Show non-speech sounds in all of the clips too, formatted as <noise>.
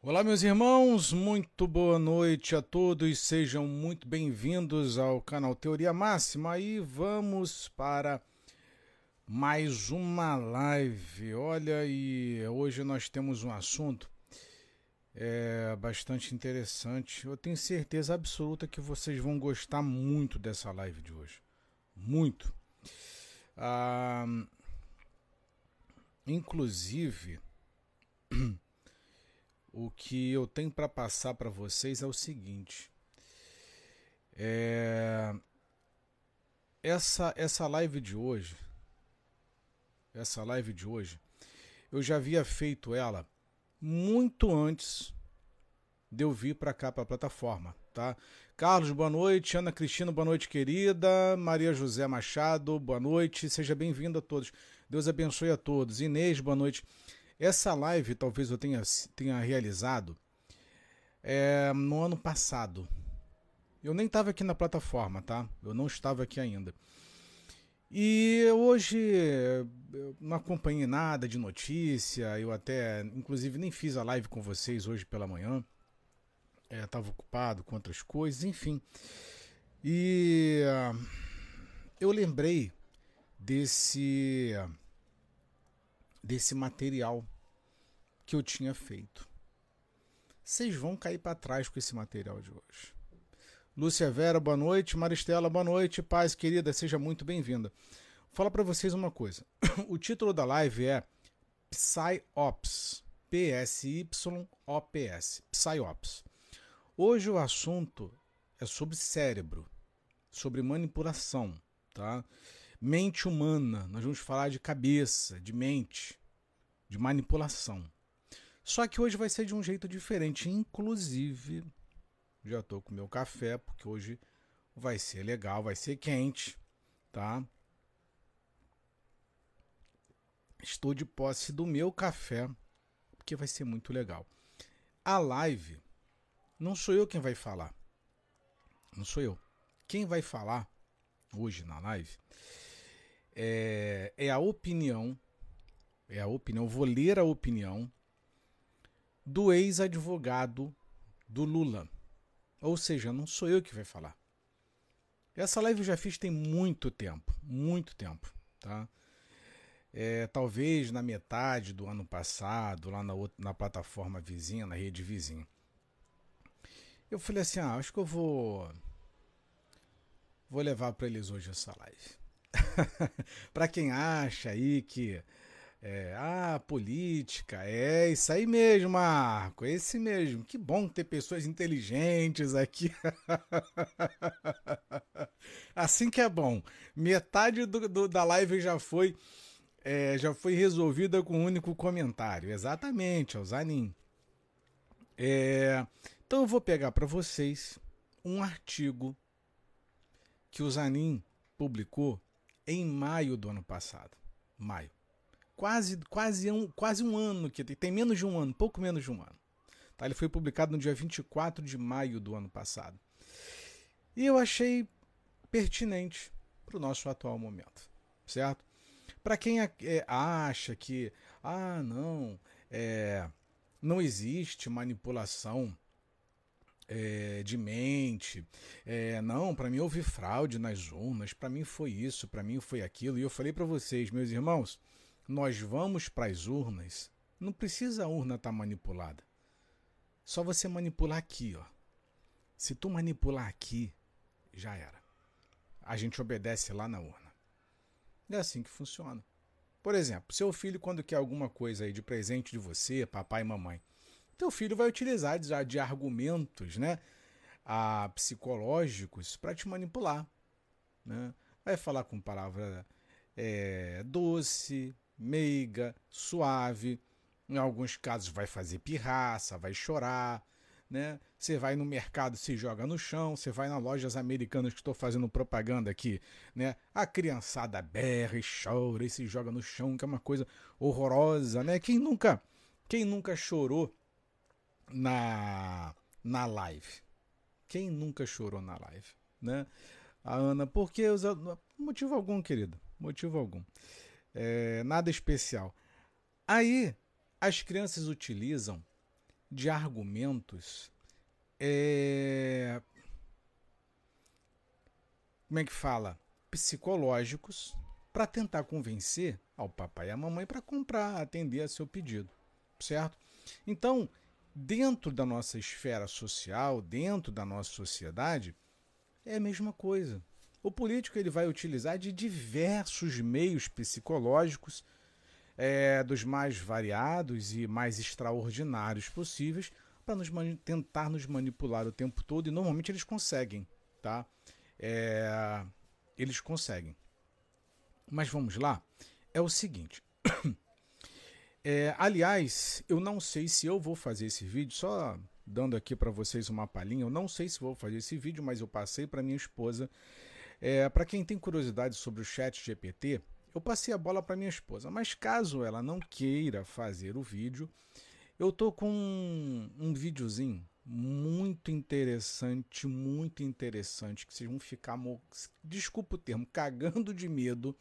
Olá, meus irmãos, muito boa noite a todos, sejam muito bem-vindos ao canal Teoria Máxima e vamos para mais uma live. Olha, e hoje nós temos um assunto é, bastante interessante. Eu tenho certeza absoluta que vocês vão gostar muito dessa live de hoje. Muito. Ah, inclusive. <clears throat> o que eu tenho para passar para vocês é o seguinte. É... Essa, essa live de hoje, essa live de hoje, eu já havia feito ela muito antes de eu vir para cá, para a plataforma, tá? Carlos, boa noite. Ana Cristina, boa noite, querida. Maria José Machado, boa noite. Seja bem-vindo a todos. Deus abençoe a todos. Inês, boa noite. Essa live talvez eu tenha, tenha realizado é, no ano passado. Eu nem estava aqui na plataforma, tá? Eu não estava aqui ainda. E hoje eu não acompanhei nada de notícia, eu até, inclusive, nem fiz a live com vocês hoje pela manhã. Estava é, ocupado com outras coisas, enfim. E uh, eu lembrei desse desse material que eu tinha feito. Vocês vão cair para trás com esse material de hoje. Lúcia Vera, boa noite. Maristela, boa noite. Paz, querida, seja muito bem-vinda. Vou falar para vocês uma coisa. <coughs> O título da live é PsyOps. P-S-Y-O-P-S. PsyOps. Hoje o assunto é sobre cérebro, sobre manipulação, tá? Mente humana, nós vamos falar de cabeça, de mente, de manipulação. Só que hoje vai ser de um jeito diferente, inclusive já estou com meu café, porque hoje vai ser legal, vai ser quente, tá? Estou de posse do meu café, porque vai ser muito legal. A live não sou eu quem vai falar. Não sou eu. Quem vai falar hoje na live é, é a opinião, é a opinião, vou ler a opinião do ex-advogado do Lula. Ou seja, não sou eu que vai falar. Essa live eu já fiz tem muito tempo, muito tempo, tá? É, talvez na metade do ano passado, lá na, outra, na plataforma vizinha, na rede vizinha. Eu falei assim, ah, acho que eu vou vou levar para eles hoje essa live. <laughs> para quem acha aí que é, ah, política, é isso aí mesmo, Marco, é esse mesmo. Que bom ter pessoas inteligentes aqui. <laughs> assim que é bom. Metade do, do, da live já foi é, já foi resolvida com um único comentário. Exatamente, é o Zanin. É, então eu vou pegar para vocês um artigo que o Zanin publicou em maio do ano passado. Maio. Quase, quase, um, quase um ano que tem menos de um ano, pouco menos de um ano. Tá? Ele foi publicado no dia 24 de maio do ano passado. E eu achei pertinente para o nosso atual momento, certo? Para quem é, acha que, ah, não, é, não existe manipulação é, de mente. É, não, para mim houve fraude nas urnas, para mim foi isso, para mim foi aquilo. E eu falei para vocês, meus irmãos, nós vamos para as urnas, não precisa a urna estar tá manipulada. Só você manipular aqui, ó. Se tu manipular aqui, já era. A gente obedece lá na urna. É assim que funciona. Por exemplo, seu filho quando quer alguma coisa aí de presente de você, papai e mamãe, teu filho vai utilizar de, de argumentos né, a, psicológicos para te manipular. Né? Vai falar com palavra é, doce, meiga, suave. Em alguns casos vai fazer pirraça, vai chorar. Né? Você vai no mercado, se joga no chão, você vai nas lojas americanas que estou fazendo propaganda aqui, né? A criançada berra e chora e se joga no chão, que é uma coisa horrorosa, né? Quem nunca, quem nunca chorou na, na live. Quem nunca chorou na live, né? A Ana, porque motivo algum, querido, motivo algum, é, nada especial. Aí as crianças utilizam de argumentos é... como é que fala? Psicológicos para tentar convencer ao papai e à mamãe para comprar, atender a seu pedido, certo? Então, dentro da nossa esfera social, dentro da nossa sociedade, é a mesma coisa. O político ele vai utilizar de diversos meios psicológicos, é, dos mais variados e mais extraordinários possíveis, para nos tentar nos manipular o tempo todo e normalmente eles conseguem, tá? É, eles conseguem. Mas vamos lá. É o seguinte. <coughs> É, aliás, eu não sei se eu vou fazer esse vídeo, só dando aqui para vocês uma palhinha. Eu não sei se vou fazer esse vídeo, mas eu passei para minha esposa. É, para quem tem curiosidade sobre o Chat GPT, eu passei a bola para minha esposa. Mas caso ela não queira fazer o vídeo, eu tô com um, um videozinho muito interessante, muito interessante, que vocês vão ficar, desculpa o termo, cagando de medo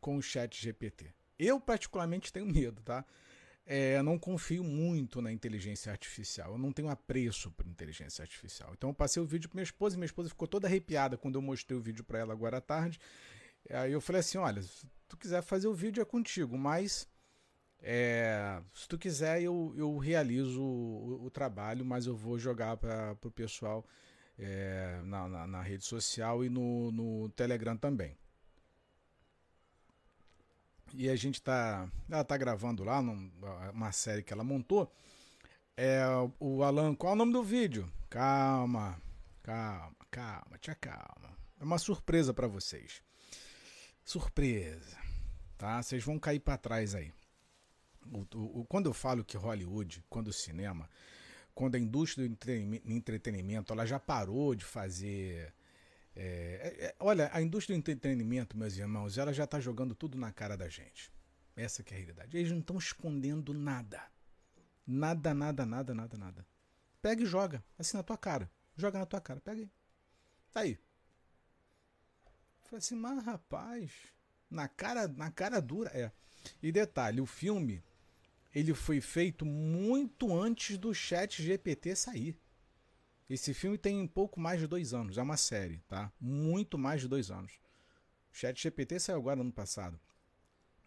com o Chat GPT. Eu, particularmente, tenho medo, tá? É, eu não confio muito na inteligência artificial. Eu não tenho apreço por inteligência artificial. Então eu passei o vídeo para minha esposa e minha esposa ficou toda arrepiada quando eu mostrei o vídeo para ela agora à tarde. Aí eu falei assim: olha, se tu quiser fazer o vídeo é contigo, mas é, se tu quiser eu, eu realizo o, o trabalho, mas eu vou jogar para o pessoal é, na, na, na, rede social e no, no Telegram também. E a gente tá. Ela tá gravando lá num, uma série que ela montou. É o Alan, qual é o nome do vídeo? Calma, calma, calma, tia calma. É uma surpresa para vocês. Surpresa, tá? Vocês vão cair para trás aí. O, o, quando eu falo que Hollywood, quando o cinema, quando a indústria do entretenimento, ela já parou de fazer é, é, é, olha, a indústria do entretenimento, meus irmãos, ela já está jogando tudo na cara da gente. Essa é a realidade. Eles não estão escondendo nada. Nada, nada, nada, nada, nada. Pega e joga. Assim na tua cara. Joga na tua cara. Pega aí. Tá aí. Falei assim, mas rapaz, na cara, na cara dura. É. E detalhe, o filme ele foi feito muito antes do chat GPT sair. Esse filme tem pouco mais de dois anos, é uma série, tá? Muito mais de dois anos. O Chat GPT saiu agora no ano passado.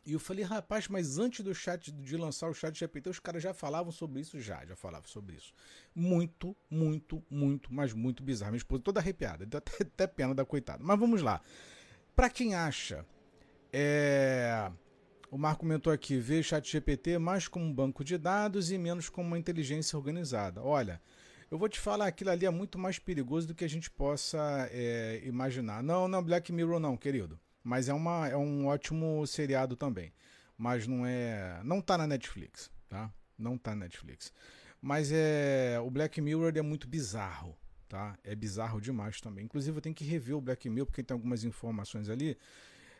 E eu falei, rapaz, mas antes do chat de lançar o Chat GPT, os caras já falavam sobre isso, já, já falavam sobre isso. Muito, muito, muito, mas muito bizarro. Minha esposa toda arrepiada, deu até, até pena da coitada. Mas vamos lá. Para quem acha, é... o Marco comentou aqui, vê Chat GPT mais como um banco de dados e menos como uma inteligência organizada. Olha, eu vou te falar, aquilo ali é muito mais perigoso do que a gente possa é, imaginar. Não, não Black Mirror não, querido. Mas é, uma, é um ótimo seriado também. Mas não é. Não tá na Netflix, tá? Não tá na Netflix. Mas é. O Black Mirror é muito bizarro, tá? É bizarro demais também. Inclusive eu tenho que rever o Black Mirror, porque tem algumas informações ali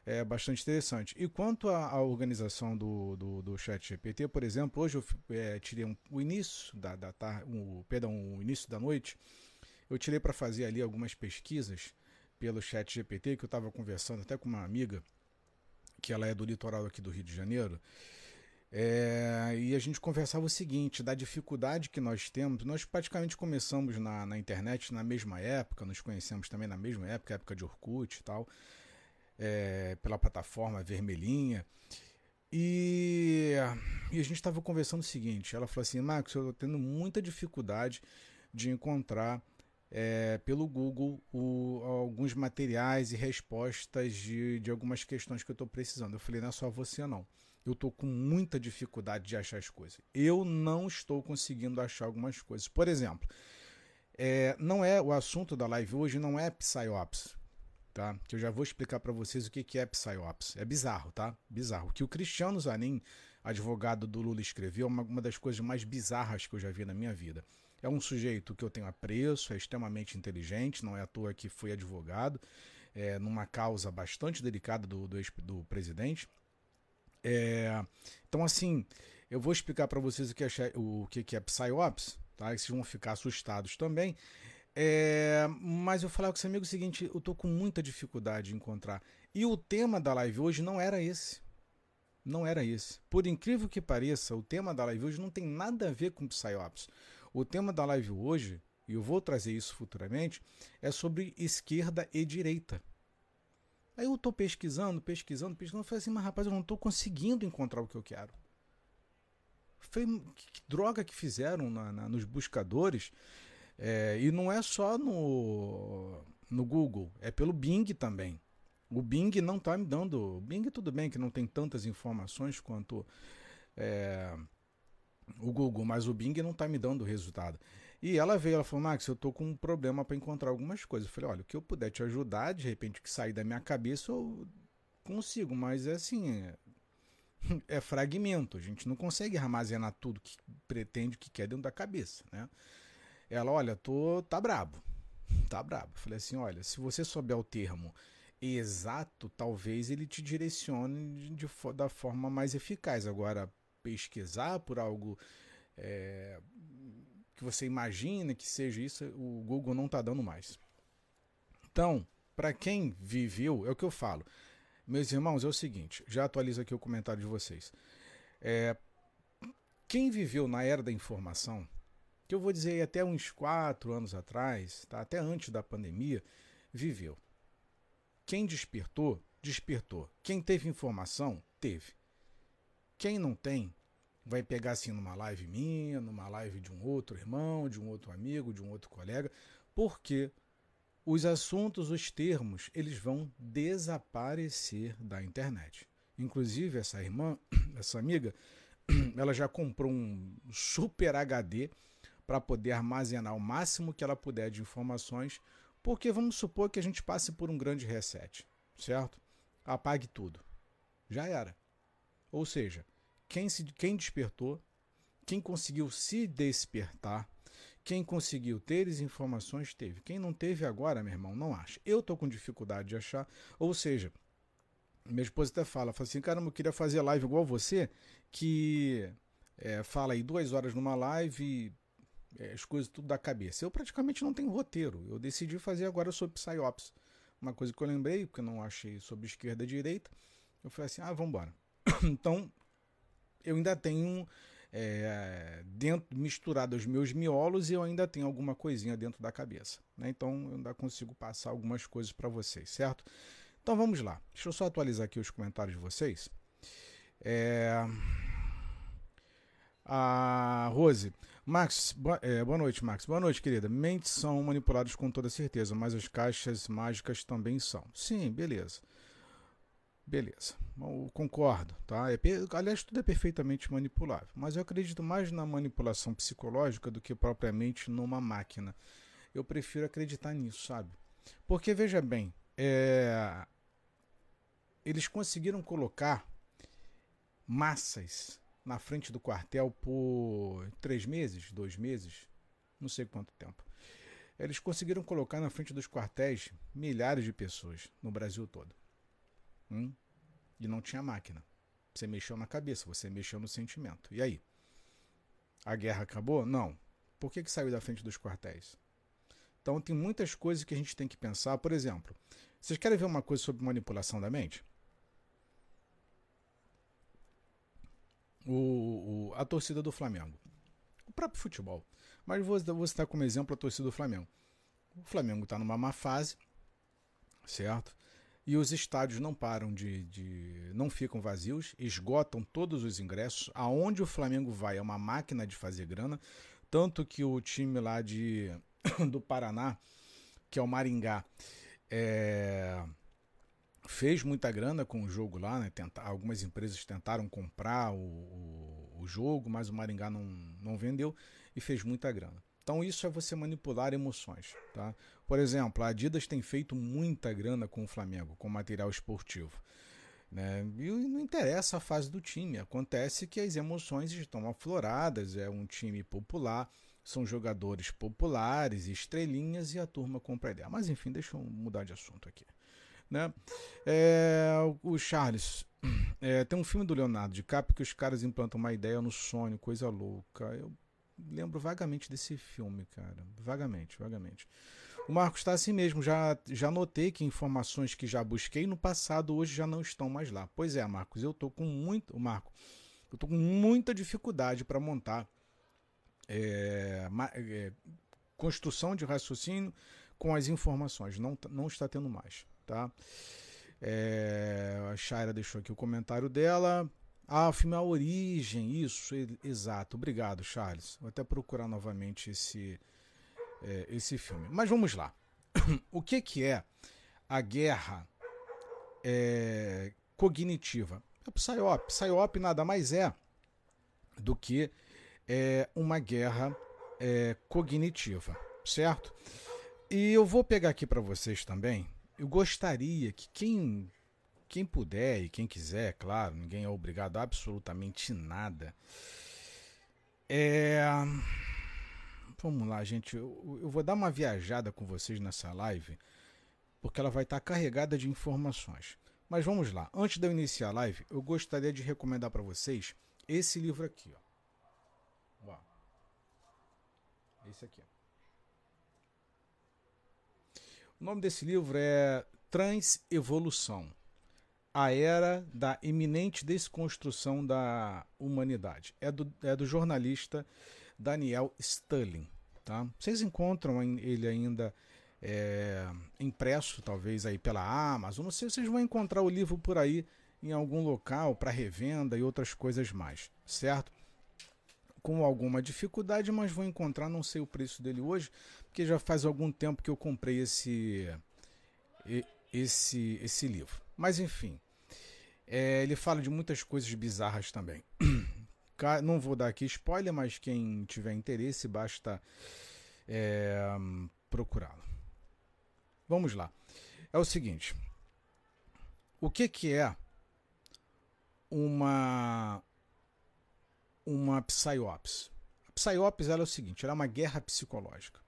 é bastante interessante. E quanto à, à organização do, do, do chat GPT, por exemplo, hoje eu é, tirei um, o início da, da tarde, um, perdão, o início da noite, eu tirei para fazer ali algumas pesquisas pelo chat GPT, que eu estava conversando até com uma amiga, que ela é do litoral aqui do Rio de Janeiro, é, e a gente conversava o seguinte, da dificuldade que nós temos. Nós praticamente começamos na, na internet na mesma época, nos conhecemos também na mesma época, época de Orkut e tal é, pela plataforma vermelhinha. E, e a gente estava conversando o seguinte: ela falou assim, Marcos, eu estou tendo muita dificuldade de encontrar é, pelo Google o, alguns materiais e respostas de, de algumas questões que eu estou precisando. Eu falei, não é só você não. Eu estou com muita dificuldade de achar as coisas. Eu não estou conseguindo achar algumas coisas. Por exemplo, é, não é o assunto da live hoje não é PsyOps tá? Que eu já vou explicar para vocês o que, que é PsyOps. É bizarro, tá? Bizarro. O que o Cristiano Zanin, advogado do Lula, escreveu é uma, das coisas mais bizarras que eu já vi na minha vida. É um sujeito que eu tenho apreço, é extremamente inteligente, não é à toa que foi advogado, é, numa causa bastante delicada do, do, do presidente. É, então, assim, eu vou explicar para vocês o que, é, o que é PsyOps, tá? E vocês vão ficar assustados também. É, mas eu falava com esse amigo o seguinte: eu tô com muita dificuldade de encontrar. E o tema da live hoje não era esse. Não era esse. Por incrível que pareça, o tema da live hoje não tem nada a ver com PsyOps. O tema da live hoje, e eu vou trazer isso futuramente, é sobre esquerda e direita. Aí eu estou pesquisando, pesquisando, pesquisando, falei assim, mas rapaz, eu não estou conseguindo encontrar o que eu quero. Foi que droga que fizeram na, na, nos buscadores. É, e não é só no, no Google, é pelo Bing também. O Bing não está me dando. O Bing, tudo bem que não tem tantas informações quanto é, o Google, mas o Bing não está me dando resultado. E ela veio, ela falou, Max, eu estou com um problema para encontrar algumas coisas. Eu falei, olha, o que eu puder te ajudar, de repente que sair da minha cabeça, eu consigo, mas é assim, é, <laughs> é fragmento. A gente não consegue armazenar tudo que pretende, que quer dentro da cabeça, né? Ela, olha, tô, tá brabo, tá brabo. Falei assim, olha, se você souber o termo exato, talvez ele te direcione de, de, da forma mais eficaz. Agora, pesquisar por algo é, que você imagina que seja isso, o Google não está dando mais. Então, para quem viveu, é o que eu falo. Meus irmãos, é o seguinte, já atualizo aqui o comentário de vocês. É, quem viveu na era da informação, que eu vou dizer até uns quatro anos atrás, tá? até antes da pandemia, viveu. Quem despertou, despertou. Quem teve informação, teve. Quem não tem, vai pegar assim numa live minha, numa live de um outro irmão, de um outro amigo, de um outro colega, porque os assuntos, os termos, eles vão desaparecer da internet. Inclusive, essa irmã, <coughs> essa amiga, <coughs> ela já comprou um super HD para poder armazenar o máximo que ela puder de informações porque vamos supor que a gente passe por um grande reset, certo? Apague tudo. Já era. Ou seja, quem, se, quem despertou, quem conseguiu se despertar, quem conseguiu ter as informações, teve. Quem não teve agora, meu irmão, não acha. Eu tô com dificuldade de achar. Ou seja, minha esposa até fala, fala assim, caramba, eu queria fazer live igual você, que é, fala aí duas horas numa live é, as coisas tudo da cabeça. Eu praticamente não tenho roteiro. Eu decidi fazer agora sobre Psyops. Uma coisa que eu lembrei, porque eu não achei sobre esquerda e direita. Eu falei assim, ah, vamos embora. <coughs> então, eu ainda tenho é, dentro misturado os meus miolos e eu ainda tenho alguma coisinha dentro da cabeça. Né? Então, eu ainda consigo passar algumas coisas para vocês, certo? Então, vamos lá. Deixa eu só atualizar aqui os comentários de vocês. É... A Rose, Max, boa, é, boa noite, Max. Boa noite, querida. Mentes são manipuladas com toda certeza, mas as caixas mágicas também são. Sim, beleza. Beleza. Concordo, tá? É, aliás, tudo é perfeitamente manipulável. Mas eu acredito mais na manipulação psicológica do que propriamente numa máquina. Eu prefiro acreditar nisso, sabe? Porque, veja bem, é... eles conseguiram colocar massas na frente do quartel por três meses, dois meses, não sei quanto tempo. Eles conseguiram colocar na frente dos quartéis milhares de pessoas no Brasil todo. Hum? E não tinha máquina. Você mexeu na cabeça, você mexeu no sentimento. E aí? A guerra acabou? Não. Por que, que saiu da frente dos quartéis? Então tem muitas coisas que a gente tem que pensar. Por exemplo, vocês querem ver uma coisa sobre manipulação da mente? O, o, a torcida do Flamengo. O próprio futebol. Mas vou, vou citar como exemplo a torcida do Flamengo. O Flamengo está numa má fase, certo? E os estádios não param de, de. não ficam vazios, esgotam todos os ingressos. Aonde o Flamengo vai é uma máquina de fazer grana. Tanto que o time lá de, <coughs> do Paraná, que é o Maringá, é, fez muita grana com o jogo lá, né? Tenta, algumas empresas tentaram comprar o, o, o, jogo, mas o Maringá não, não vendeu e fez muita grana. Então isso é você manipular emoções, tá? Por exemplo, a Adidas tem feito muita grana com o Flamengo, com material esportivo. Né? E não interessa a fase do time, acontece que as emoções estão afloradas, é um time popular, são jogadores populares, estrelinhas e a turma compra ideia. Mas enfim, deixa eu mudar de assunto aqui. Né? É, o Charles, <clears throat> é, tem um filme do Leonardo DiCaprio que os caras implantam uma ideia no sonho, coisa louca. Eu lembro vagamente desse filme, cara. Vagamente, vagamente. O Marcos está assim mesmo. Já, já notei que informações que já busquei no passado hoje já não estão mais lá. Pois é, Marcos, eu estou com muito. Marco, eu tô com muita dificuldade para montar é, é, construção de raciocínio com as informações. Não, não está tendo mais. Tá? É, a Shaira deixou aqui o comentário dela. Ah, o filme A Origem, isso, exato. Obrigado, Charles. Vou até procurar novamente esse, é, esse filme. Mas vamos lá. <coughs> o que, que é a guerra é, cognitiva? É PSYOP. PSYOP nada mais é do que é, uma guerra é, cognitiva, certo? E eu vou pegar aqui para vocês também. Eu gostaria que quem quem puder e quem quiser, claro, ninguém é obrigado a absolutamente nada. É Vamos lá, gente. Eu, eu, vou dar uma viajada com vocês nessa live, porque ela vai estar carregada de informações. Mas vamos lá. Antes de eu iniciar a live, eu gostaria de recomendar para vocês esse livro aqui. Ó. Esse aqui. O nome desse livro é Transevolução a era da iminente desconstrução da humanidade. É do, é do jornalista Daniel Sterling. Tá? Vocês encontram ele ainda é, impresso, talvez aí pela Amazon. Não sei se vocês vão encontrar o livro por aí em algum local para revenda e outras coisas mais, certo? Com alguma dificuldade, mas vou encontrar. Não sei o preço dele hoje, porque já faz algum tempo que eu comprei esse esse esse livro. Mas enfim, é, ele fala de muitas coisas bizarras também. <clears throat> Não vou dar aqui spoiler, mas quem tiver interesse basta é, procurá-lo. Vamos lá. É o seguinte: o que, que é uma uma psyops? A psyops é o seguinte: ela é uma guerra psicológica.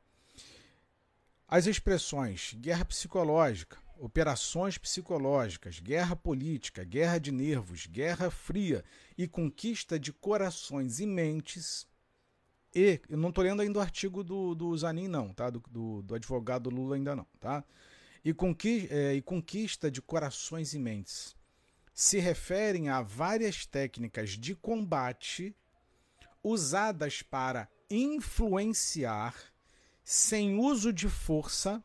As expressões guerra psicológica, operações psicológicas, guerra política, guerra de nervos, guerra fria e conquista de corações e mentes. E, eu não estou lendo ainda o artigo do, do Zanin, não, tá? Do, do, do advogado Lula ainda não, tá? E, conqui, é, e conquista de corações e mentes se referem a várias técnicas de combate usadas para influenciar, sem uso de força,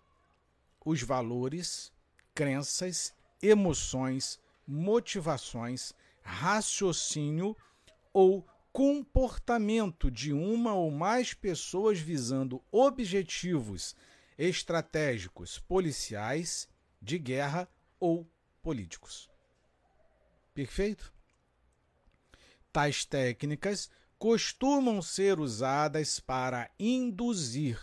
os valores, crenças, emoções, motivações, raciocínio ou comportamento de uma ou mais pessoas visando objetivos estratégicos policiais, de guerra ou políticos. Perfeito? Tais técnicas costumam ser usadas para induzir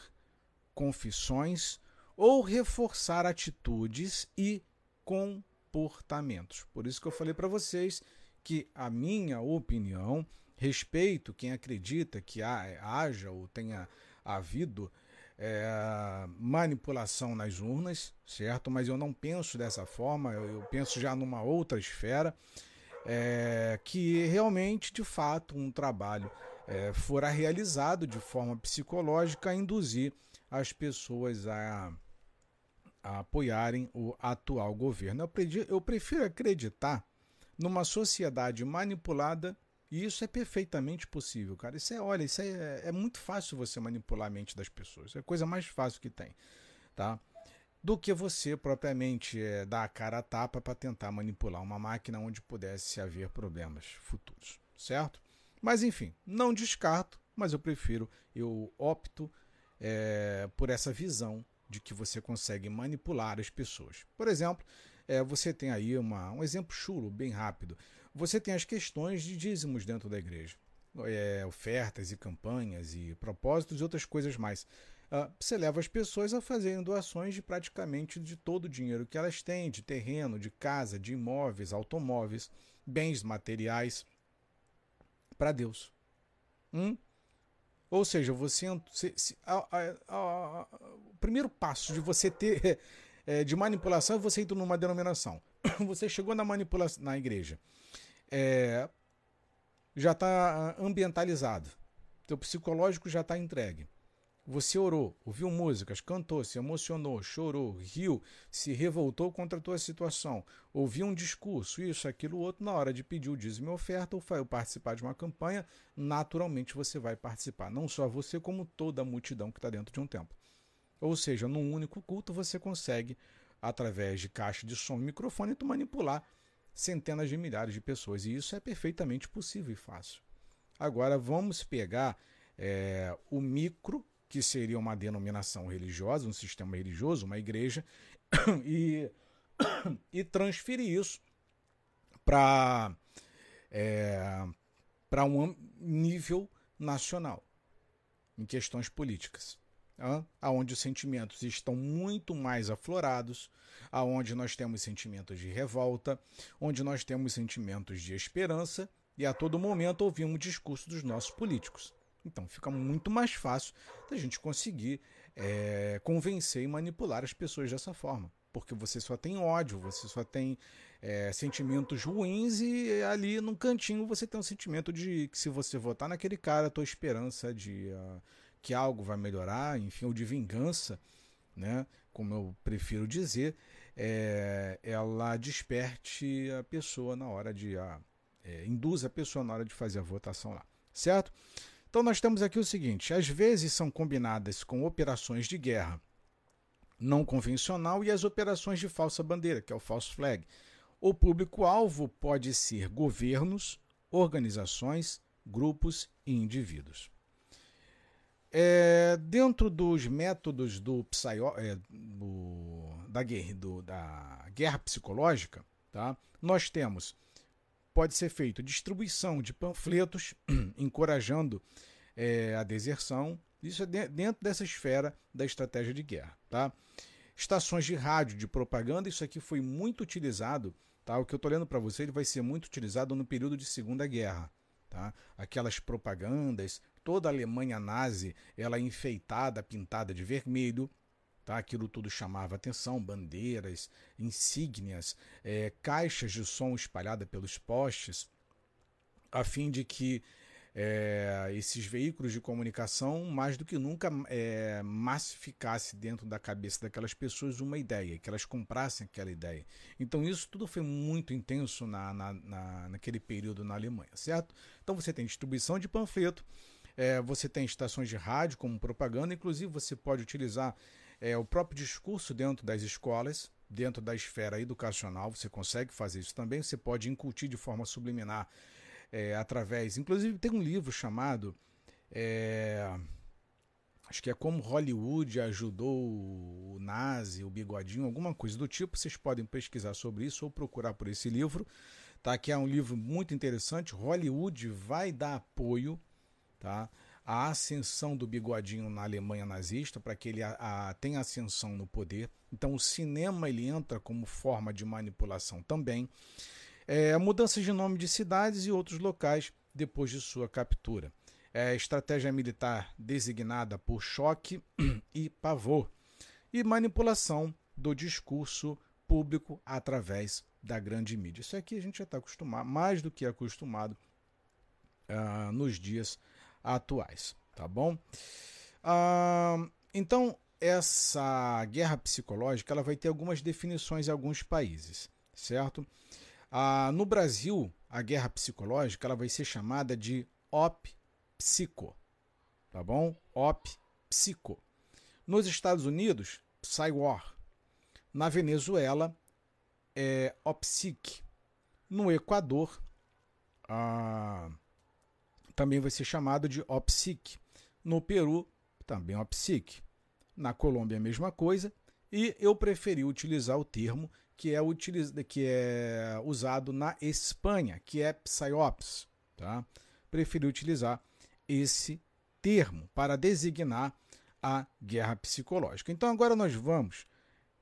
confissões ou reforçar atitudes e comportamentos. Por isso que eu falei para vocês que a minha opinião, respeito quem acredita que haja ou tenha havido é, manipulação nas urnas, certo? Mas eu não penso dessa forma, eu, penso já numa outra esfera, é, que realmente, de fato, um trabalho é, fora realizado de forma psicológica a induzir as pessoas a a apoiarem o atual governo. Eu prefiro acreditar numa sociedade manipulada e isso é perfeitamente possível, cara. Isso é, olha, isso é, é muito fácil você manipular a mente das pessoas. É a coisa mais fácil que tem, tá? Do que você propriamente é, dar a cara a tapa para tentar manipular uma máquina onde pudesse haver problemas futuros, certo? Mas enfim, não descarto, mas eu prefiro, eu opto é, por essa visão de que você consegue manipular as pessoas. Por exemplo, é, você tem aí uma, um exemplo chulo, bem rápido. Você tem as questões de dízimos dentro da igreja. É, ofertas e campanhas e propósitos e outras coisas mais. Uh, você leva as pessoas a fazerem doações de praticamente de todo o dinheiro que elas têm, de terreno, de casa, de imóveis, automóveis, bens materiais, para Deus. Hum? Ou seja, você. Se, se, a, a, a, o primeiro passo de você ter. É, <laughs> de manipulação é você ir numa denominação. <coughs> Você chegou na manipulação na igreja. É, já está ambientalizado. Teu psicológico já está entregue. Você orou, ouviu músicas, cantou, se emocionou, chorou, riu, se revoltou contra a tua situação, ouviu um discurso, isso, aquilo, outro, na hora de pedir o dízimo e oferta ou participar de uma campanha, naturalmente você vai participar. Não só você, como toda a multidão que está dentro de um templo. Ou seja, num único culto você consegue, através de caixa de som e microfone, tu manipular centenas de milhares de pessoas. E isso é perfeitamente possível e fácil. Agora vamos pegar é, o micro que seria uma denominação religiosa, um sistema religioso, uma igreja, <coughs> e, <coughs> e transferir isso para é, para um nível nacional, em questões políticas, aonde os sentimentos estão muito mais aflorados, aonde nós temos sentimentos de revolta, onde nós temos sentimentos de esperança e a todo momento ouvimos o discurso dos nossos políticos. Então fica muito mais fácil da gente conseguir é, convencer e manipular as pessoas dessa forma. Porque você só tem ódio, você só tem é, sentimentos ruins e ali num cantinho você tem um sentimento de que se você votar naquele cara, a tua esperança de uh, que algo vai melhorar, enfim, ou de vingança, né, como eu prefiro dizer, é, ela desperte a pessoa na hora de. É, induz a pessoa na hora de fazer a votação lá. Certo? Então nós temos aqui o seguinte: às vezes são combinadas com operações de guerra não convencional e as operações de falsa bandeira, que é o false flag. O público-alvo pode ser governos, organizações, grupos e indivíduos. É, dentro dos métodos do, é, do, da, guerra, do, da guerra psicológica, tá? nós temos pode ser feito distribuição de panfletos <clears throat> encorajando é, a deserção. Isso é dentro dessa esfera da estratégia de guerra. Tá? Estações de rádio de propaganda, isso aqui foi muito utilizado. Tá? O que eu estou lendo para você ele vai ser muito utilizado no período de Segunda Guerra. Tá? Aquelas propagandas, toda a Alemanha nazi, ela enfeitada, pintada de vermelho, Tá? Aquilo tudo chamava atenção, bandeiras, insígnias, é, caixas de som espalhadas pelos postes, a fim de que é, esses veículos de comunicação, mais do que nunca, é, massificasse dentro da cabeça daquelas pessoas uma ideia, que elas comprassem aquela ideia. Então isso tudo foi muito intenso na, na, na naquele período na Alemanha, certo? Então você tem distribuição de panfleto, é, você tem estações de rádio como propaganda, inclusive você pode utilizar é, o próprio discurso dentro das escolas, dentro da esfera educacional, você consegue fazer isso também. Você pode incutir de forma subliminar é, através. Inclusive, tem um livro chamado. É, acho que é como Hollywood ajudou o Nazi, o Bigodinho, alguma coisa do tipo. Vocês podem pesquisar sobre isso ou procurar por esse livro. Tá? Que é um livro muito interessante. Hollywood vai dar apoio tá? A ascensão do bigodinho na Alemanha nazista, para que ele a, a, tenha ascensão no poder. Então o cinema ele entra como forma de manipulação também. É, mudanças de nome de cidades e outros locais depois de sua captura. É, estratégia militar designada por choque <clears throat> e pavor. E manipulação do discurso público através da grande mídia. Isso aqui a gente já está acostumado, mais do que acostumado uh, nos dias atuais, tá bom? Ah, então, essa guerra psicológica ela vai ter algumas definições em alguns países, certo? Ah, no Brasil, a guerra psicológica ela vai ser chamada de op-psico, tá bom? Op-psico. Nos Estados Unidos, psy-war. Na Venezuela, é OPSIC. No Equador, ah, também vai ser chamado de OPSIC. No Peru, também OPSIC. Na Colômbia, a mesma coisa. E eu preferi utilizar o termo que é, utiliz... que é usado na Espanha, que é PSYOPS. Tá? Preferi utilizar esse termo para designar a guerra psicológica. Então agora nós vamos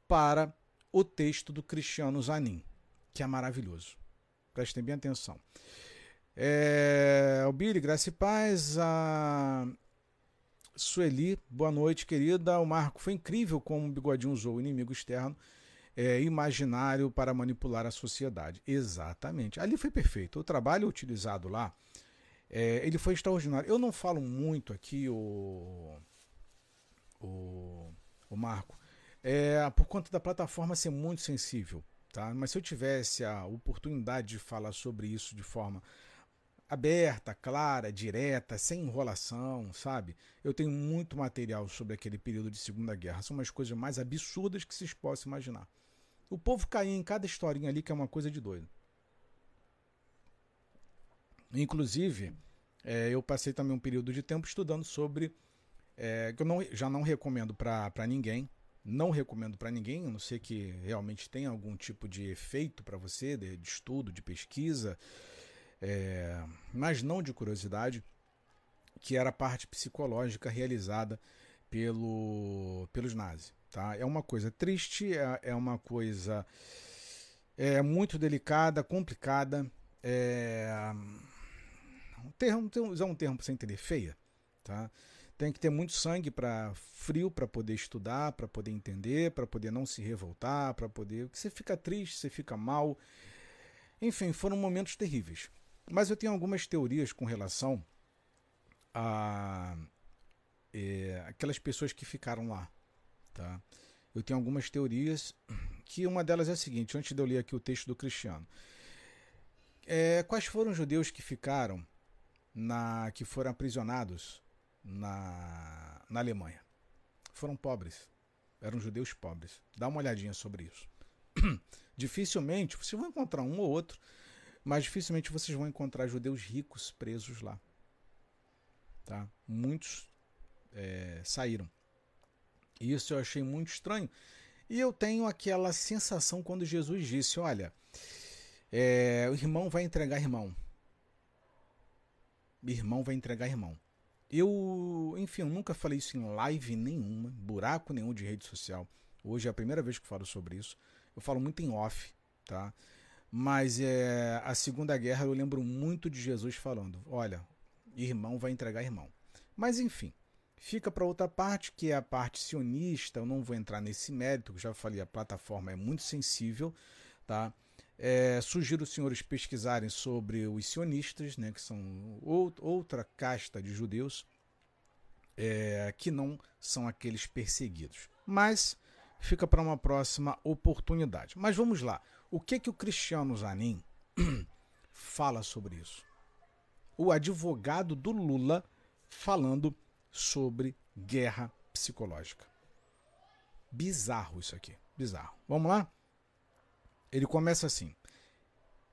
para o texto do Cristiano Zanin, que é maravilhoso. Prestem bem atenção. É, o Billy, Graça e Paz, a Sueli, boa noite, querida. O Marco, foi incrível como o Bigodinho usou o inimigo externo é, imaginário para manipular a sociedade. Exatamente. Ali foi perfeito. O trabalho utilizado lá, é, ele foi extraordinário. Eu não falo muito aqui o, o, o Marco, é por conta da plataforma ser muito sensível, tá? Mas se eu tivesse a oportunidade de falar sobre isso de forma aberta, clara, direta, sem enrolação, sabe? Eu tenho muito material sobre aquele período de Segunda Guerra. São umas coisas mais absurdas que vocês possam imaginar. O povo caía em cada historinha ali que é uma coisa de doido. Inclusive, é, eu passei também um período de tempo estudando sobre. É, que eu não, já não recomendo para ninguém. Não recomendo para ninguém, a não ser que realmente tenha algum tipo de efeito para você, de, de, estudo, de pesquisa, é, mas não de curiosidade, que era a parte psicológica realizada pelo, pelos nazis. Tá? É uma coisa triste, é, é uma coisa é, muito delicada, complicada. É, um termo, usar um termo sem entender, feia. Tá? Tem que ter muito sangue para frio para poder estudar, para poder entender, para poder não se revoltar, para poder. Você fica triste, você fica mal. Enfim, foram momentos terríveis. Mas eu tenho algumas teorias com relação a é, aquelas pessoas que ficaram lá. Tá? Eu tenho algumas teorias, que uma delas é a seguinte, antes de eu ler aqui o texto do Cristiano. É, quais foram os judeus que ficaram, na que foram aprisionados na, na Alemanha? Foram pobres, eram judeus pobres. Dá uma olhadinha sobre isso. <clears throat> Dificilmente, vocês vão encontrar um ou outro, mas dificilmente vocês vão encontrar judeus ricos presos lá. Tá? Muitos é, saíram. Isso eu achei muito estranho. E eu tenho aquela sensação quando Jesus disse: Olha, é, o irmão vai entregar irmão. Irmão vai entregar irmão. Eu, enfim, eu nunca falei isso em live nenhuma, buraco nenhum de rede social. Hoje é a primeira vez que falo sobre isso. Eu falo muito em off, tá? Mas é, a Segunda Guerra eu lembro muito de Jesus falando: olha, irmão vai entregar irmão. Mas enfim, fica para outra parte, que é a parte sionista. Eu não vou entrar nesse mérito, já falei, a plataforma é muito sensível. Tá? É, sugiro os senhores pesquisarem sobre os sionistas, né, que são outra casta de judeus é, que não são aqueles perseguidos. Mas fica para uma próxima oportunidade. Mas vamos lá. O que que o Cristiano Zanin <clears throat> fala sobre isso? O advogado do Lula falando sobre guerra psicológica. Bizarro isso aqui, bizarro. Vamos lá? Ele começa assim: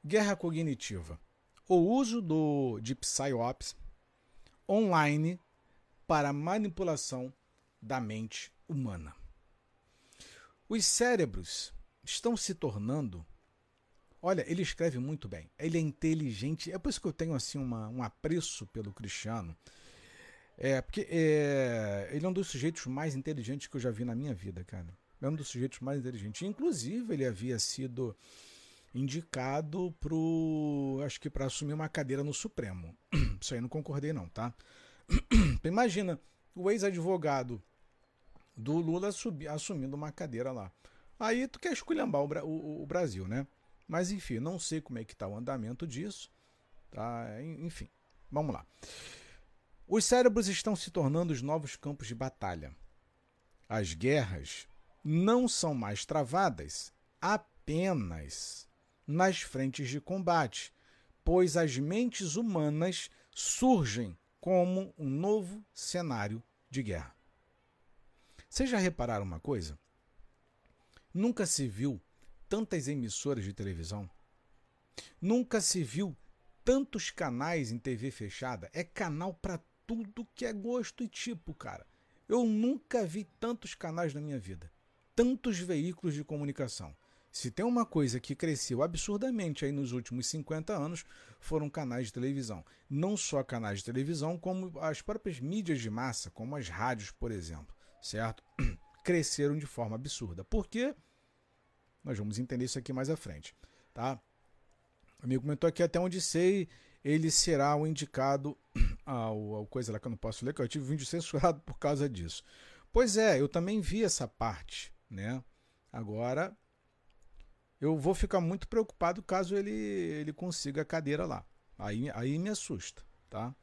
Guerra cognitiva. O uso do de psyops online para manipulação da mente humana. Os cérebros estão se tornando. Olha, ele escreve muito bem. Ele é inteligente. É por isso que eu tenho assim uma, um apreço pelo Cristiano. É, porque é, ele é um dos sujeitos mais inteligentes que eu já vi na minha vida, cara. É um dos sujeitos mais inteligentes. Inclusive, ele havia sido indicado pro. Acho que para assumir uma cadeira no Supremo. <clears throat> Isso aí não concordei, não, tá? <clears throat> Imagina o ex-advogado do Lula assumindo uma cadeira lá. Aí tu quer esculhambar o, o, o Brasil, né? Mas enfim, não sei como é que está o andamento disso. Tá? Enfim, vamos lá. Os cérebros estão se tornando os novos campos de batalha. As guerras não são mais travadas apenas nas frentes de combate, pois as mentes humanas surgem como um novo cenário de guerra. Vocês já repararam uma coisa? Nunca se viu tantas emissoras de televisão. Nunca se viu tantos canais em TV fechada. É canal para tudo que é gosto e tipo, cara. Eu nunca vi tantos canais na minha vida. Tantos veículos de comunicação. Se tem uma coisa que cresceu absurdamente aí nos últimos 50 anos, foram canais de televisão. Não só canais de televisão, como as próprias mídias de massa, como as rádios, por exemplo. Certo? <clears throat> Cresceram de forma absurda. Por quê? Nós vamos entender isso aqui mais à frente, tá? O amigo comentou aqui até onde sei, ele será o indicado <clears throat> ao, ao coisa lá que eu não posso ler, que eu tive vídeo <laughs> censurado por causa disso. Pois é, eu também vi essa parte, né? Agora eu vou ficar muito preocupado caso ele, ele consiga a cadeira lá. Aí, aí me assusta, tá?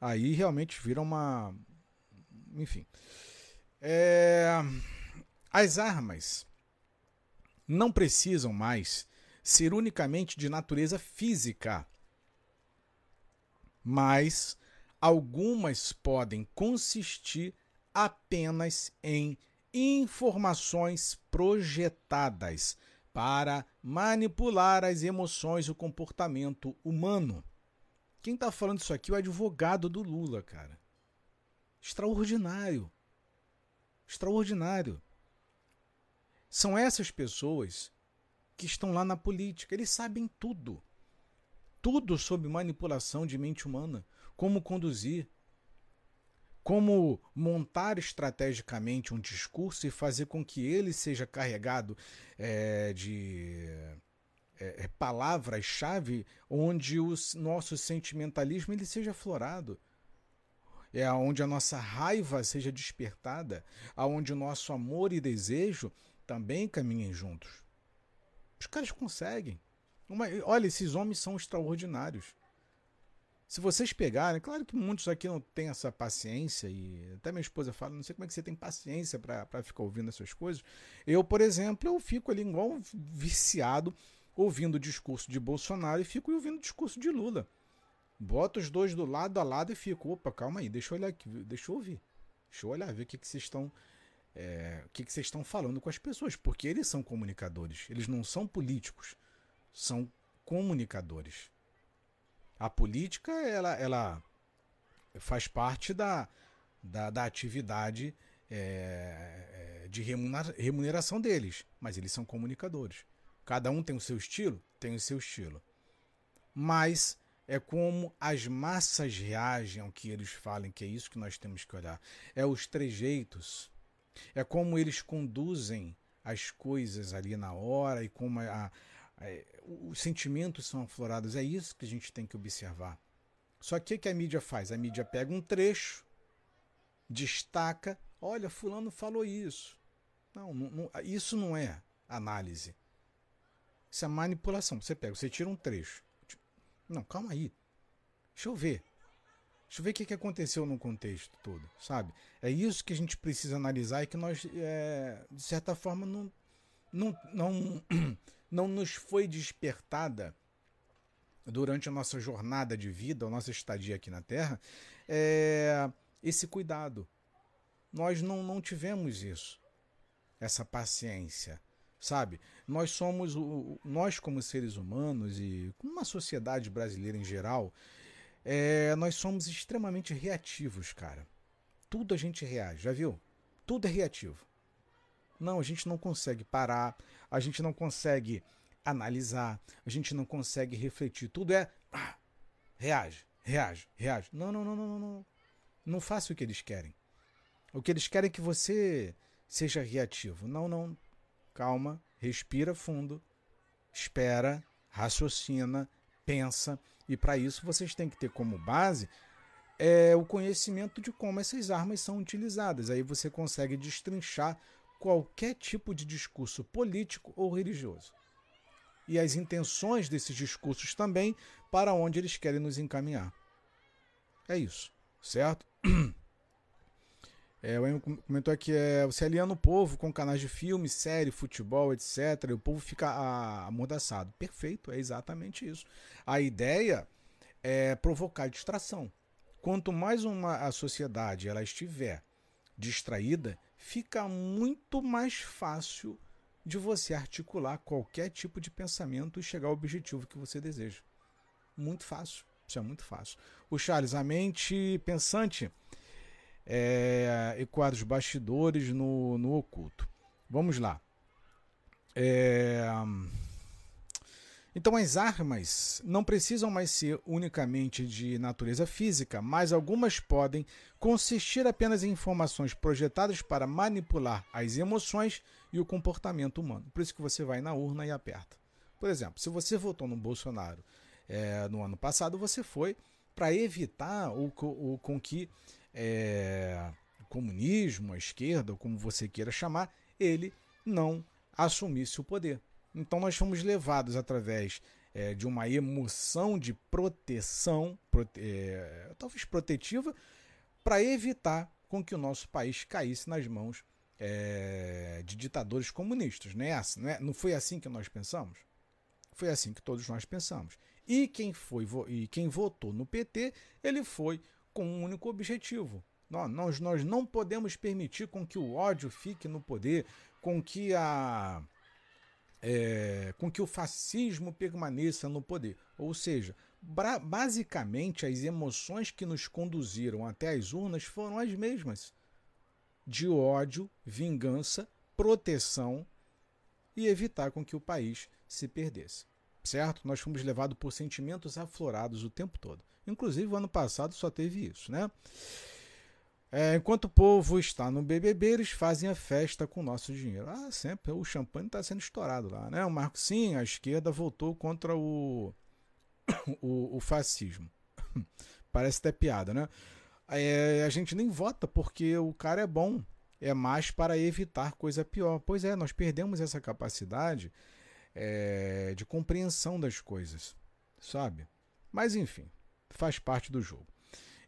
Aí realmente vira uma. Enfim. É... As armas não precisam mais ser unicamente de natureza física, mas algumas podem consistir apenas em informações projetadas para manipular as emoções e o comportamento humano. Quem está falando isso aqui é o advogado do Lula, cara. Extraordinário. Extraordinário. São essas pessoas que estão lá na política. Eles sabem tudo. Tudo sobre manipulação de mente humana. Como conduzir. Como montar estrategicamente um discurso e fazer com que ele seja carregado é, de é, palavras-chave onde o nosso sentimentalismo ele seja aflorado é onde a nossa raiva seja despertada, aonde o nosso amor e desejo também caminhem juntos. Os caras conseguem. Uma, olha, esses homens são extraordinários. Se vocês pegarem, claro que muitos aqui não têm essa paciência, e até minha esposa fala, não sei como é que você tem paciência para ficar ouvindo essas coisas. Eu, por exemplo, eu fico ali igual viciado ouvindo o discurso de Bolsonaro e fico ouvindo o discurso de Lula. Boto os dois do lado a lado e fico, opa, calma aí, deixa eu olhar aqui, deixa eu ouvir. Deixa eu olhar, ver o que, que vocês estão é, o que, que vocês estão falando com as pessoas, porque eles são comunicadores, eles não são políticos, são comunicadores. A política, ela, ela faz parte da, da, da atividade é, é de remuneração deles, mas eles são comunicadores. Cada um tem o seu estilo? Tem o seu estilo. Mas é como as massas reagem ao que eles falem, que é isso que nós temos que olhar. É os trejeitos, é como eles conduzem as coisas ali na hora e como a, a, os sentimentos são aflorados. É isso que a gente tem que observar. Só que o que a mídia faz? A mídia pega um trecho, destaca, olha, fulano falou isso. Não, não, isso não é análise. Isso é manipulação. Você pega, você tira um trecho. Não, calma aí. Deixa eu ver. Deixa eu ver o que, aconteceu no contexto todo, sabe? É isso que a gente precisa analisar e que nós, é, de certa forma, não, não, não, <clears throat> não nos foi despertada durante a nossa jornada de vida, a nossa estadia aqui na Terra, é, esse cuidado. Nós não, não tivemos isso, essa paciência, sabe? Nós somos, nós como seres humanos e como uma sociedade brasileira em geral, é, nós somos extremamente reativos, cara. Tudo a gente reage, já viu? Tudo é reativo. Não, a gente não consegue parar, a gente não consegue analisar, a gente não consegue refletir. Tudo é ah, reage, reage, reage. Não, não, não, não, não, não. Não faça o que eles querem. O que eles querem é que você seja reativo. Não, não. Calma, respira fundo, espera, raciocina, pensa e para isso vocês têm que ter como base é, o conhecimento de como essas armas são utilizadas. Aí você consegue destrinchar qualquer tipo de discurso político ou religioso. E as intenções desses discursos também para onde eles querem nos encaminhar. É isso, certo? <clears throat> É, o Emo comentou aqui, é, você aliena o povo com canais de filme, série, futebol, etc. E o povo fica amordaçado. Perfeito, é exatamente isso. A ideia é provocar distração. Quanto mais uma a sociedade ela estiver distraída, fica muito mais fácil de você articular qualquer tipo de pensamento e chegar ao objetivo que você deseja. Muito fácil. Isso é muito fácil. O Charles, a mente pensante é, bastidores no, no oculto. Vamos lá. É, então, as armas não precisam mais ser unicamente de natureza física, mas algumas podem consistir apenas em informações projetadas para manipular as emoções e o comportamento humano. Por isso que você vai na urna e aperta. Por exemplo, se você votou no Bolsonaro é, no ano passado, você foi para evitar o, o, com que é, comunismo, a esquerda, ou como você queira chamar, ele não assumisse o poder. Então nós fomos levados através é, de uma emoção de proteção, prote é, talvez protetiva, para evitar com que o nosso país caísse nas mãos é, de ditadores comunistas. Não, é assim, não, é, não foi assim que nós pensamos? Foi assim que todos nós pensamos. E quem foi e quem votou no PT, ele foi com um único objetivo. Nós, nós não podemos permitir com que o ódio fique no poder, com que a é, com que o fascismo permaneça no poder. Ou seja, basicamente as emoções que nos conduziram até as urnas foram as mesmas: de ódio, vingança, proteção e evitar com que o país se perdesse. Certo? Nós fomos levados por sentimentos aflorados o tempo todo. Inclusive, o ano passado só teve isso, né? É, enquanto o povo está no BBB, eles fazem a festa com o nosso dinheiro. Ah, sempre. O champanhe está sendo estourado lá, né? O Marco, sim, a esquerda voltou contra o, <coughs> o, o fascismo. <coughs> Parece até piada, né? É, a gente nem vota porque o cara é bom. É mais para evitar coisa pior. Pois é, nós perdemos essa capacidade é, de compreensão das coisas, sabe? Mas enfim, faz parte do jogo.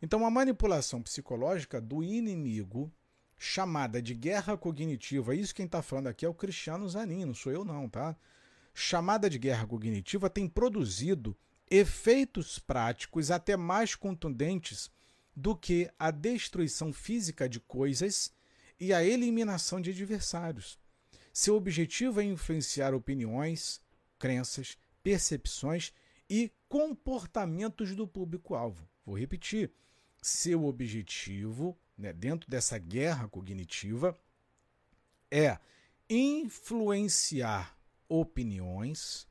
Então, a manipulação psicológica do inimigo, chamada de guerra cognitiva, isso quem está falando aqui é o Cristiano Zanin, não sou eu não, tá? Chamada de guerra cognitiva tem produzido efeitos práticos até mais contundentes do que a destruição física de coisas e a eliminação de adversários. Seu objetivo é influenciar opiniões, crenças, percepções e comportamentos do público-alvo. Vou repetir seu objetivo, né, dentro dessa guerra cognitiva, é influenciar opiniões,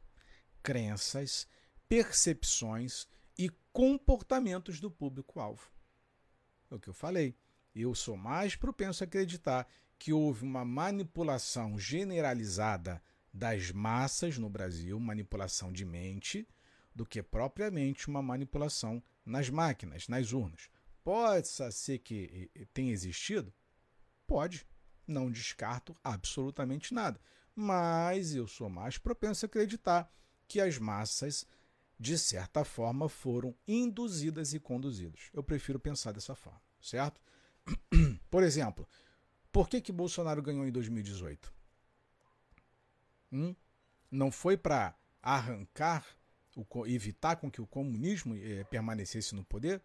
crenças, percepções e comportamentos do público-alvo. É o que eu falei. Eu sou mais propenso a acreditar que houve uma manipulação generalizada das massas no Brasil, manipulação de mente, do que propriamente uma manipulação nas máquinas, nas urnas. Pode ser que tenha existido? Pode. Não descarto absolutamente nada. Mas eu sou mais propenso a acreditar que as massas, de certa forma, foram induzidas e conduzidas. Eu prefiro pensar dessa forma, certo? <clears throat> Por exemplo, por que, que Bolsonaro ganhou em 2018? Hum? Não foi para arrancar, evitar com que o comunismo eh, permanecesse no poder?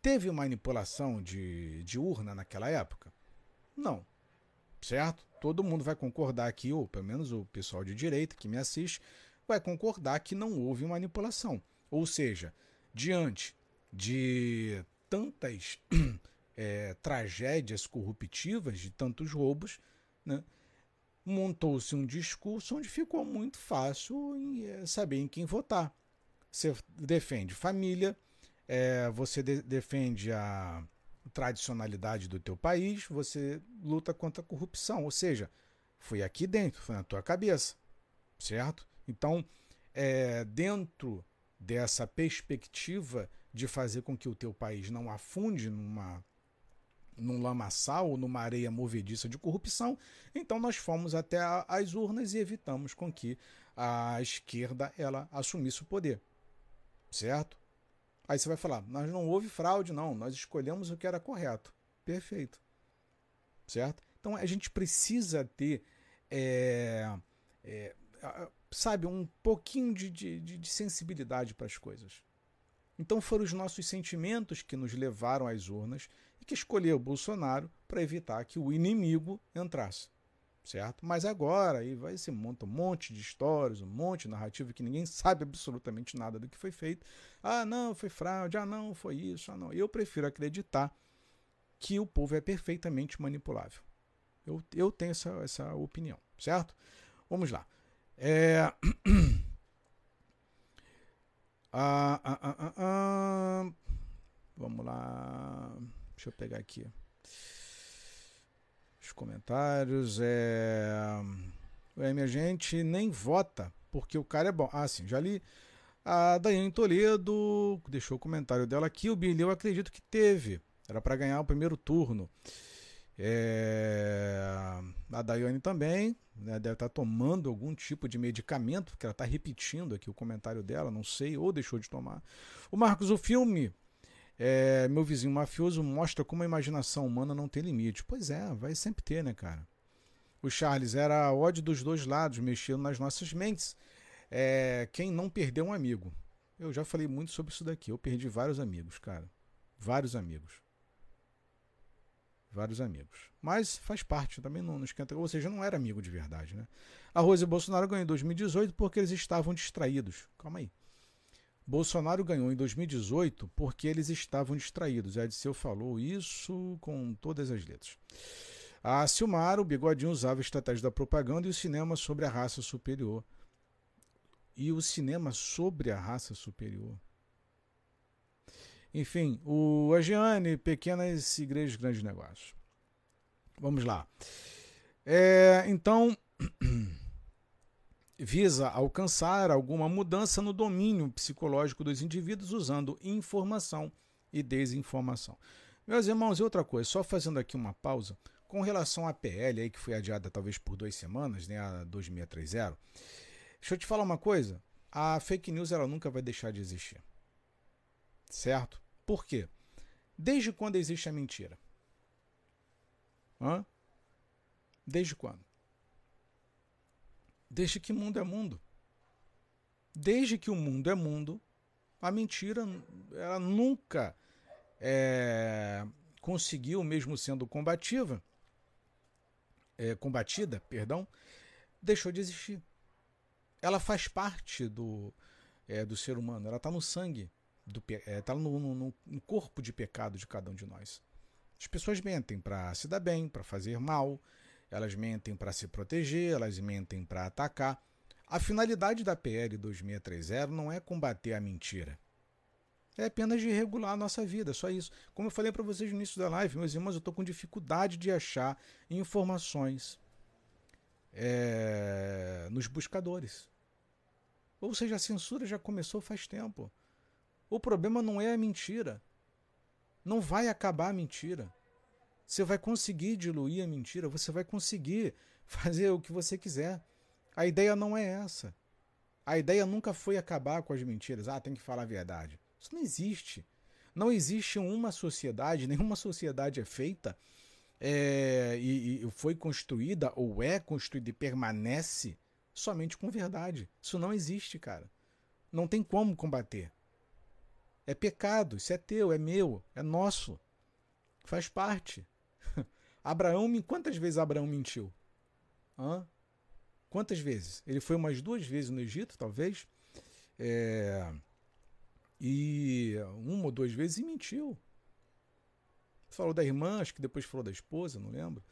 Teve manipulação de, de urna naquela época? Não. Certo? Todo mundo vai concordar aqui, ou pelo menos o pessoal de direita que me assiste, vai concordar que não houve manipulação. Ou seja, diante de tantas <clears throat> é, tragédias corruptivas, de tantos roubos, né, montou-se um discurso onde ficou muito fácil em, é, saber em quem votar. Você defende família, é, você de defende a tradicionalidade do teu país, você luta contra a corrupção. Ou seja, foi aqui dentro, foi na tua cabeça, certo? Então, é, dentro dessa perspectiva de fazer com que o teu país não afunde numa num lamaçal numa areia movediça de corrupção, então nós fomos até as urnas e evitamos com que a esquerda ela assumisse o poder, certo? Aí você vai falar, nós não houve fraude, não, nós escolhemos o que era correto. Perfeito. Certo? Então a gente precisa ter, é, é, sabe, um pouquinho de, de, de sensibilidade para as coisas. Então foram os nossos sentimentos que nos levaram às urnas que escolheu Bolsonaro para evitar que o inimigo entrasse certo? Mas agora aí vai se monta um monte de histórias, um monte de narrativa que ninguém sabe absolutamente nada do que foi feito. Ah, não, foi fraude, ah, não, foi isso, ah, não. Eu prefiro acreditar que o povo é perfeitamente manipulável. Eu, eu tenho essa, essa opinião, certo? Vamos lá. É... <clears throat> ah, ah, ah, ah, ah. Vamos lá. Deixa eu pegar aqui os comentários. É... O emergente nem vota, porque o cara é bom. Ah, sim, já li. A Daiane Toledo deixou o comentário dela aqui. O Billy, eu acredito que teve. Era para ganhar o primeiro turno. É... A Daiane também né, deve estar tá tomando algum tipo de medicamento, porque ela está repetindo aqui o comentário dela, não sei, ou deixou de tomar. O Marcos, o filme É, meu vizinho mafioso mostra como a imaginação humana não tem limite. Pois é, vai sempre ter, né, cara? O Charles era ódio dos dois lados, mexendo nas nossas mentes. É, quem não perdeu um amigo? Eu já falei muito sobre isso daqui. Eu perdi vários amigos, cara. Vários amigos. Vários amigos. Mas faz parte, também não, não esquenta. Ou seja, não era amigo de verdade, né? A Rose Bolsonaro ganhou em 2018 porque eles estavam distraídos. Calma aí. Bolsonaro ganhou em 2018 porque eles estavam distraídos. A Edson falou isso com todas as letras. A Silmar, o bigodinho, usava a estratégia da propaganda e o cinema sobre a raça superior. E o cinema sobre a raça superior. Enfim, o Agiane, pequenas igrejas, grandes negócios. Vamos lá. É, então, <clears throat> visa alcançar alguma mudança no domínio psicológico dos indivíduos usando informação e desinformação. Meus irmãos, e outra coisa, só fazendo aqui uma pausa, com relação à PL, aí, que foi adiada talvez por duas semanas, né, a 2630, deixa eu te falar uma coisa, a fake news ela nunca vai deixar de existir. Certo? Por quê? Desde quando existe a mentira? Hã? Desde quando? Desde que mundo é mundo. Desde que o mundo é mundo, a mentira ela nunca é, conseguiu, mesmo sendo combativa, é, combatida, perdão, deixou de existir. Ela faz parte do, é, do ser humano, ela está no sangue, está é, no, no, no corpo de pecado de cada um de nós. As pessoas mentem para se dar bem, para fazer mal, elas mentem para se proteger, elas mentem para atacar. A finalidade da PL 2630 não é combater a mentira. É apenas de regular a nossa vida, só isso. Como eu falei para vocês no início da live, meus irmãos, eu estou com dificuldade de achar informações é, nos buscadores. Ou seja, a censura já começou faz tempo. O problema não é a mentira. Não vai acabar a mentira. Você vai conseguir diluir a mentira, você vai conseguir <laughs> fazer o que você quiser. A ideia não é essa. A ideia nunca foi acabar com as mentiras. Ah, tem que falar a verdade. Isso não existe. Não existe uma sociedade, <laughs> nenhuma sociedade é feita é, e, e foi construída ou é construída e permanece somente com verdade. Isso não existe, cara. Não tem como combater. É pecado, isso é teu, é meu, é nosso. Faz parte. Abraão, quantas vezes Abraão mentiu? Hã? Quantas vezes? Ele foi umas duas vezes no Egito, talvez. É... E uma ou duas vezes e mentiu. Falou da irmã, acho que depois falou da esposa, não lembro.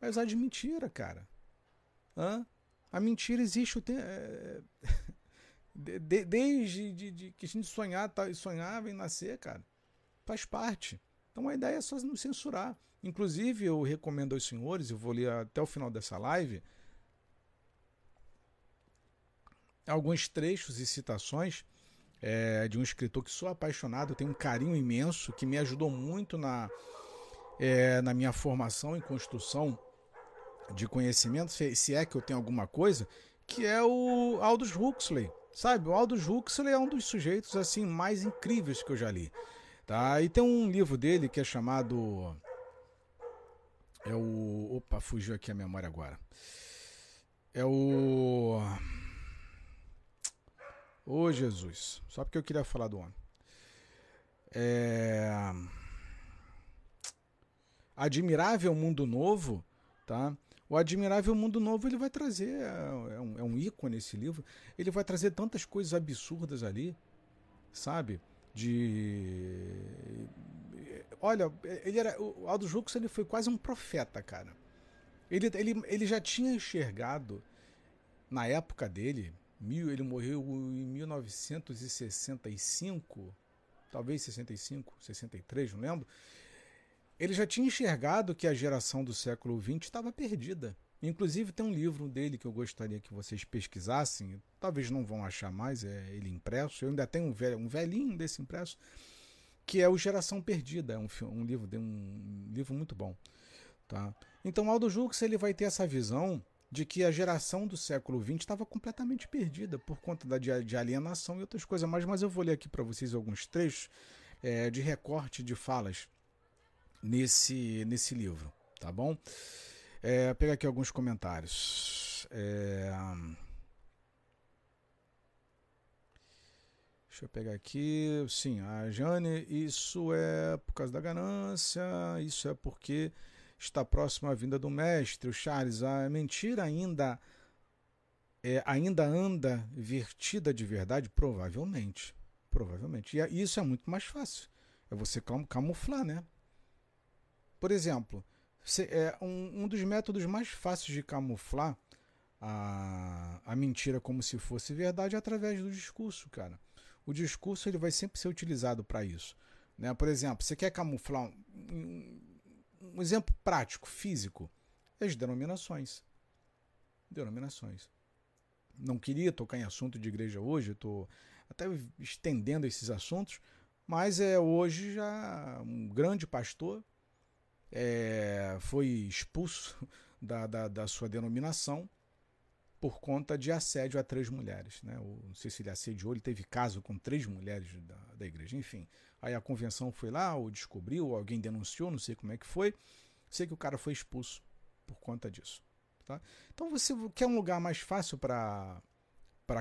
Mas a de mentira, cara. Hã? A mentira existe o tempo. É... <laughs> De, desde de, de, que a gente sonhar, tá, sonhava em nascer, cara. Faz parte. Então a ideia é só não censurar. Inclusive, eu recomendo aos senhores, eu vou ler até o final dessa live, alguns trechos e citações é, de um escritor que sou apaixonado, tenho um carinho imenso, que me ajudou muito na, é, na minha formação em construção de conhecimento, se é que eu tenho alguma coisa, que é o Aldous Huxley. Sabe, o Aldous Huxley é um dos sujeitos assim mais incríveis que eu já li. Tá? E tem um livro dele que é chamado é o opa, fugiu aqui a memória agora. É o Ô oh, Jesus, só porque eu queria falar do homem. É... Admirável Mundo Novo, tá? O Admirável Mundo Novo ele vai trazer, é, é um, é um ícone esse livro, ele vai trazer tantas coisas absurdas ali, sabe? De. Olha, ele era. O Aldo Jux ele foi quase um profeta, cara. Ele, ele, ele já tinha enxergado, na época dele, mil, ele morreu em 1965, talvez 65, 63, não lembro ele já tinha enxergado que a geração do século XX estava perdida. Inclusive tem um livro dele que eu gostaria que vocês pesquisassem, talvez não vão achar mais, é ele impresso. Eu ainda tenho um, velho, um velhinho desse impresso, que é o Geração Perdida, é um, um livro um livro muito bom, tá? Então Aldo Jux ele vai ter essa visão de que a geração do século XX estava completamente perdida por conta da, de alienação e outras coisas mais, mas eu vou ler aqui para vocês alguns trechos é, de recorte de falas nesse, nesse livro, tá bom? É, pegar aqui alguns comentários. É... Deixa eu pegar aqui. Sim, a Jane, isso é por causa da ganância, isso é porque está próximo à vinda do mestre. O Charles, a mentira ainda é, ainda anda vertida de verdade? Provavelmente. Provavelmente. E isso é muito mais fácil. É você camuflar, né? Por exemplo, é um, um dos métodos mais fáceis de camuflar a, a mentira como se fosse verdade é através do discurso, cara. O discurso ele vai sempre ser utilizado para isso. Né? Por exemplo, você quer camuflar um, um, um exemplo prático, físico, as denominações. Denominações. Não queria tocar em assunto de igreja hoje, estou até estendendo esses assuntos, mas é hoje já um grande pastor é, foi expulso da, da, da, sua denominação por conta de assédio a três mulheres. Né? Não sei se ele assediou, ele teve caso com três mulheres da, da igreja, enfim. Aí a convenção foi lá, ou descobriu, alguém denunciou, não sei como é que foi. Sei que o cara foi expulso por conta disso. Tá? Então você quer um lugar mais fácil para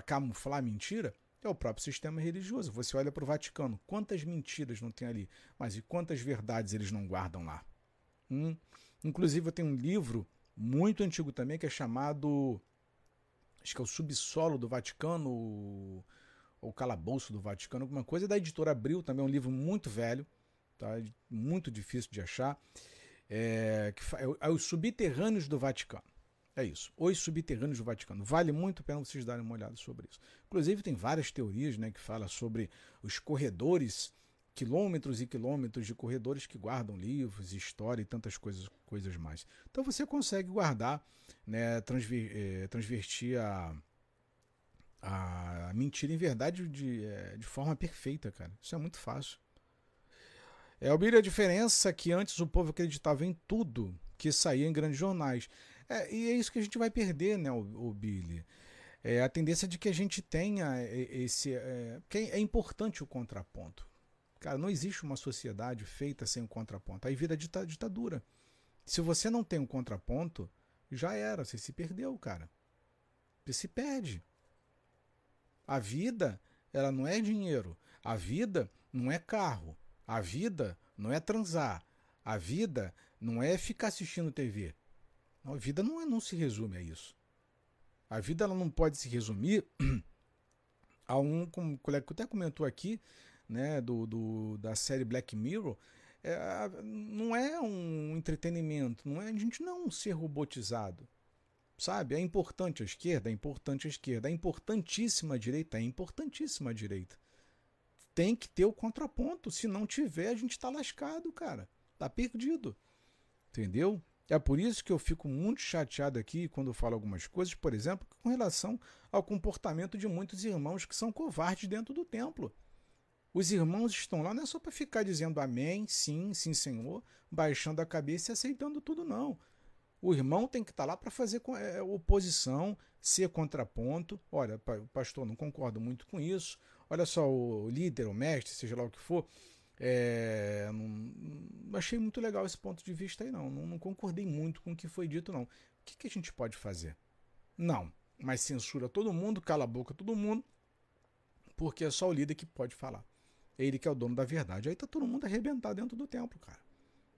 camuflar mentira? É o próprio sistema religioso. Você olha para o Vaticano, quantas mentiras não tem ali, mas e quantas verdades eles não guardam lá? Hum. Inclusive, eu tenho um livro muito antigo também que é chamado. Acho que é o Subsolo do Vaticano, ou Calabouço do Vaticano, alguma coisa, é da editora Abril, também é um livro muito velho, tá? muito difícil de achar. É, que é, é Os Subterrâneos do Vaticano. É isso. Os Subterrâneos do Vaticano. Vale muito a pena vocês darem uma olhada sobre isso. Inclusive, tem várias teorias né, que falam sobre os corredores quilômetros e quilômetros de corredores que guardam livros, história e tantas coisas, coisas mais. Então você consegue guardar, né, transver, é, transvertir a, a mentira em verdade de, é, de forma perfeita, cara. Isso é muito fácil. É, Albírio, a diferença é que antes o povo acreditava em tudo que saía em grandes jornais. É, e é isso que a gente vai perder, né, o, o Billy? É a tendência de que a gente tenha esse. É, é importante o contraponto. Cara, não existe uma sociedade feita sem um contraponto. Aí vira ditadura. Se você não tem um contraponto, já era, você se perdeu, cara. Você se perde. A vida, ela não é dinheiro. A vida não é carro. A vida não é transar. A vida não é ficar assistindo TV. A vida não, é, não se resume a isso. A vida ela não pode se resumir <clears throat> a um, como o colega até comentou aqui, né, do, do, da série Black Mirror, é, não é um entretenimento, não é a gente não ser robotizado. Sabe? É importante a esquerda, é importante a esquerda, é importantíssima a direita, é importantíssima a direita. Tem que ter o contraponto. Se não tiver, a gente está lascado, cara. Tá perdido. Entendeu? É por isso que eu fico muito chateado aqui quando falo algumas coisas, por exemplo, com relação ao comportamento de muitos irmãos que são covardes dentro do templo. Os irmãos estão lá não é só para ficar dizendo amém, sim, sim, Senhor, baixando a cabeça e aceitando tudo, não. O irmão tem que estar tá lá para fazer é, oposição, ser contraponto. Olha, pastor, não concordo muito com isso. Olha só, o líder, o mestre, seja lá o que for, é, não, achei muito legal esse ponto de vista aí, não. não. não. concordei muito com o que foi dito, não. O que, que a gente pode fazer? Não, mas censura todo mundo, cala a boca todo mundo, porque é só o líder que pode falar. Ele que é o dono da verdade. Aí tá todo mundo arrebentado dentro do templo, cara.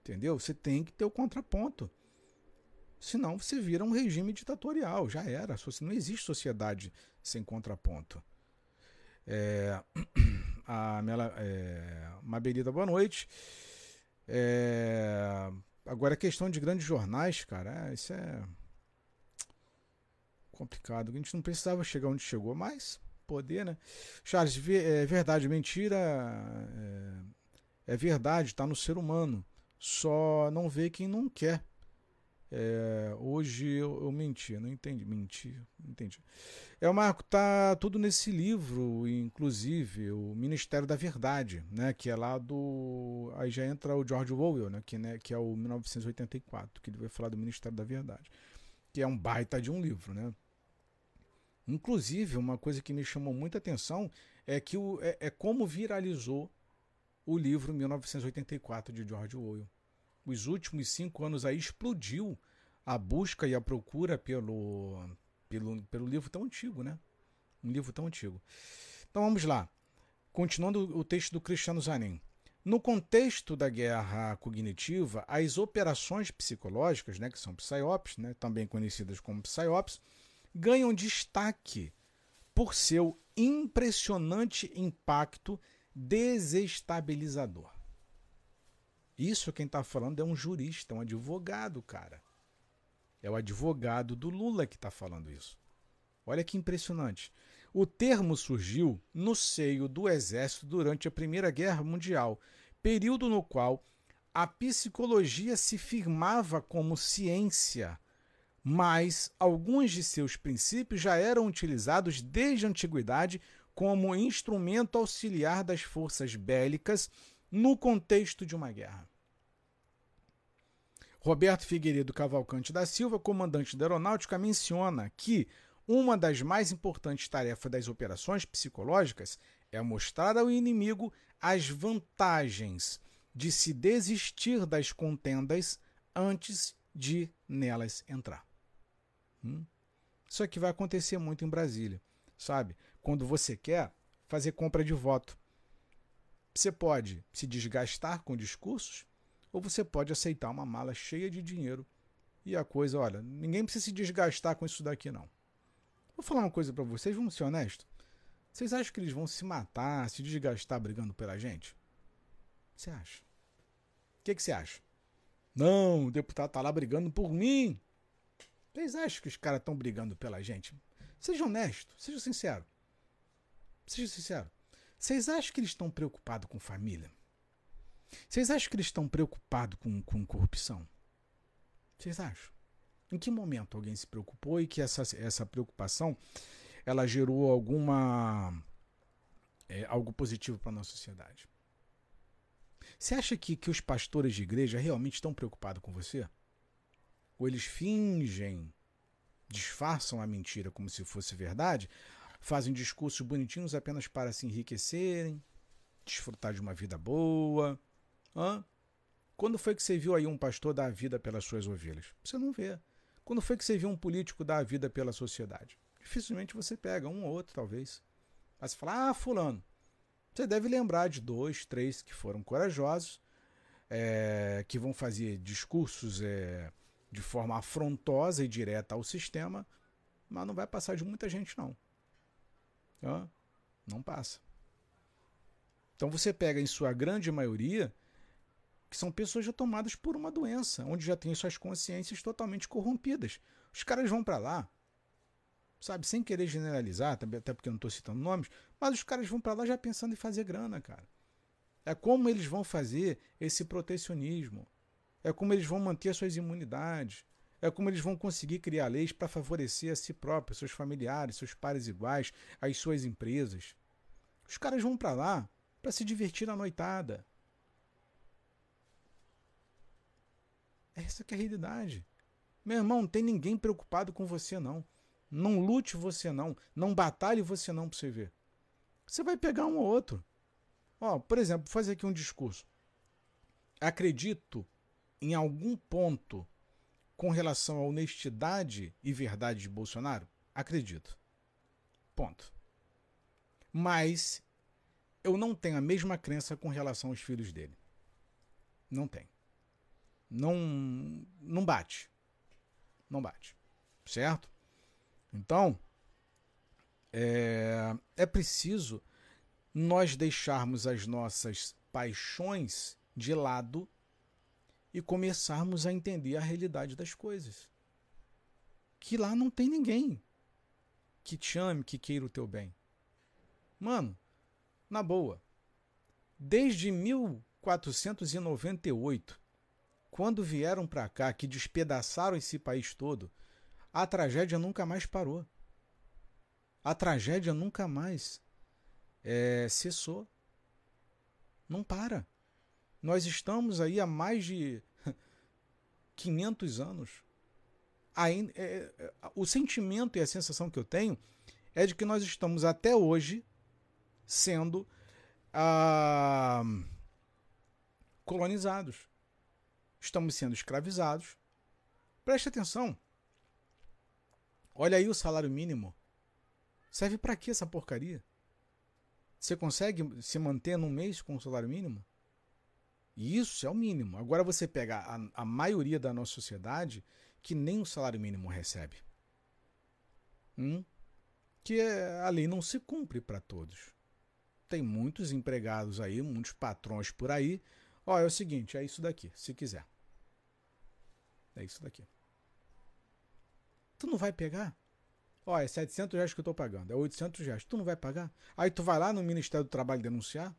Entendeu? Você tem que ter o contraponto. Senão você vira um regime ditatorial. Já era. Não existe sociedade sem contraponto. É, <clears throat> a Mela, é, Mabelida, boa noite. É, agora, a questão de grandes jornais, cara, é, isso é complicado. A gente não precisava chegar onde chegou, mas poder, né? Charles, é verdade, mentira é, é verdade, está no ser humano. Só não vê quem não quer. É, hoje eu, eu, menti, não entendi, menti, entendi. É o Marco, tá tudo nesse livro, inclusive o Ministério da Verdade, né, que é lá do, aí já entra o George Orwell, né, que, né, que é o 1984, que ele vai falar do Ministério da Verdade, que é um baita de um livro, né? Inclusive, uma coisa que me chamou muita atenção é que o, é, é como viralizou o livro 1984 de George Orwell. Os últimos cinco anos aí explodiu a busca e a procura pelo, pelo, pelo livro tão antigo, né? Um livro tão antigo. Então vamos lá. Continuando o texto do Cristiano Zanin. No contexto da guerra cognitiva, as operações psicológicas, né, que são PSYOPs, né, também conhecidas como PSYOPs, ganham destaque por seu impressionante impacto desestabilizador. Isso quem está falando é um jurista, um advogado, cara. É o advogado do Lula que está falando isso. Olha que impressionante. O termo surgiu no seio do Exército durante a Primeira Guerra Mundial, período no qual a psicologia se firmava como ciência, mas alguns de seus princípios já eram utilizados desde a antiguidade como instrumento auxiliar das forças bélicas no contexto de uma guerra. Roberto Figueiredo Cavalcante da Silva, comandante da Aeronáutica, menciona que uma das mais importantes tarefas das operações psicológicas é mostrar ao inimigo as vantagens de se desistir das contendas antes de nelas entrar. Hum? Isso aqui vai acontecer muito em Brasília, sabe? Quando você quer fazer compra de voto, você pode se desgastar com discursos ou você pode aceitar uma mala cheia de dinheiro e a coisa, olha, ninguém precisa se desgastar com isso daqui não. Vou falar uma coisa para vocês, vamos ser honestos. Vocês acham que eles vão se matar, se desgastar brigando pela gente? Você acha? O que, você acha? Não, o deputado tá lá brigando por mim. Vocês acham que os caras estão brigando pela gente? Seja honesto, seja sincero. Seja sincero. Vocês acham que eles estão preocupados com família? Vocês acham que eles estão preocupados com, com corrupção? Vocês acham? Em que momento alguém se preocupou e que essa, essa preocupação ela gerou alguma é, algo positivo para a nossa sociedade? Você acha que, que os pastores de igreja realmente estão preocupados com você? Ou eles fingem, disfarçam a mentira como se fosse verdade, fazem discursos bonitinhos apenas para se enriquecerem, desfrutar de uma vida boa? Hã? Quando foi que você viu aí um pastor dar a vida pelas suas ovelhas? Você não vê. Quando foi que você viu um político dar a vida pela sociedade? Dificilmente você pega um ou outro, talvez. Mas você fala, ah, fulano. Você deve lembrar de dois, três que foram corajosos, é, que vão fazer discursos é, de forma afrontosa e direta ao sistema, mas não vai passar de muita gente, não. Não passa. Então você pega, em sua grande maioria, que são pessoas já tomadas por uma doença, onde já têm suas consciências totalmente corrompidas. Os caras vão para lá, sabe, sem querer generalizar, até porque eu não estou citando nomes, mas os caras vão para lá já pensando em fazer grana, cara. É como eles vão fazer esse protecionismo. É como eles vão manter as suas imunidades. É como eles vão conseguir criar leis para favorecer a si próprios, seus familiares, seus pares iguais, as suas empresas. Os caras vão para lá para se divertir na noitada. Essa é a realidade. Meu irmão, não tem ninguém preocupado com você, não. Não lute você, não. Não batalhe você, não, para você ver. Você vai pegar um ou outro. Ó, por exemplo, fazer aqui um discurso. Acredito em algum ponto com relação à honestidade e verdade de Bolsonaro? Acredito. Ponto. Mas eu não tenho a mesma crença com relação aos filhos dele. Não tenho não, não bate. Não bate. Certo? Então, é, é preciso nós deixarmos as nossas paixões de lado e começarmos a entender a realidade das coisas. Que lá não tem ninguém que te ame, que queira o teu bem. Mano, na boa, desde 1498 quando vieram para cá, que despedaçaram esse país todo, a tragédia nunca mais parou. A tragédia nunca mais é, cessou. Não para. Nós estamos aí há mais de <laughs> 500 anos. É, é, o sentimento e a sensação que eu tenho é de que nós estamos até hoje sendo ah, colonizados. Estamos sendo escravizados. Preste atenção. Olha aí o salário mínimo. Serve para que essa porcaria? Você consegue se manter num mês com o salário mínimo? Isso é o mínimo. Agora você pega a, a maioria da nossa sociedade que nem o salário mínimo recebe. Hum? Que é, a lei não se cumpre para todos. Tem muitos empregados aí, muitos patrões por aí. Ó, é o seguinte, é isso daqui, se quiser. É isso daqui. Tu não vai pegar? Ó, é 700 reais que eu tô pagando, é 800 reais. Tu não vai pagar? Aí tu vai lá no Ministério do Trabalho denunciar?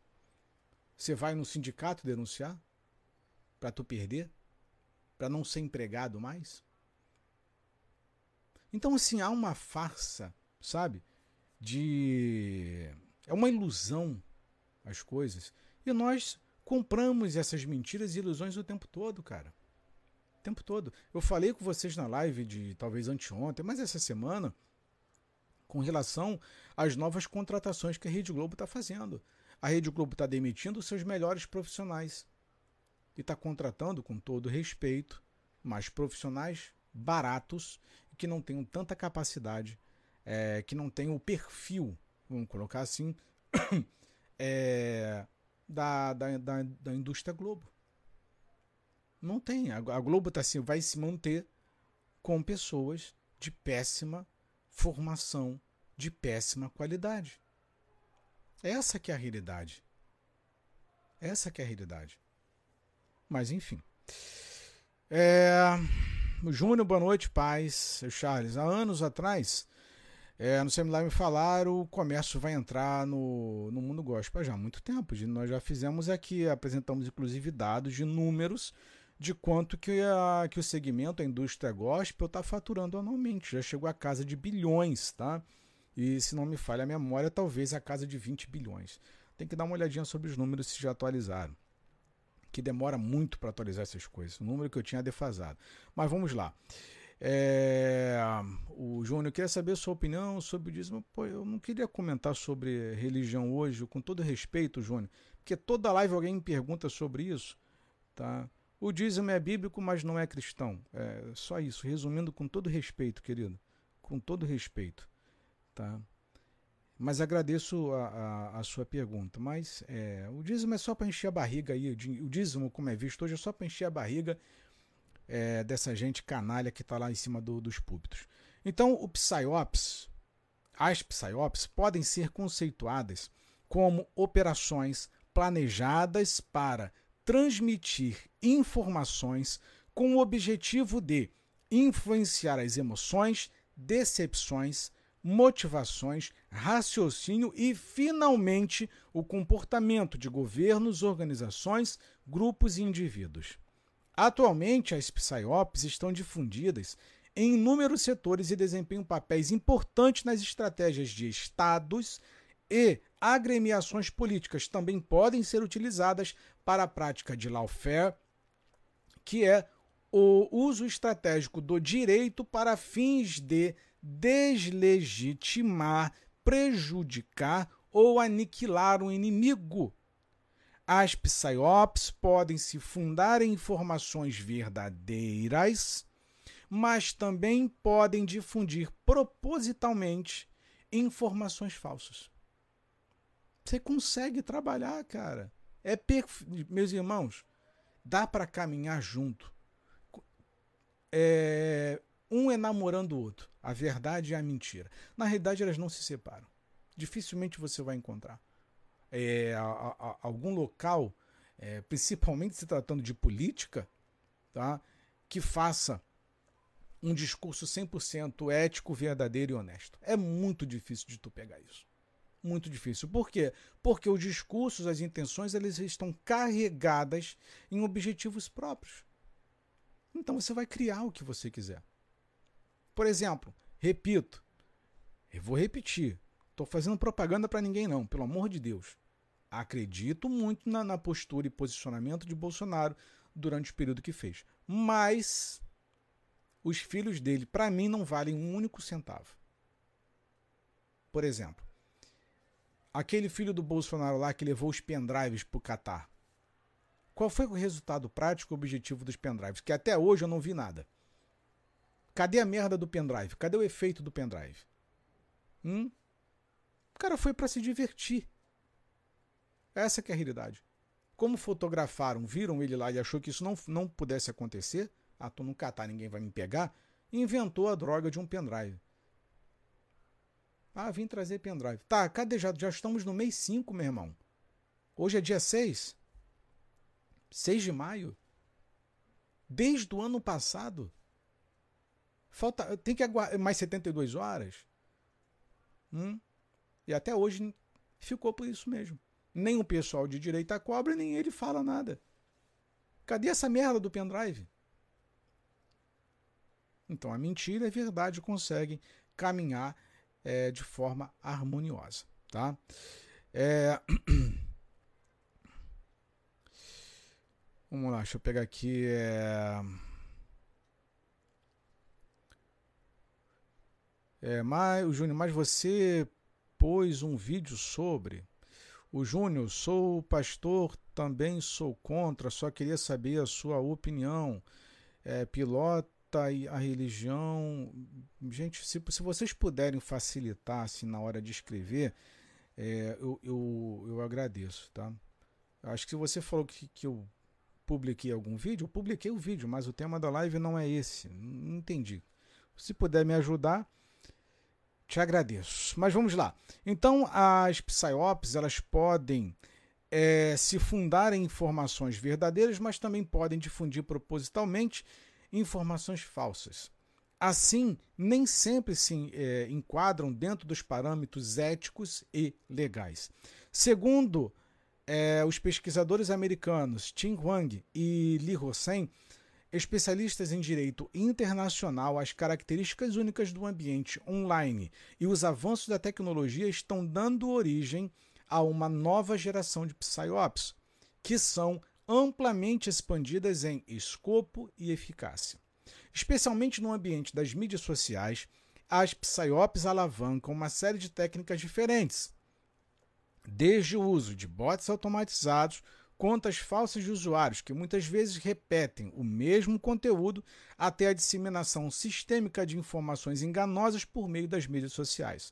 Você vai no sindicato denunciar? Para tu perder? Para não ser empregado mais? Então, assim, há uma farsa, sabe? De. É uma ilusão as coisas. E nós compramos essas mentiras e ilusões o tempo todo, cara. O tempo todo. Eu falei com vocês na live de talvez anteontem, mas essa semana com relação às novas contratações que a Rede Globo está fazendo. A Rede Globo está demitindo seus melhores profissionais e está contratando, com todo respeito, mais profissionais baratos que não tenham tanta capacidade, é, que não tenham o perfil, vamos colocar assim, <coughs> é, da, da, da, da, indústria Globo. Não tem. A, Globo tá, assim, vai se manter com pessoas de péssima formação de péssima qualidade. Essa que é a realidade. Essa que é a realidade. Mas enfim. É... Júnior, boa noite, paz. Charles, há anos atrás, é, no seminário me falaram o comércio vai entrar no, no mundo gospel já há muito tempo. Nós já fizemos aqui, apresentamos inclusive dados de números de quanto que, a, que o segmento, a indústria gospel, está faturando anualmente. Já chegou a casa de bilhões, tá? E se não me falha a memória, talvez a casa de 20 bilhões. Tem que dar uma olhadinha sobre os números se já atualizaram. Que demora muito para atualizar essas coisas. O número que eu tinha defasado. Mas vamos lá. É... O Júnior queria saber a sua opinião sobre o dízimo. Pô, eu não queria comentar sobre religião hoje, com todo respeito, Júnior, porque toda live alguém me pergunta sobre isso, tá? O dízimo é bíblico, mas não é cristão. É só isso. Resumindo, com todo respeito, querido. Com todo respeito. Tá? Mas agradeço a, a, a sua pergunta. Mas é, o dízimo é só para encher a barriga aí. O dízimo, como é visto hoje, é só para encher a barriga é, dessa gente canalha que está lá em cima do, dos púlpitos. Então, o PSYOPS, as PSYOPS, podem ser conceituadas como operações planejadas para transmitir informações com o objetivo de influenciar as emoções, decepções, motivações, raciocínio e, finalmente, o comportamento de governos, organizações, grupos e indivíduos. Atualmente, as PSYOPs estão difundidas em inúmeros setores e desempenham papéis importantes nas estratégias de estados e agremiações políticas também podem ser utilizadas para a prática de lawfare, que é o uso estratégico do direito para fins de deslegitimar, prejudicar ou aniquilar um inimigo. As psyops podem se fundar em informações verdadeiras, mas também podem difundir propositalmente informações falsas. Você consegue trabalhar, cara. É perf... Meus irmãos, dá para caminhar junto. É... Um é namorando o outro. A verdade e a mentira. Na realidade, elas não se separam. Dificilmente você vai encontrar é, a, a, algum local, é, principalmente se tratando de política, tá? que faça um discurso 100% ético, verdadeiro e honesto. É muito difícil de tu pegar isso muito difícil. Por quê? Porque os discursos, as intenções, eles estão carregadas em objetivos próprios. Então você vai criar o que você quiser. Por exemplo, repito, eu vou repetir, estou fazendo propaganda para ninguém não, pelo amor de Deus. Acredito muito na, na postura e posicionamento de Bolsonaro durante o período que fez. Mas os filhos dele, para mim, não valem um único centavo. Por exemplo, aquele filho do Bolsonaro lá que levou os pendrives pro Catar. Qual foi o resultado prático e objetivo dos pendrives? Que até hoje eu não vi nada. Cadê a merda do pendrive? Cadê o efeito do pendrive? Hum? O cara foi para se divertir. Essa é a realidade. Como fotografaram, viram ele lá e achou que isso não, não pudesse acontecer, ah, tô no catar, ninguém vai me pegar, inventou a droga de um pendrive. Ah, vim trazer pendrive. Tá, cadê? Já, já estamos no mês 5, meu irmão. Hoje é dia 6. 6 de maio. Desde o ano passado. Falta, tem que aguardar mais 72 horas. Hum? E até hoje ficou por isso mesmo. Nem o pessoal de direita cobra, nem ele fala nada. Cadê essa merda do pendrive? Então a mentira e a verdade conseguem caminhar é, de forma harmoniosa. Tá? É... <coughs> Vamos lá, deixa eu pegar aqui. É... É, mas, o Júnior, mas você pôs um vídeo sobre. O Júnior, sou pastor, também sou contra, só queria saber a sua opinião. É, pilota a religião. Gente, se, se vocês puderem facilitar assim, na hora de escrever, é, eu, eu, eu agradeço. Tá? Acho que você falou que, que eu publiquei algum vídeo, eu publiquei o vídeo, mas o tema da live não é esse. Não entendi. Se puder me ajudar, te agradeço. Mas vamos lá. Então, as PSYOPs elas podem é, se fundar em informações verdadeiras, mas também podem difundir propositalmente informações falsas. Assim, nem sempre se é, enquadram dentro dos parâmetros éticos e legais. Segundo é, os pesquisadores americanos Tim Huang e Li Hossein, especialistas em direito internacional, as características únicas do ambiente online e os avanços da tecnologia estão dando origem a uma nova geração de PSYOPs, que são amplamente expandidas em escopo e eficácia. Especialmente no ambiente das mídias sociais, as PSYOPs alavancam uma série de técnicas diferentes, desde o uso de bots automatizados contas falsas de usuários que muitas vezes repetem o mesmo conteúdo até a disseminação sistêmica de informações enganosas por meio das mídias sociais.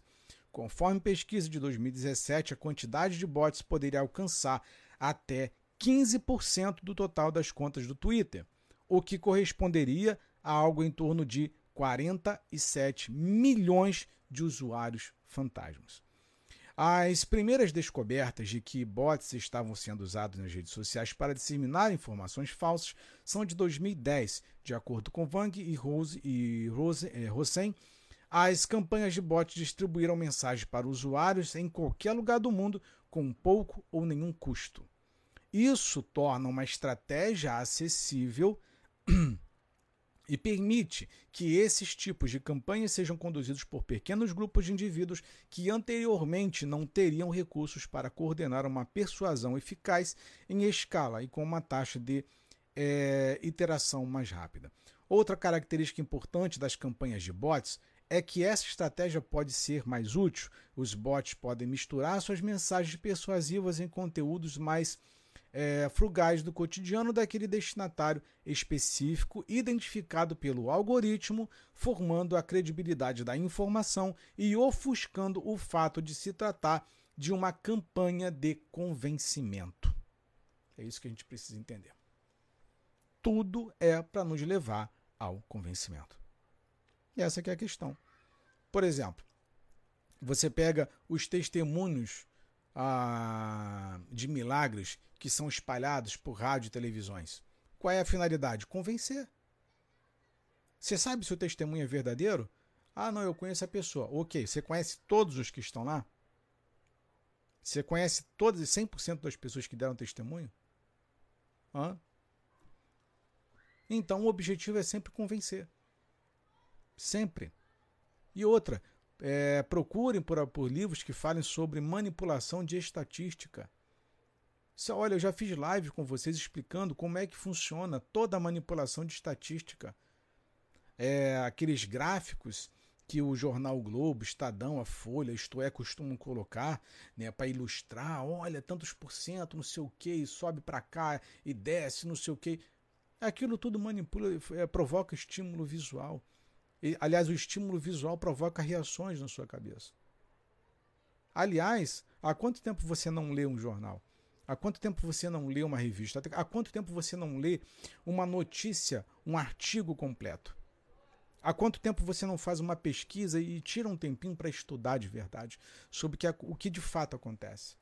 Conforme pesquisa de 2017, a quantidade de bots poderia alcançar até 15% do total das contas do Twitter, o que corresponderia a algo em torno de 47 milhões de usuários fantasmas. As primeiras descobertas de que bots estavam sendo usados nas redes sociais para disseminar informações falsas são de 2010. De acordo com Wang e Rose e Rose, eh, as campanhas de bots distribuíram mensagens para usuários em qualquer lugar do mundo com pouco ou nenhum custo. Isso torna uma estratégia acessível <clears throat> e permite que esses tipos de campanhas sejam conduzidos por pequenos grupos de indivíduos que anteriormente não teriam recursos para coordenar uma persuasão eficaz em escala e com uma taxa de é, iteração mais rápida. Outra característica importante das campanhas de bots é que essa estratégia pode ser mais útil. Os bots podem misturar suas mensagens persuasivas em conteúdos mais é, frugais do cotidiano daquele destinatário específico, identificado pelo algoritmo, formando a credibilidade da informação e ofuscando o fato de se tratar de uma campanha de convencimento. É isso que a gente precisa entender. Tudo é para nos levar ao convencimento. E essa é a questão. Por exemplo, você pega os testemunhos ah, de milagres que são espalhados por rádio e televisões. Qual é a finalidade? Convencer. Você sabe se o testemunho é verdadeiro? Ah, não, eu conheço a pessoa. Ok, você conhece todos os que estão lá? Você conhece todas 100% das pessoas que deram testemunho? Hã? Então o objetivo é sempre convencer. Sempre. E outra, é, procurem por, por livros que falem sobre manipulação de estatística. Olha, eu já fiz live com vocês explicando como é que funciona toda a manipulação de estatística. É, aqueles gráficos que o jornal Globo, Estadão, a Folha, isto é, costumam colocar, né, para ilustrar, olha, tantos por cento, não sei o que, sobe para cá e desce, não sei o que. Aquilo tudo manipula, é, provoca estímulo visual. E, aliás, o estímulo visual provoca reações na sua cabeça. Aliás, há quanto tempo você não lê um jornal? Há quanto tempo você não lê uma revista? Há quanto tempo você não lê uma notícia, um artigo completo? Há quanto tempo você não faz uma pesquisa e tira um tempinho para estudar de verdade sobre o que, de fato acontece?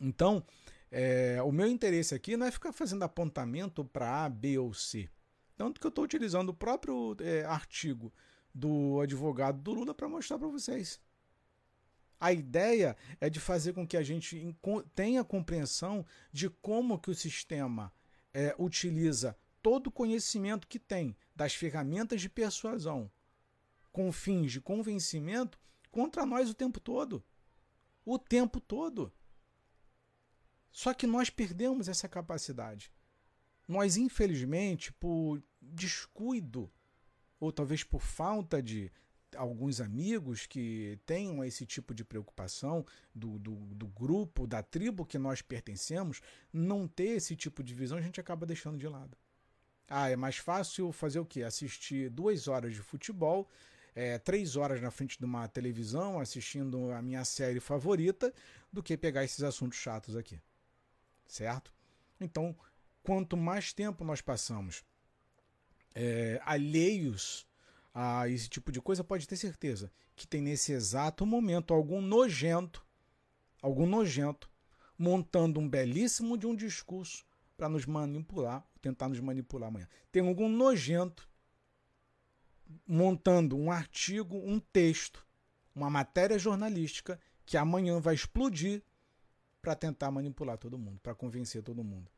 Então, é, o meu interesse aqui não é ficar fazendo apontamento para A, B ou C. Tanto que eu estou utilizando o próprio é, artigo do advogado do Lula para mostrar para vocês. A ideia é de fazer com que a gente tenha compreensão de como que o sistema é, utiliza todo o conhecimento que tem das ferramentas de persuasão com fins de convencimento contra nós o tempo todo. O tempo todo. Só que nós perdemos essa capacidade. Nós, infelizmente, por descuido, ou talvez por falta de alguns amigos que tenham esse tipo de preocupação do, do, do, grupo, da tribo que nós pertencemos, não ter esse tipo de visão, a gente acaba deixando de lado. Ah, é mais fácil fazer o quê? Assistir duas horas de futebol, é, três horas na frente de uma televisão assistindo a minha série favorita, do que pegar esses assuntos chatos aqui. Certo? Então, quanto mais tempo nós passamos é, alheios a esse tipo de coisa, pode ter certeza que tem nesse exato momento algum nojento, algum nojento, montando um belíssimo de um discurso para nos manipular, tentar nos manipular amanhã. Tem algum nojento montando um artigo, um texto, uma matéria jornalística que amanhã vai explodir para tentar manipular todo mundo, para convencer todo mundo.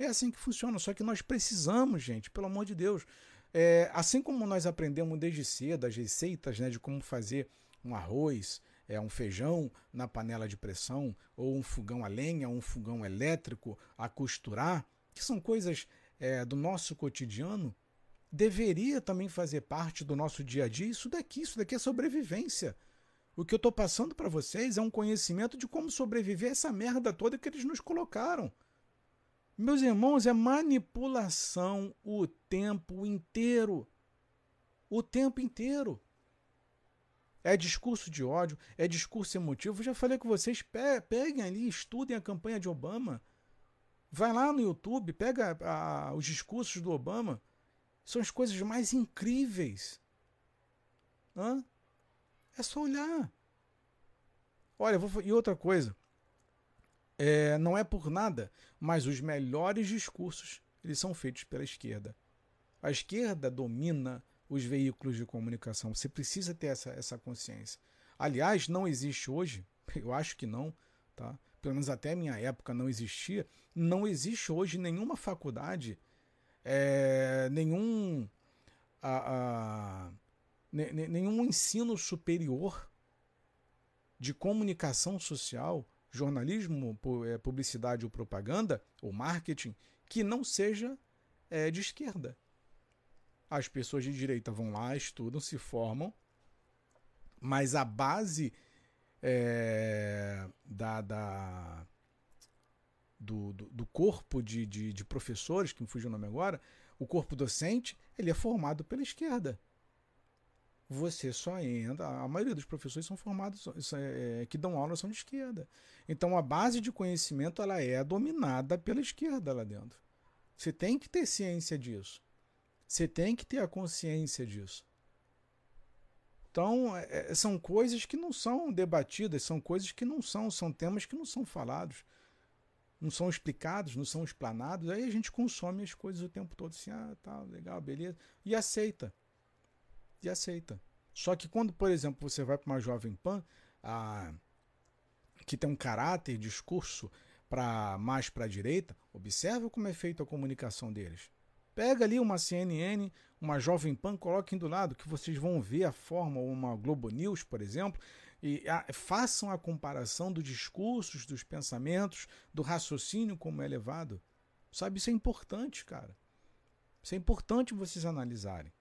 É assim que funciona, só que nós precisamos, gente, pelo amor de Deus. É, assim como nós aprendemos desde cedo as receitas né, de como fazer um arroz, é, um feijão na panela de pressão, ou um fogão a lenha, um fogão elétrico a costurar, que são coisas é, do nosso cotidiano, deveria também fazer parte do nosso dia a dia. Isso daqui, isso daqui é sobrevivência. O que eu estou passando para vocês é um conhecimento de como sobreviver a essa merda toda que eles nos colocaram. Meus irmãos, é manipulação o tempo inteiro. O tempo inteiro. É discurso de ódio, é discurso emotivo. Eu já falei com vocês, peguem ali, estudem a campanha de Obama. Vai lá no YouTube, pega a, os discursos do Obama. São as coisas mais incríveis. Hã? É só olhar. Olha, vou, e outra coisa. É, não é por nada, mas os melhores discursos eles são feitos pela esquerda. A esquerda domina os veículos de comunicação. Você precisa ter essa, essa consciência. Aliás, não existe hoje, <laughs> eu acho que não, tá? pelo menos até minha época não existia, não existe hoje nenhuma faculdade, é, nenhum, a, a, nenhum ensino superior de comunicação social, jornalismo, é, publicidade ou propaganda, ou marketing, que não seja é, de esquerda. As pessoas de direita vão lá, estudam, se formam, mas a base é, da, da do, do, do, corpo de, de, de, professores, que me fugiu o nome agora, o corpo docente, ele é formado pela esquerda. Você só entra. A maioria dos professores são formados, é, que dão aula são de esquerda. Então a base de conhecimento ela é dominada pela esquerda lá dentro. Você tem que ter ciência disso. Você tem que ter a consciência disso. Então, é, é, são coisas que não são debatidas, são coisas que não são, são temas que não são falados, não são explicados, não são explanados. Aí a gente consome as coisas o tempo todo assim, ah, tá, legal, beleza, e aceita. E aceita. Só que quando, por exemplo, você vai para uma jovem pan, a, que tem um caráter, discurso para mais para a direita, observa como é feita a comunicação deles. Pega ali uma CNN, uma Jovem Pan, coloquem do lado, que vocês vão ver a forma, uma Globo News, por exemplo, e a, façam a comparação dos discursos, dos pensamentos, do raciocínio como é levado. Sabe, isso é importante, cara. Isso é importante vocês analisarem.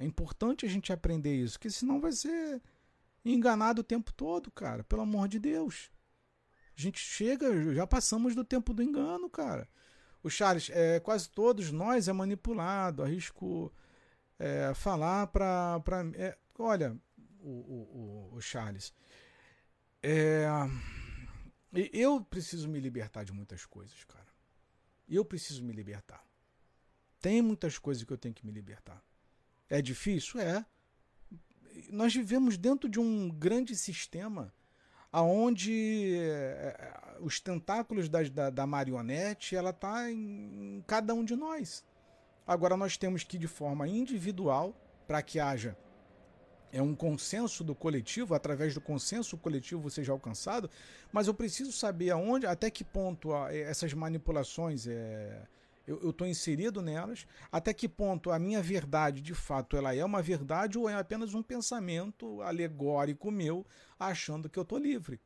É importante a gente aprender isso, porque senão vai ser enganado o tempo todo, cara. Pelo amor de Deus. A gente chega, já passamos do tempo do engano, cara. O Charles, é, quase todos nós é manipulado, arrisco é, falar para. É, olha, o, o, o Charles, é, eu preciso me libertar de muitas coisas, cara. Eu preciso me libertar. Tem muitas coisas que eu tenho que me libertar. É difícil? É. Nós vivemos dentro de um grande sistema aonde é, os tentáculos da, da, da marionete ela está em cada um de nós. Agora nós temos que de forma individual para que haja é um consenso do coletivo, através do consenso coletivo seja alcançado, mas eu preciso saber aonde, até que ponto essas manipulações é, eu estou inserido nelas, até que ponto a minha verdade de fato ela é uma verdade ou é apenas um pensamento alegórico meu achando que eu estou livre.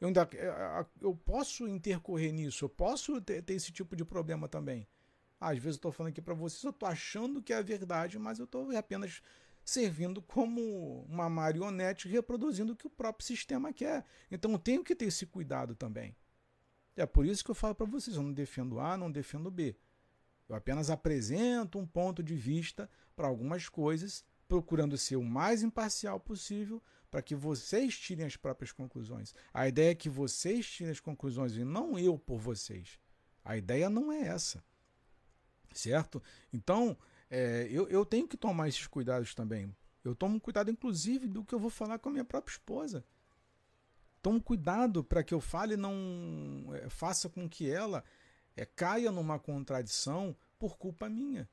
Eu, ainda, é, eu posso intercorrer nisso, eu posso ter, ter esse tipo de problema também. Às vezes eu estou falando aqui para vocês, eu estou achando que é a verdade, mas eu estou apenas servindo como uma marionete reproduzindo o que o próprio sistema quer. Então eu tenho que ter esse cuidado também. É por isso que eu falo para vocês, eu não defendo A, não defendo B. Eu apenas apresento um ponto de vista para algumas coisas, procurando ser o mais imparcial possível para que vocês tirem as próprias conclusões. A ideia é que vocês tirem as conclusões e não eu por vocês. A ideia não é essa. Certo? Então, é, eu, eu tenho que tomar esses cuidados também. Eu tomo cuidado, inclusive, do que eu vou falar com a minha própria esposa. Tomo cuidado para que eu fale não é, faça com que ela é, caia numa contradição por culpa minha.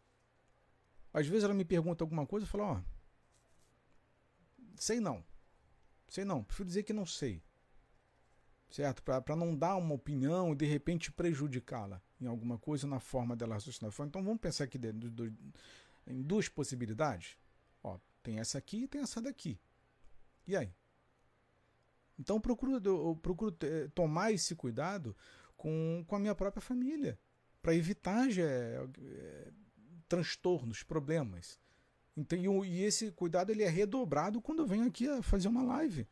Às vezes ela me pergunta alguma coisa, eu falo, ó, sei não. Sei não, prefiro dizer que não sei. Certo? Para não dar uma opinião e de repente prejudicá-la em alguma coisa na forma dela raciocinar. Então vamos pensar aqui dentro do, em duas possibilidades. Ó, tem essa aqui e tem essa daqui. E aí? Então eu procuro, eu procuro tomar esse cuidado com, com a minha própria família, para evitar já, é, transtornos, problemas. Então, e esse cuidado ele é redobrado quando eu venho aqui a fazer uma live.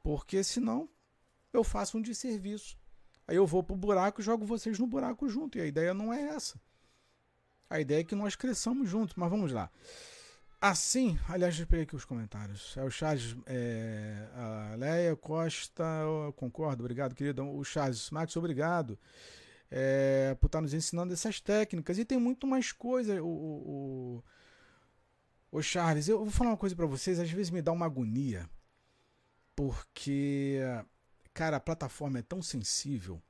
Porque senão eu faço um desserviço. Aí eu vou pro buraco e jogo vocês no buraco junto. E a ideia não é essa. A ideia é que nós cresçamos juntos. Mas vamos lá. Assim, aliás, eu peguei aqui os comentários. É o Charles, é, a Leia Costa, concordo, obrigado, querido. O Charles Max, obrigado é, por estar nos ensinando essas técnicas. E tem muito mais coisa. O, o, o, o Charles, eu vou falar uma coisa para vocês, às vezes me dá uma agonia, porque, cara, a plataforma é tão sensível.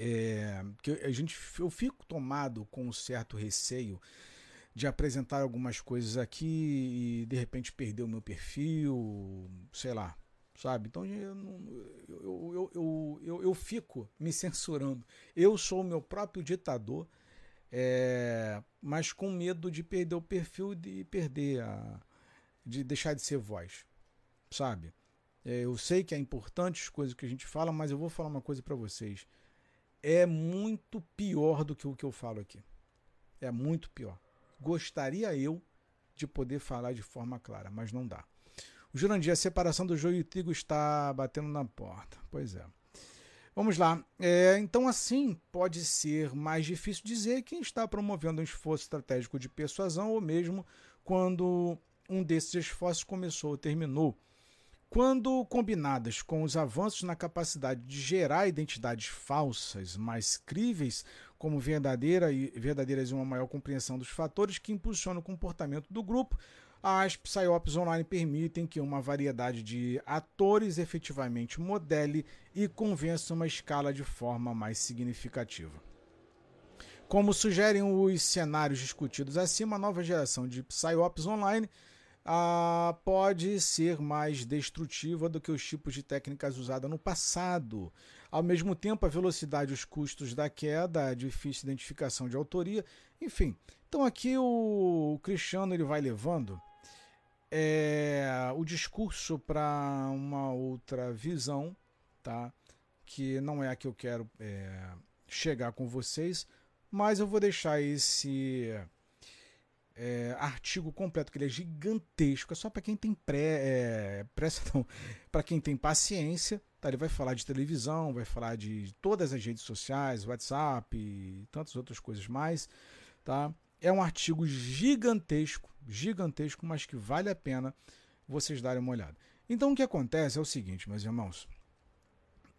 É, que a gente, eu fico tomado com um certo receio de apresentar algumas coisas aqui e de repente perder o meu perfil, sei lá, sabe? Então eu, eu, eu, eu, eu, fico me censurando. Eu sou o meu próprio ditador, é, mas com medo de perder o perfil e de perder a. de deixar de ser voz, sabe? É, eu sei que é importante as coisas que a gente fala, mas eu vou falar uma coisa para vocês. É muito pior do que o que eu falo aqui. É muito pior gostaria eu de poder falar de forma clara, mas não dá. O Jurandir, a separação do joio e trigo está batendo na porta. Pois é. Vamos lá. É, então, assim, pode ser mais difícil dizer quem está promovendo um esforço estratégico de persuasão ou mesmo quando um desses esforços começou ou terminou. Quando combinadas com os avanços na capacidade de gerar identidades falsas mais críveis, como verdadeira e verdadeiras e uma maior compreensão dos fatores que impulsionam o comportamento do grupo, as PsyOps online permitem que uma variedade de atores efetivamente modele e convença uma escala de forma mais significativa. Como sugerem os cenários discutidos acima, a nova geração de PsyOps online ah, pode ser mais destrutiva do que os tipos de técnicas usadas no passado. Ao mesmo tempo, a velocidade os custos da queda, a difícil identificação de autoria, enfim. Então aqui o Cristiano ele vai levando é, o discurso para uma outra visão, tá? que não é a que eu quero é, chegar com vocês, mas eu vou deixar esse é, artigo completo, que ele é gigantesco, é só para quem tem pré, é, pressa, <laughs> para quem tem paciência. Tá? Ele vai falar de televisão, vai falar de todas as redes sociais, WhatsApp e tantas outras coisas mais. Tá? É um artigo gigantesco, gigantesco, mas que vale a pena vocês darem uma olhada. Então o que acontece é o seguinte, meus irmãos.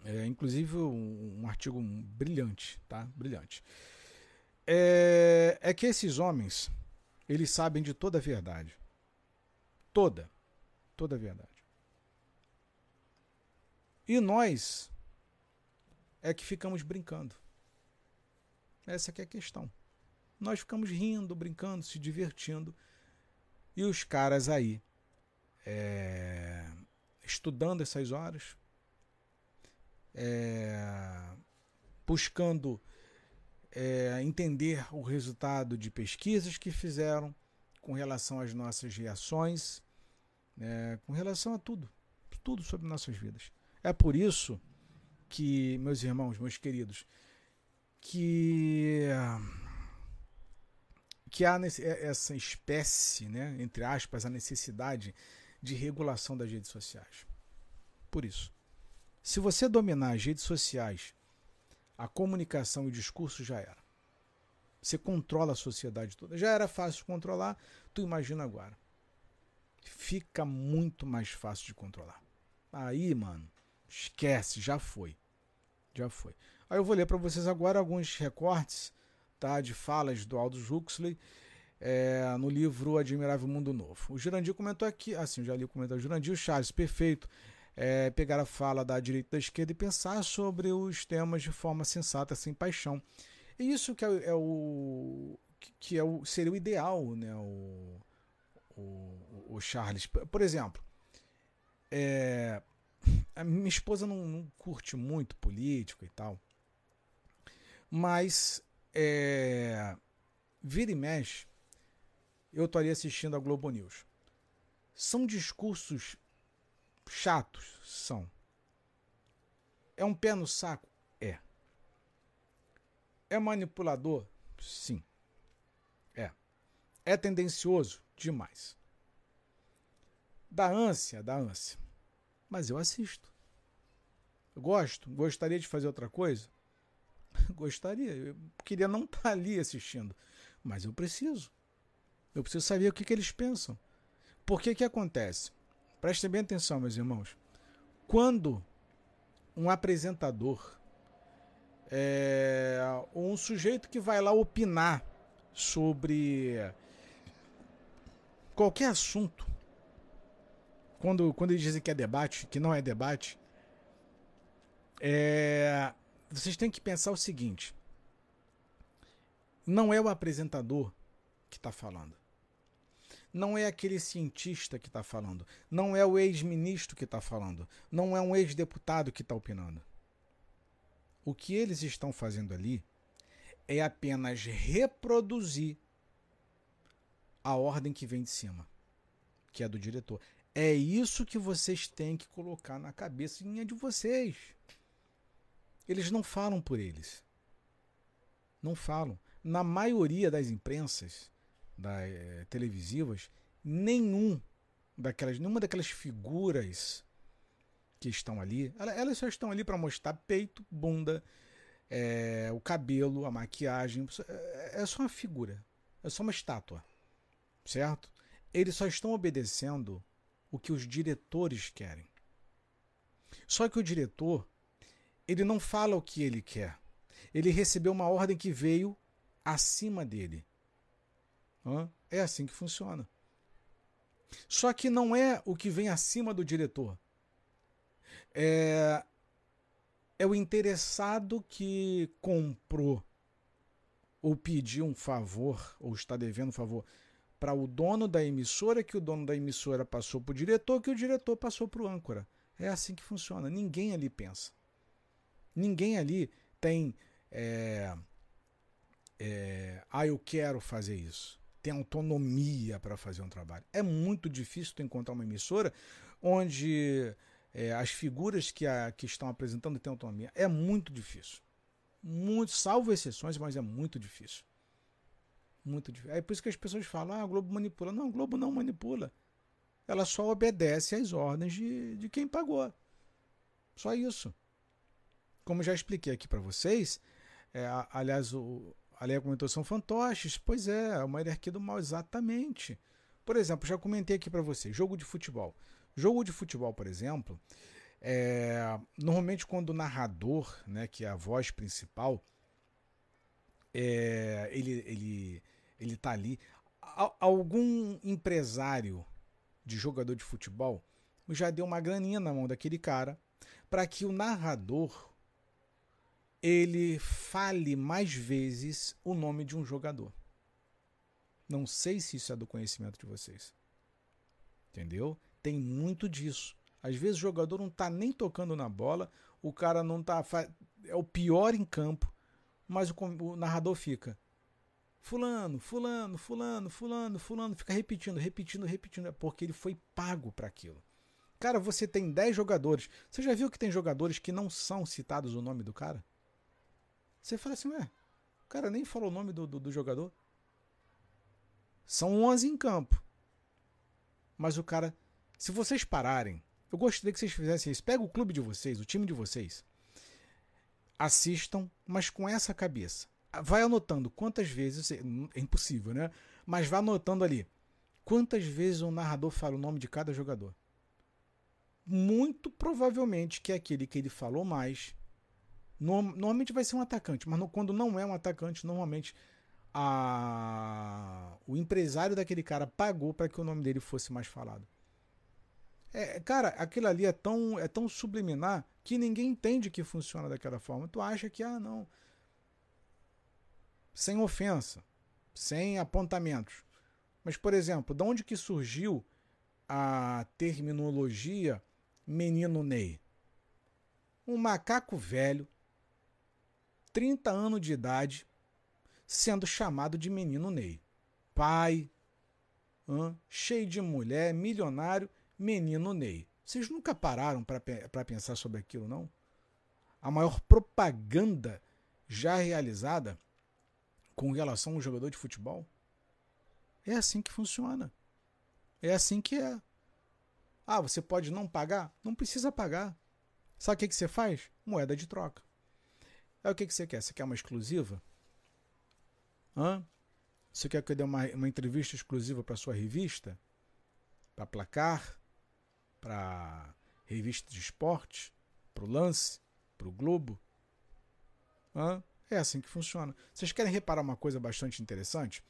É, inclusive um, um artigo brilhante, tá? Brilhante. É, é que esses homens eles sabem de toda a verdade. Toda. Toda a verdade. E nós é que ficamos brincando. Essa é a questão. Nós ficamos rindo, brincando, se divertindo. E os caras aí, é, estudando essas horas, é, buscando é, entender o resultado de pesquisas que fizeram com relação às nossas reações, né, com relação a tudo, tudo sobre nossas vidas. É por isso que, meus irmãos, meus queridos, que que há essa espécie, né, entre aspas, a necessidade de regulação das redes sociais. Por isso, se você dominar as redes sociais a comunicação e o discurso já era. Você controla a sociedade toda. Já era fácil de controlar, tu imagina agora. Fica muito mais fácil de controlar. Aí, mano, esquece, já foi. Já foi. Aí eu vou ler para vocês agora alguns recortes tá, de falas do Aldous Huxley é, no livro Admirável Mundo Novo. O Jurandir comentou aqui, assim, já li o comentário do Jurandir, o Charles, perfeito é, pegar a fala da direita e da esquerda e pensar sobre os temas de forma sensata, sem paixão. E isso que é, é o que é o, seria o ideal, né? O, o, o Charles. Por exemplo, é, a minha esposa não, não, curte muito político e tal, mas é, vira e mexe, eu estaria assistindo a Globo News. São discursos chatos? São. É um pé no saco? É. É manipulador? Sim. É. É tendencioso? Demais. Dá ânsia? Dá ânsia. Mas eu assisto. Eu gosto? Gostaria de fazer outra coisa? <laughs> Gostaria. Eu queria não estar tá ali assistindo. Mas eu preciso. Eu preciso saber o que, que eles pensam. Por que que acontece? Prestem bem atenção, meus irmãos. Quando um apresentador, é, um sujeito que vai lá opinar sobre qualquer assunto, quando, quando eles dizem que é debate, que não é debate, é, vocês têm que pensar o seguinte: não é o apresentador que está falando não é aquele cientista que está falando, não é o ex-ministro que está falando, não é um ex-deputado que está opinando. O que eles estão fazendo ali é apenas reproduzir a ordem que vem de cima, que é do diretor. É isso que vocês têm que colocar na cabeça de vocês. Eles não falam por eles. Não falam. Na maioria das imprensas, da, é, televisivas, nenhum daquelas, nenhuma daquelas figuras que estão ali, elas só estão ali para mostrar peito, bunda, é, o cabelo, a maquiagem. É, é só uma figura, é só uma estátua, certo? Eles só estão obedecendo o que os diretores querem. Só que o diretor, ele não fala o que ele quer. Ele recebeu uma ordem que veio acima dele. É assim que funciona. Só que não é o que vem acima do diretor. É, é o interessado que comprou ou pediu um favor, ou está devendo um favor, para o dono da emissora, que o dono da emissora passou para o diretor, que o diretor passou para o âncora. É assim que funciona. Ninguém ali pensa. Ninguém ali tem. É, é, ah, eu quero fazer isso tem autonomia para fazer um trabalho. É muito difícil tu encontrar uma emissora onde é, as figuras que, a, que estão apresentando têm autonomia. É muito difícil. Muito, salvo exceções, mas é muito difícil. Muito difícil. É por isso que as pessoas falam: ah, a Globo manipula. Não, a Globo não manipula. Ela só obedece às ordens de, de quem pagou. Só isso. Como já expliquei aqui para vocês, é, aliás, o, a lei comentou são fantoches. Pois é, é uma hierarquia do mal, exatamente. Por exemplo, já comentei aqui para você, jogo de futebol. Jogo de futebol, por exemplo, é, normalmente quando o narrador, né, que é a voz principal, é, ele, ele, ele tá ali. Algum empresário de jogador de futebol já deu uma graninha na mão daquele cara para que o narrador ele fale mais vezes o nome de um jogador. Não sei se isso é do conhecimento de vocês. Entendeu? Tem muito disso. Às vezes o jogador não está nem tocando na bola, o cara não tá é o pior em campo, mas o, o narrador fica fulano, fulano, fulano, fulano, fulano, fica repetindo, repetindo, repetindo, é porque ele foi pago para aquilo. Cara, você tem 10 jogadores. Você já viu que tem jogadores que não são citados o nome do cara? Você fala assim, ué, o cara nem falou o nome do, do, do jogador. São 11 em campo. Mas o cara. Se vocês pararem, eu gostaria que vocês fizessem isso. Pega o clube de vocês, o time de vocês. Assistam, mas com essa cabeça. Vai anotando quantas vezes. É impossível, né? Mas vai anotando ali. Quantas vezes o narrador fala o nome de cada jogador? Muito provavelmente que é aquele que ele falou mais. Normalmente vai ser um atacante, mas quando não é um atacante, normalmente a, o empresário daquele cara pagou para que o nome dele fosse mais falado. É, cara, aquilo ali é tão, é tão subliminar que ninguém entende que funciona daquela forma. Tu acha que, ah, não. Sem ofensa, sem apontamentos. Mas, por exemplo, de onde que surgiu a terminologia menino Ney? Um macaco velho, 30 anos de idade, sendo chamado de menino Ney. Pai, hum, cheio de mulher, milionário, menino Ney. Vocês nunca pararam para pensar sobre aquilo, não? A maior propaganda já realizada com relação a um jogador de futebol? É assim que funciona. É assim que é. Ah, você pode não pagar? Não precisa pagar. Sabe o que, que você faz? Moeda de troca. É o que, que você quer? Você quer uma exclusiva? Hã? Você quer que eu dê uma, uma entrevista exclusiva para sua revista? Para Placar? Para revista de esporte? Para o Lance? Para o Globo? Hã? É assim que funciona. Vocês querem reparar uma coisa bastante interessante?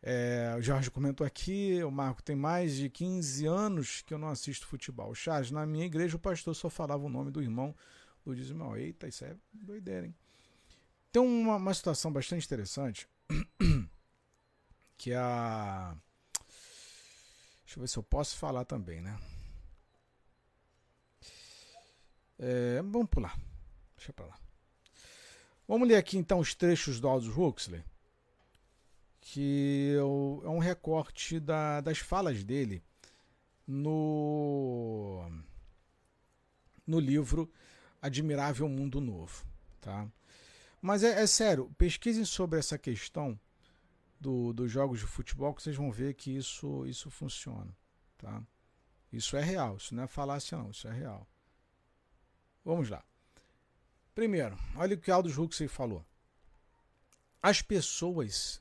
É, o Jorge comentou aqui, o Marco tem mais de 15 anos que eu não assisto futebol. Charles, na minha igreja o pastor só falava o nome do irmão do dízimo. Eita, isso é doideira, hein? Tem uma, uma situação bastante interessante <clears throat> que é a. Deixa eu ver se eu posso falar também, né? É, vamos pular. Deixa pra lá. Vamos ler aqui então os trechos do Aldous Huxley, que é um recorte da, das falas dele no, no livro Admirável Mundo Novo. Tá? Mas é, é sério, pesquisem sobre essa questão do, dos jogos de futebol que vocês vão ver que isso, isso funciona. Tá? Isso é real, isso não é falácia não, isso é real. Vamos lá. Primeiro, olha o que Aldous Huxley falou. As pessoas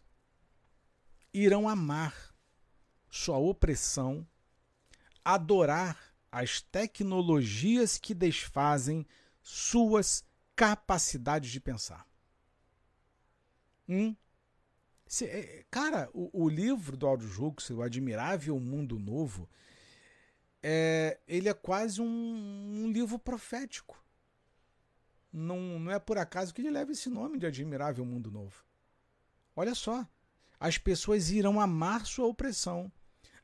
irão amar sua opressão, adorar as tecnologias que desfazem suas capacidades de pensar. Hum? É, cara, o, o, livro do Aldous Huxley, O Admirável Mundo Novo, é, ele é quase um, um, livro profético. Não, não é por acaso que ele leva esse nome de Admirável Mundo Novo. Olha só, as pessoas irão amar sua opressão,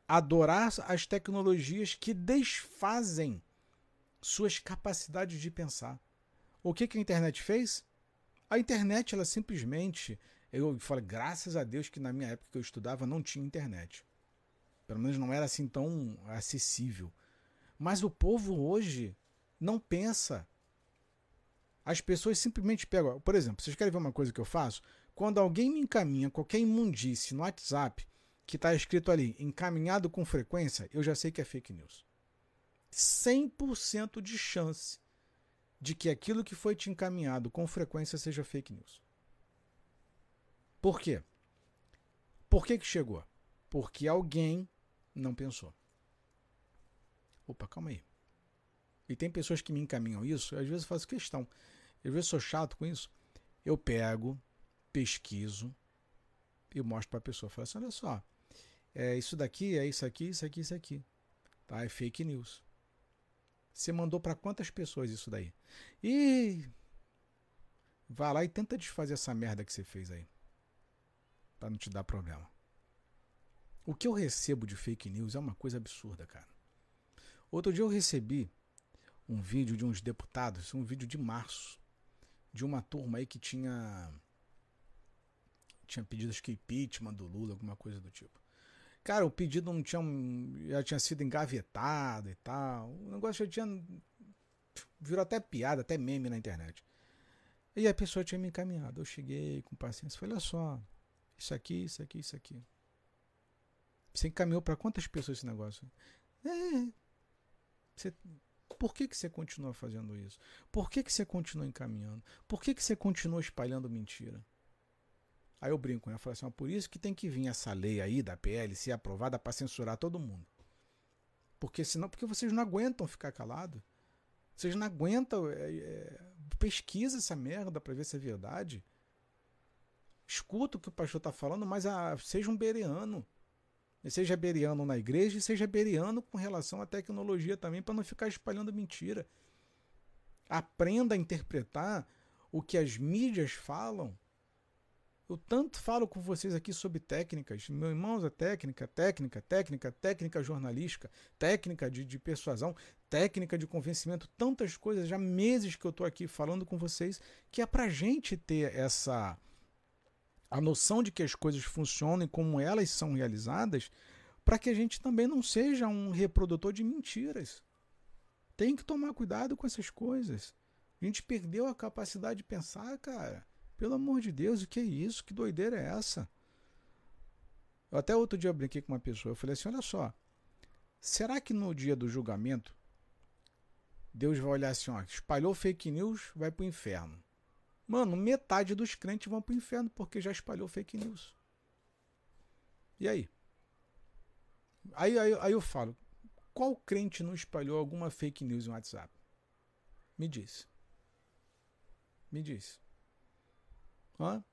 adorar as tecnologias que desfazem suas capacidades de pensar. O que, que a internet fez? A internet, ela simplesmente. Eu falo, graças a Deus que na minha época que eu estudava não tinha internet. Pelo menos não era assim tão acessível. Mas o povo hoje não pensa. As pessoas simplesmente pegam. Por exemplo, vocês querem ver uma coisa que eu faço? Quando alguém me encaminha qualquer imundície no WhatsApp que está escrito ali, encaminhado com frequência, eu já sei que é fake news. 100% de chance de que aquilo que foi te encaminhado com frequência seja fake news. Por quê? Por que, que chegou? Porque alguém não pensou. Opa, calma aí. E tem pessoas que me encaminham isso, às vezes eu faço questão. Às vezes sou chato com isso. Eu pego, pesquiso e mostro para a pessoa. Falo assim: olha só, é, isso daqui é isso aqui, isso aqui, isso aqui. Tá? É fake news. Você mandou para quantas pessoas isso daí? E vai lá e tenta desfazer essa merda que você fez aí. Para não te dar problema. O que eu recebo de fake news é uma coisa absurda, cara. Outro dia eu recebi um vídeo de uns deputados, um vídeo de março, de uma turma aí que tinha tinha pedido que impeachment do Lula, alguma coisa do tipo. Cara, o pedido não tinha já tinha sido engavetado e tal. O negócio já tinha virou até piada, até meme na internet. E a pessoa tinha me encaminhado. Eu cheguei com paciência, falei: "Olha só, isso aqui, isso aqui, isso aqui". Você encaminhou para quantas pessoas esse negócio? É, você por que, que você continua fazendo isso? Por que, que você continua encaminhando? Por que, que você continua espalhando mentira? Aí eu brinco, né? Eu falo assim, por isso que tem que vir essa lei aí da PL ser aprovada para censurar todo mundo. Porque senão, porque vocês não aguentam ficar calado. Vocês não aguentam. É, é, pesquisa essa merda para ver se é verdade. Escuta o que o pastor está falando, mas ah, seja um bereano. Seja beriano na igreja e seja beriano com relação à tecnologia também, para não ficar espalhando mentira. Aprenda a interpretar o que as mídias falam. Eu tanto falo com vocês aqui sobre técnicas. Meu irmão, é técnica, técnica, técnica, técnica jornalística, técnica de, de persuasão, técnica de convencimento, tantas coisas. Já meses que eu estou aqui falando com vocês, que é para gente ter essa a noção de que as coisas funcionam e como elas são realizadas, para que a gente também não seja um reprodutor de mentiras. Tem que tomar cuidado com essas coisas. A gente perdeu a capacidade de pensar, cara. Pelo amor de Deus, o que é isso? Que doideira é essa? Eu até outro dia brinquei com uma pessoa. Eu falei assim: olha só. Será que no dia do julgamento Deus vai olhar assim, ó, espalhou fake news, vai pro inferno. Mano, metade dos crentes vão pro inferno porque já espalhou fake news. E aí? Aí, aí, aí eu falo, qual crente não espalhou alguma fake news no WhatsApp? Me diz. Me diz. Hã?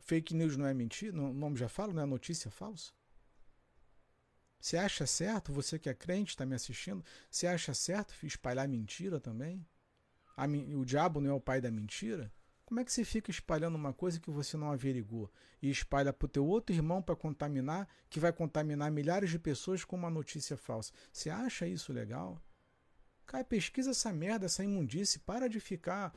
Fake news não é mentira? O nome já fala, não é notícia falsa? Você acha certo, você que é crente, está me assistindo, você acha certo espalhar mentira também? o diabo não é o pai da mentira, como é que você fica espalhando uma coisa que você não averigou e espalha para o teu outro irmão para contaminar, que vai contaminar milhares de pessoas com uma notícia falsa? Você acha isso legal? Cara, pesquisa essa merda, essa imundície, para de ficar.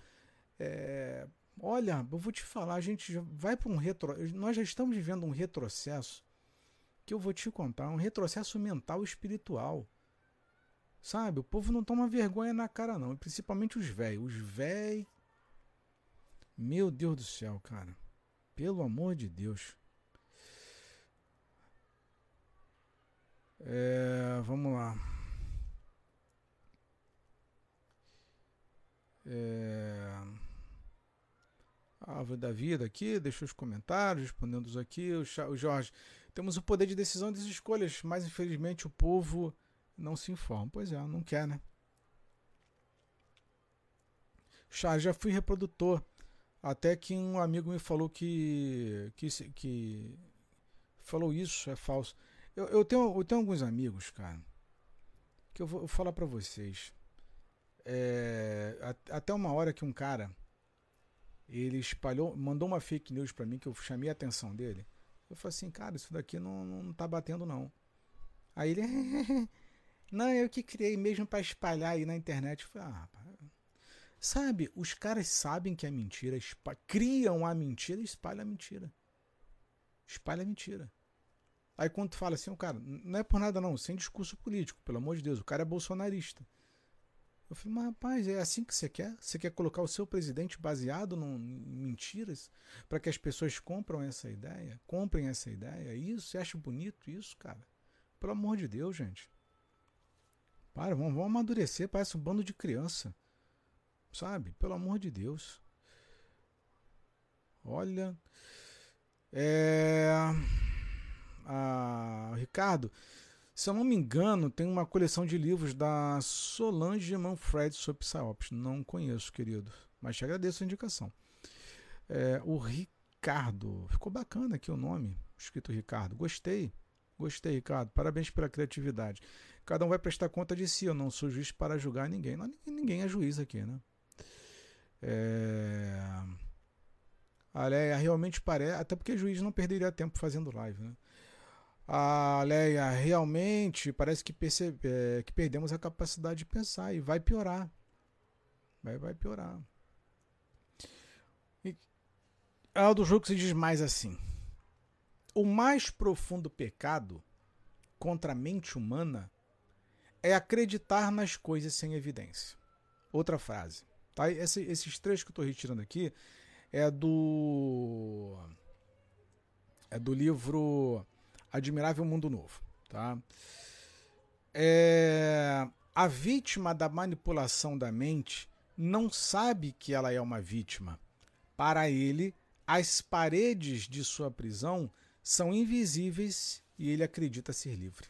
É... Olha, eu vou te falar, a gente vai para um retro. Nós já estamos vivendo um retrocesso que eu vou te contar, um retrocesso mental e espiritual. Sabe? O povo não toma vergonha na cara, não. principalmente os velhos. Os velhos. Meu Deus do céu, cara. Pelo amor de Deus. É, vamos lá. É, árvore da vida aqui, deixa os comentários, respondendo aqui. O Jorge, temos o poder de decisão das escolhas, mas infelizmente o povo não se informa. Pois é, não quer, né? Charles, já fui reprodutor. Até que um amigo me falou que. que, que falou isso, é falso. Eu, eu, tenho, eu tenho alguns amigos, cara, que eu vou, vou falar para vocês. É, até uma hora que um cara ele espalhou, mandou uma fake news para mim que eu chamei a atenção dele. Eu falei assim, cara, isso daqui não, não tá batendo não. Aí ele <laughs> Não, eu que criei mesmo para espalhar aí na internet. Falei, ah, sabe, os caras sabem que é mentira, criam a mentira e espalham a mentira. Espalha a mentira. Aí quando tu fala assim, o cara, não é por nada não, sem discurso político, pelo amor de Deus, o cara é bolsonarista. Eu falei, mas rapaz, é assim que você quer? Você quer colocar o seu presidente baseado em mentiras para que as pessoas compram essa ideia? Comprem essa ideia? Isso? Você acha bonito isso, cara? Pelo amor de Deus, gente. Para, vamos, vamos amadurecer, parece um bando de criança. Sabe? Pelo amor de Deus. Olha. É. Ah, Ricardo, se eu não me engano, tem uma coleção de livros da Solange Manfred sobre PsyOps. Não conheço, querido, mas te agradeço a indicação. É, o Ricardo, ficou bacana aqui o nome, escrito Ricardo. Gostei, gostei, Ricardo. Parabéns pela criatividade. Cada um vai prestar conta de si. Eu não sou juiz para julgar ninguém. Não, ninguém é juiz aqui, né? É... A Leia realmente parece. Até porque juiz não perderia tempo fazendo live, né? A Leia, realmente parece que, percebe, é, que perdemos a capacidade de pensar e vai piorar. Vai, vai piorar. E Aldo se diz mais assim: O mais profundo pecado contra a mente humana é acreditar nas coisas sem evidência. Outra frase. Tá? Esse, esses três que eu estou retirando aqui é do. É do livro Admirável Mundo Novo. Tá? É, a vítima da manipulação da mente não sabe que ela é uma vítima. Para ele, as paredes de sua prisão são invisíveis e ele acredita ser livre.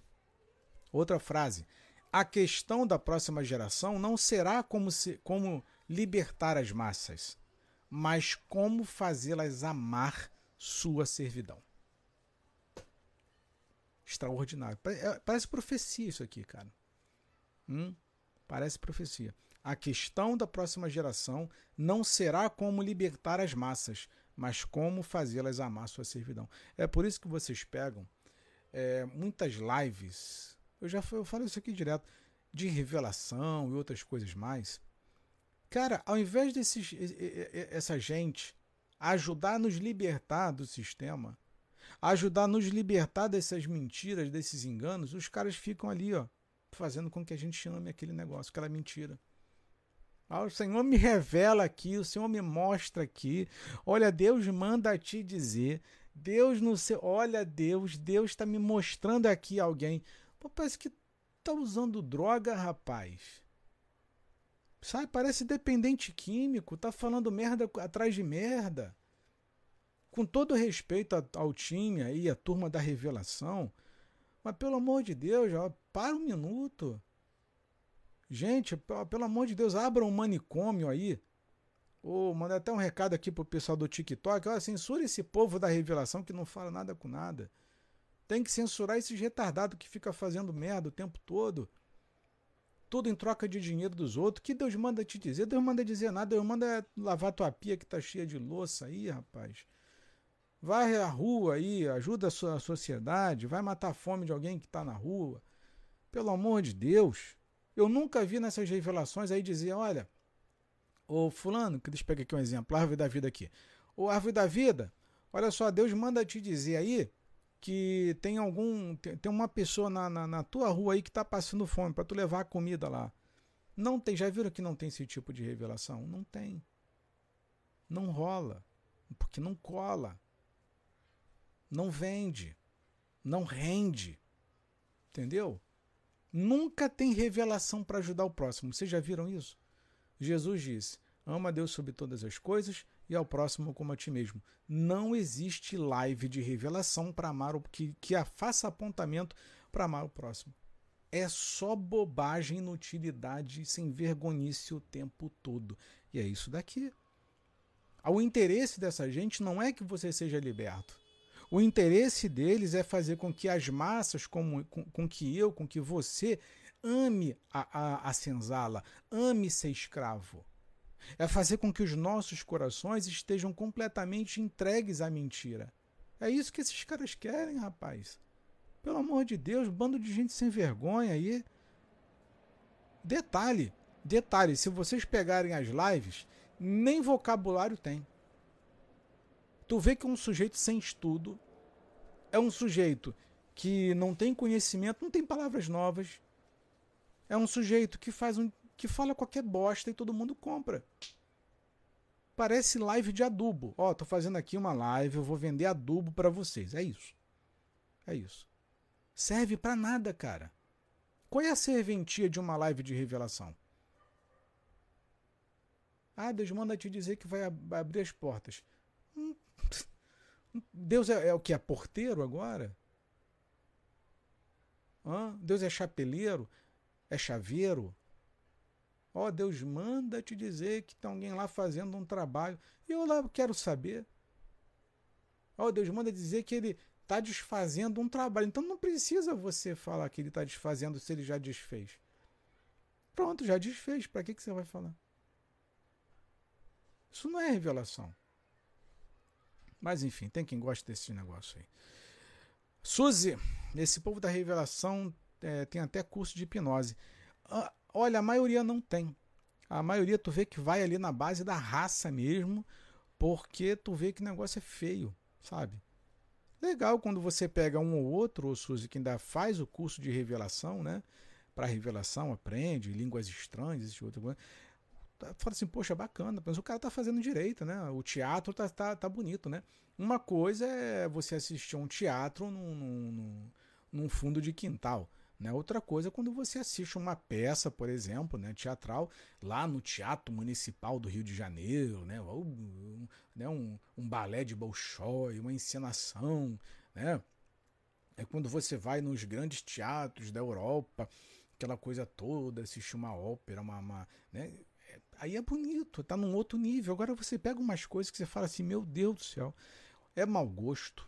Outra frase. A questão da próxima geração não será como, se, como libertar as massas, mas como fazê-las amar sua servidão extraordinário. É, parece profecia isso aqui, cara. Hum? Parece profecia. A questão da próxima geração não será como libertar as massas, mas como fazê-las amar sua servidão. É por isso que vocês pegam é, muitas lives. Eu já eu falo isso aqui direto de revelação e outras coisas mais. Cara, ao invés desses essa gente ajudar a nos libertar do sistema, ajudar a nos libertar dessas mentiras, desses enganos, os caras ficam ali, ó, fazendo com que a gente ame aquele negócio, aquela mentira. Ah, o Senhor me revela aqui, o Senhor me mostra aqui. Olha, Deus manda te dizer. Deus no seu. Olha, Deus, Deus está me mostrando aqui alguém. Pô, parece que tá usando droga, rapaz. Sabe, parece dependente químico, tá falando merda atrás de merda com todo respeito ao time aí, a turma da revelação, mas pelo amor de Deus, já, para um minuto. Gente, pelo amor de Deus, abra um manicômio aí. Ou oh, manda até um recado aqui pro pessoal do TikTok. Ó, censura esse povo da revelação que não fala nada com nada. Tem que censurar esses retardados que fica fazendo merda o tempo todo. Tudo em troca de dinheiro dos outros. Que Deus manda te dizer? Deus manda dizer nada. Deus manda lavar tua pia que tá cheia de louça aí, rapaz. Vai à rua aí, ajuda a sua sociedade, vai matar a fome de alguém que está na rua. Pelo amor de Deus. Eu nunca vi nessas revelações aí dizer, olha, ô fulano, que deixa eu pegar aqui um exemplo, árvore da vida aqui. Ô árvore da vida, olha só, Deus manda te dizer aí que tem algum, tem, uma pessoa na, na, na, tua rua aí que está passando fome para tu levar a comida lá. Não tem, já viram que não tem esse tipo de revelação? Não tem. Não rola, porque não cola não vende, não rende. Entendeu? Nunca tem revelação para ajudar o próximo. Vocês já viram isso? Jesus disse: Ama a Deus sobre todas as coisas e ao próximo como a ti mesmo. Não existe live de revelação para amar o que, que a faça apontamento para amar o próximo. É só bobagem, inutilidade, sem vergonhice o tempo todo. E é isso daqui. O interesse dessa gente não é que você seja liberto. O interesse deles é fazer com que as massas, com, com, com que eu, com que você, ame a, a, a senzala, ame ser escravo. É fazer com que os nossos corações estejam completamente entregues à mentira. É isso que esses caras querem, rapaz. Pelo amor de Deus, bando de gente sem vergonha aí. Detalhe, detalhe, se vocês pegarem as lives, nem vocabulário tem tu vê que um sujeito sem estudo, é um sujeito que não tem conhecimento, não tem palavras novas, é um sujeito que faz um que fala qualquer bosta e todo mundo compra. Parece live de adubo. Ó, oh, tô fazendo aqui uma live, eu vou vender adubo para vocês. É isso. É isso. Serve para nada, cara. Qual é a serventia de uma live de revelação? Ah, Deus manda te dizer que vai ab abrir as portas. Hum, Deus é, é, o que? É porteiro agora? Hã? Deus é chapeleiro? É chaveiro? Ó, oh, Deus manda te dizer que tem alguém lá fazendo um trabalho. E eu lá quero saber. Ó, oh, Deus manda dizer que ele está desfazendo um trabalho. Então não precisa você falar que ele está desfazendo se ele já desfez. Pronto, já desfez. Para que, que você vai falar? Isso não é revelação. Mas enfim, tem quem gosta desse negócio aí. Suzy, esse povo da revelação é, tem até curso de hipnose. Ah, olha, a maioria não tem. A maioria tu vê que vai ali na base da raça mesmo, porque tu vê que o negócio é feio, sabe? Legal quando você pega um ou outro, ou Suzy, que ainda faz o curso de revelação, né? Para revelação, aprende línguas estranhas, esse outro. Fala assim, poxa, bacana, mas o cara tá fazendo direito, né? O teatro tá, tá, tá bonito, né? Uma coisa é você assistir um teatro num, num, num fundo de quintal. Né? Outra coisa é quando você assiste uma peça, por exemplo, né, teatral, lá no Teatro Municipal do Rio de Janeiro, né, um, né, um, um balé de Bolshoi, uma encenação. Né? É quando você vai nos grandes teatros da Europa, aquela coisa toda, assistir uma ópera, uma. uma né? Aí é bonito, tá num outro nível. Agora você pega umas coisas que você fala assim, meu Deus do céu, é mau gosto.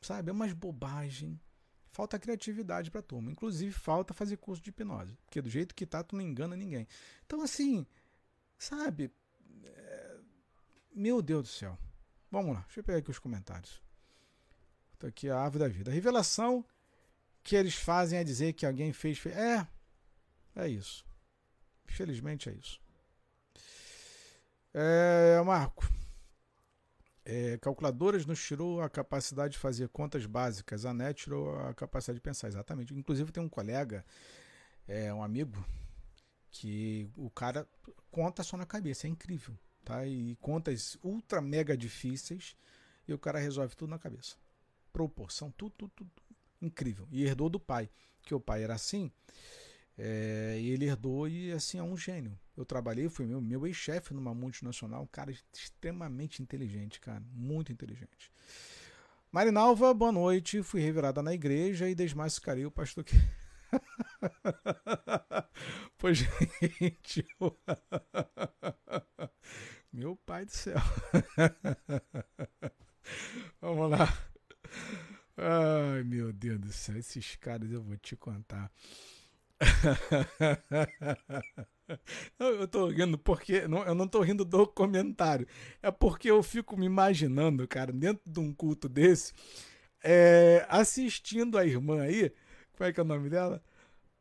Sabe? É umas bobagem falta criatividade para turma. Inclusive, falta fazer curso de hipnose. Porque do jeito que tá, tu não engana ninguém. Então, assim, sabe? É... Meu Deus do céu. Vamos lá, deixa eu pegar aqui os comentários. Tá aqui a árvore da vida. A revelação que eles fazem é dizer que alguém fez. É, é isso. Infelizmente é isso. É, Marco. É, calculadoras nos tirou a capacidade de fazer contas básicas, a NET tirou a capacidade de pensar, exatamente. Inclusive, tem um colega, é, um amigo, que o cara conta só na cabeça, é incrível. Tá? E contas ultra mega difíceis e o cara resolve tudo na cabeça. Proporção, tudo, tudo, tudo. Incrível. E herdou do pai, que o pai era assim. É, e ele herdou e assim é um gênio. Eu trabalhei, fui meu, meu ex-chefe numa multinacional, um cara extremamente inteligente, cara, muito inteligente. Marinalva, boa noite. Fui revirada na igreja e desmascarei o pastor que. <laughs> pois, gente. <laughs> Meu pai do céu. <laughs> Vamos lá. Ai, meu Deus do céu. Esses caras eu vou te contar. Eu tô rindo porque. Não, eu não tô rindo do comentário. É porque eu fico me imaginando, cara, dentro de um culto desse, é, assistindo a irmã aí. Qual é que é o nome dela?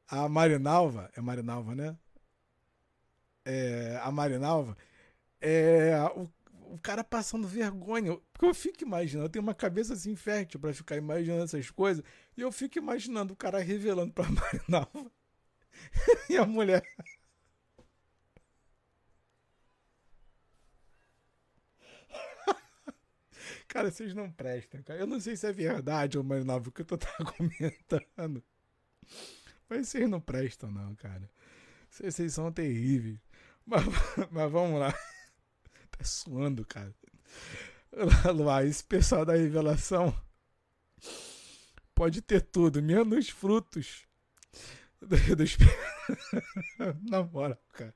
A Marinalva. É Marinalva, né? É, a Marinalva. É, o, o cara passando vergonha. Porque eu fico imaginando, eu tenho uma cabeça assim fértil para ficar imaginando essas coisas. E eu fico imaginando o cara revelando pra <laughs> Marinalva <laughs> e a mulher. <laughs> Cara, vocês não prestam, cara. Eu não sei se é verdade ou mais novo que eu tô <laughs> comentando. Mas vocês não prestam, não, cara. Vocês, vocês são terríveis. Mas, mas vamos lá. Tá suando, cara. Lá, esse pessoal da revelação pode ter tudo, menos frutos <laughs> dos... <laughs> Na moral, cara.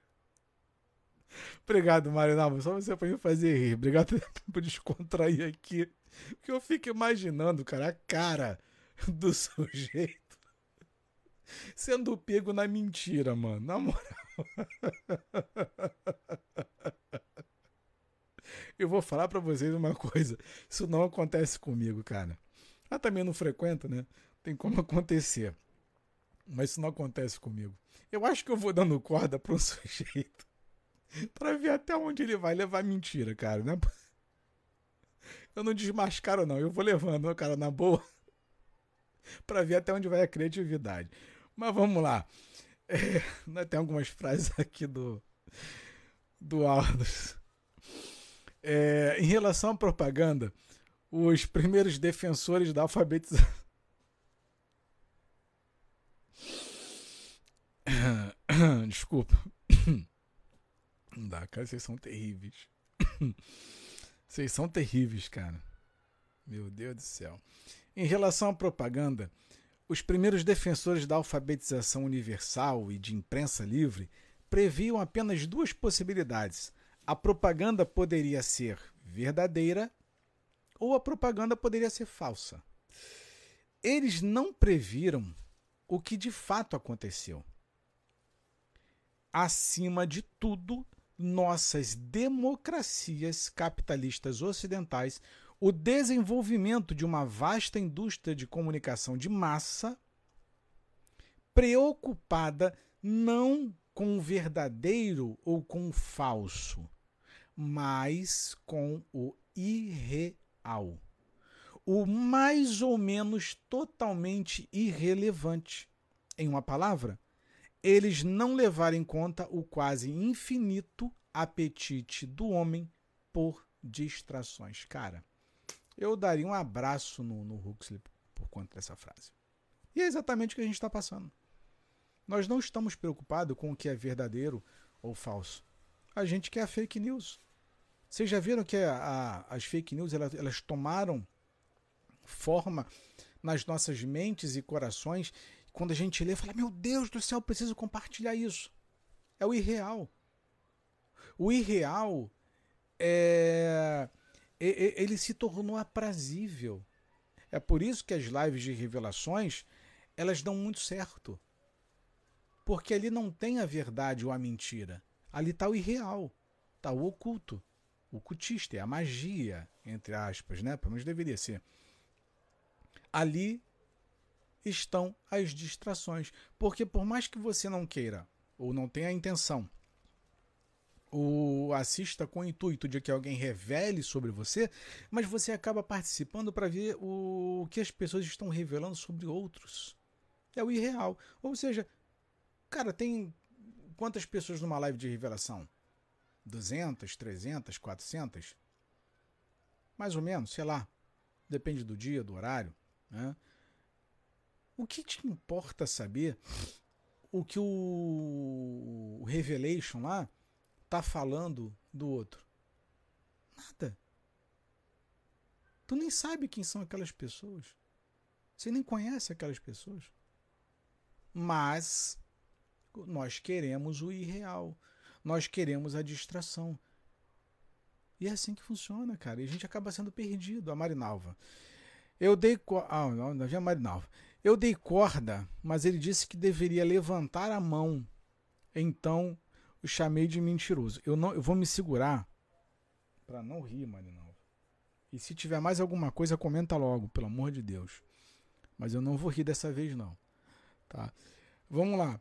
Obrigado, Marinalva. Só você pra me fazer rir. Obrigado <laughs> por descontrair aqui. Porque eu fico imaginando, cara, a cara do sujeito sendo pego na mentira, mano. Na moral. Eu vou falar para vocês uma coisa. Isso não acontece comigo, cara. Ah, também não frequento, né? Tem como acontecer. Mas isso não acontece comigo. Eu acho que eu vou dando corda para <laughs> um sujeito para ver até onde ele vai levar mentira, cara. Né? Eu não desmascaro, não. Eu vou levando, cara, na boa. <laughs> para ver até onde vai a criatividade. Mas vamos lá. É, <laughs> tem algumas frases aqui do, do Aldous. É, em relação à propaganda, os primeiros defensores da alfabetização. <coughs> Desculpa. <coughs> Não dá, cara, vocês são terríveis. <coughs> Vocês são terríveis, cara. Meu Deus do céu. Em relação à propaganda, os primeiros defensores da alfabetização universal e de imprensa livre previam apenas duas possibilidades. A propaganda poderia ser verdadeira ou a propaganda poderia ser falsa. Eles não previram o que de fato aconteceu. Acima de tudo, nossas democracias capitalistas ocidentais, o desenvolvimento de uma vasta indústria de comunicação de massa, preocupada não com o verdadeiro ou com o falso, mas com o irreal. O mais ou menos totalmente irrelevante. Em uma palavra, eles não levaram em conta o quase infinito apetite do homem por distrações. Cara, eu daria um abraço no, no Huxley por conta dessa frase. E é exatamente o que a gente está passando. Nós não estamos preocupados com o que é verdadeiro ou falso. A gente quer fake news. Vocês já viram que a, a, as fake news elas, elas tomaram forma nas nossas mentes e corações quando a gente lê, fala: Meu Deus do céu, preciso compartilhar isso. É o irreal. O irreal é, ele se tornou aprazível. É por isso que as lives de revelações elas dão muito certo. Porque ali não tem a verdade ou a mentira. Ali está o irreal, está o oculto, o cultista, é a magia, entre aspas, né? Pelo menos deveria ser. Ali estão as distrações. Porque por mais que você não queira ou não tenha a intenção, ou assista com o intuito de que alguém revele sobre você, mas você acaba participando para ver o que as pessoas estão revelando sobre outros. É o irreal. Ou seja, cara, tem quantas pessoas numa live de revelação? 200, 300, 400? Mais ou menos, sei lá. Depende do dia, do horário. Né? O que te importa saber o que o Revelation lá tá falando do outro? Nada. Tu nem sabe quem são aquelas pessoas. Você nem conhece aquelas pessoas. Mas nós queremos o irreal. Nós queremos a distração. E é assim que funciona, cara. E a gente acaba sendo perdido. A Marinalva. Eu dei. Ah, não, não é Marinalva. Eu dei corda, mas ele disse que deveria levantar a mão. Então o chamei de mentiroso. Eu não, eu vou me segurar para não rir, Marinalva. E se tiver mais alguma coisa, comenta logo, pelo amor de Deus. Mas eu não vou rir dessa vez não, tá? Vamos lá.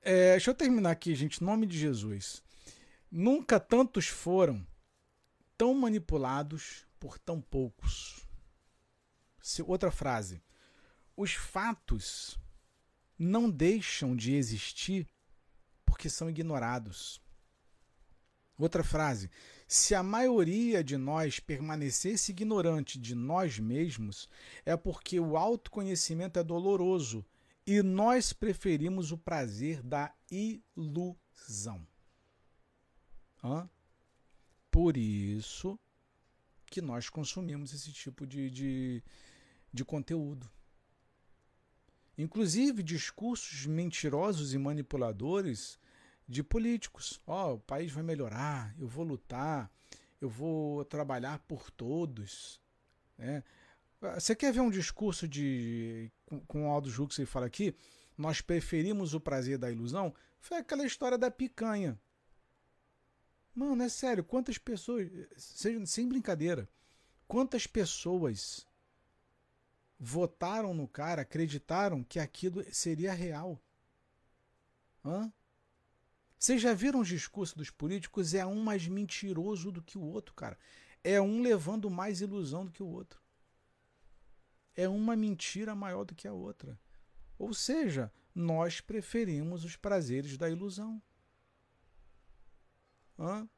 É, deixa eu terminar aqui, gente. Nome de Jesus. Nunca tantos foram tão manipulados por tão poucos. Outra frase os fatos não deixam de existir porque são ignorados. Outra frase: se a maioria de nós permanecesse ignorante de nós mesmos, é porque o autoconhecimento é doloroso e nós preferimos o prazer da ilusão. Hã? Por isso que nós consumimos esse tipo de, de, de conteúdo. Inclusive discursos mentirosos e manipuladores de políticos. Ó, oh, o país vai melhorar, eu vou lutar, eu vou trabalhar por todos. Né? Você quer ver um discurso de com, com o Aldo Huxley fala aqui? Nós preferimos o prazer da ilusão? Foi aquela história da picanha. Mano, é sério, quantas pessoas, sem brincadeira, quantas pessoas votaram no cara, acreditaram que aquilo seria real. Hã? Vocês já viram os discursos dos políticos? É um mais mentiroso do que o outro, cara. É um levando mais ilusão do que o outro. É uma mentira maior do que a outra. Ou seja, nós preferimos os prazeres da ilusão. Hã?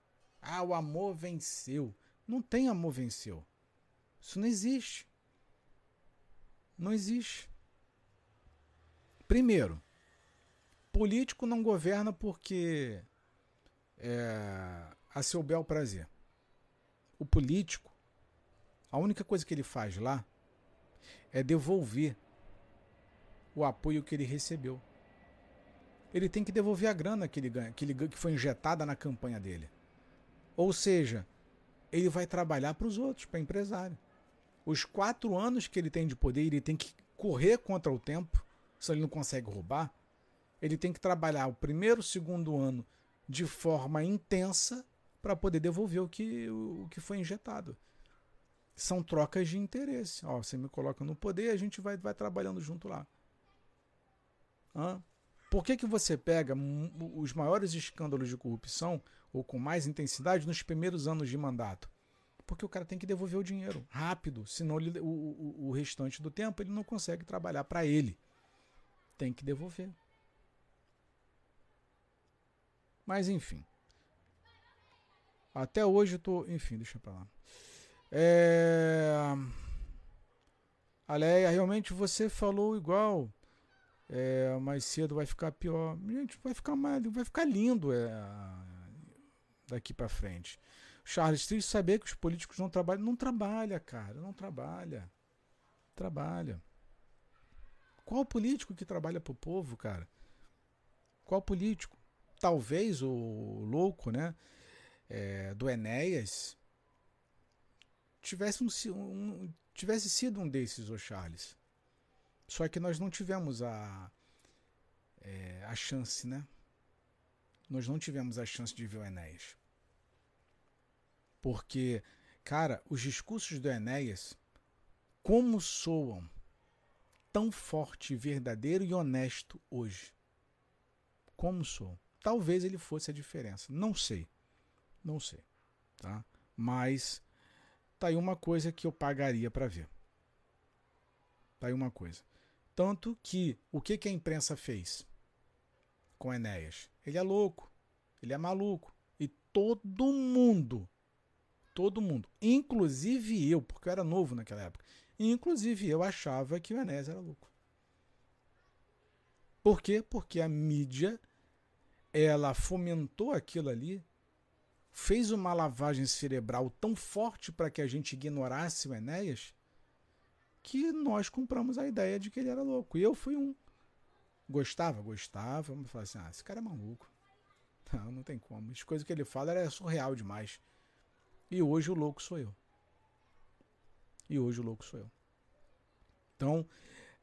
Ah, o amor venceu. Não tem amor venceu. Isso não existe. Não existe. Primeiro, político não governa porque é, a seu bel prazer. O político, a única coisa que ele faz lá é devolver o apoio que ele recebeu. Ele tem que devolver a grana que ele ganha, que, ele, que foi injetada na campanha dele. Ou seja, ele vai trabalhar para os outros, para empresário. Os quatro anos que ele tem de poder, ele tem que correr contra o tempo, se ele não consegue roubar. Ele tem que trabalhar o primeiro, segundo ano de forma intensa para poder devolver o que, o que foi injetado. São trocas de interesse. Ó, você me coloca no poder, a gente vai, vai trabalhando junto lá. Hã? Por que, que você pega os maiores escândalos de corrupção, ou com mais intensidade, nos primeiros anos de mandato? Porque o cara tem que devolver o dinheiro rápido, senão ele, o, o, o restante do tempo ele não consegue trabalhar para ele. Tem que devolver. Mas enfim. Até hoje eu tô. Enfim, deixa pra lá. É... Aleia, realmente você falou igual é, mais cedo vai ficar pior. Gente, vai ficar mais, vai ficar lindo é, daqui para frente. Charles, triste saber que os políticos não trabalham. Não trabalha, cara, não trabalha. Trabalha. Qual político que trabalha pro povo, cara? Qual político? Talvez o louco, né? É, do Enéas tivesse, um, um, tivesse sido um desses, o Charles. Só que nós não tivemos a, é, a chance, né? Nós não tivemos a chance de ver o Enéas. Porque, cara, os discursos do Enéas, como soam tão forte, verdadeiro e honesto hoje. Como soam. Talvez ele fosse a diferença. Não sei. Não sei. Tá? Mas tá aí uma coisa que eu pagaria para ver. Tá aí uma coisa. Tanto que o que, que a imprensa fez com Enéas? Ele é louco, ele é maluco. E todo mundo, todo mundo, inclusive eu, porque eu era novo naquela época, inclusive eu achava que o Enéas era louco. Por quê? Porque a mídia ela fomentou aquilo ali, fez uma lavagem cerebral tão forte para que a gente ignorasse o Enéas, que nós compramos a ideia de que ele era louco. E eu fui um. Gostava? Gostava. Mas falava assim: ah, esse cara é maluco. <laughs> Não, não tem como. As coisas que ele fala era surreal demais. E hoje o louco sou eu. E hoje o louco sou eu. Então,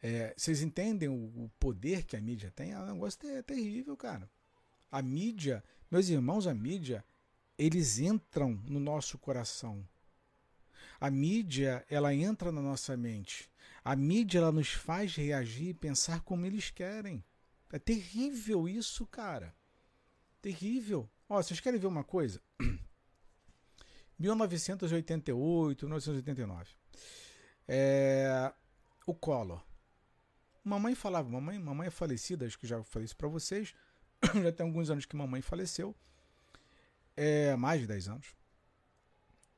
é, vocês entendem o, o, poder que a mídia tem? É um negócio ter, terrível, cara. A mídia, meus irmãos, a mídia, eles entram no nosso coração. A mídia, ela entra na nossa mente. A mídia, ela nos faz reagir e pensar como eles querem. É terrível isso, cara. Terrível. Ó, vocês querem ver uma coisa? <clears throat> 1988, 1989. É, o Collor. Mamãe falava, mamãe, mamãe é falecida, acho que já falei isso para vocês. <coughs> já tem alguns anos que mamãe faleceu. É, mais de 10 anos.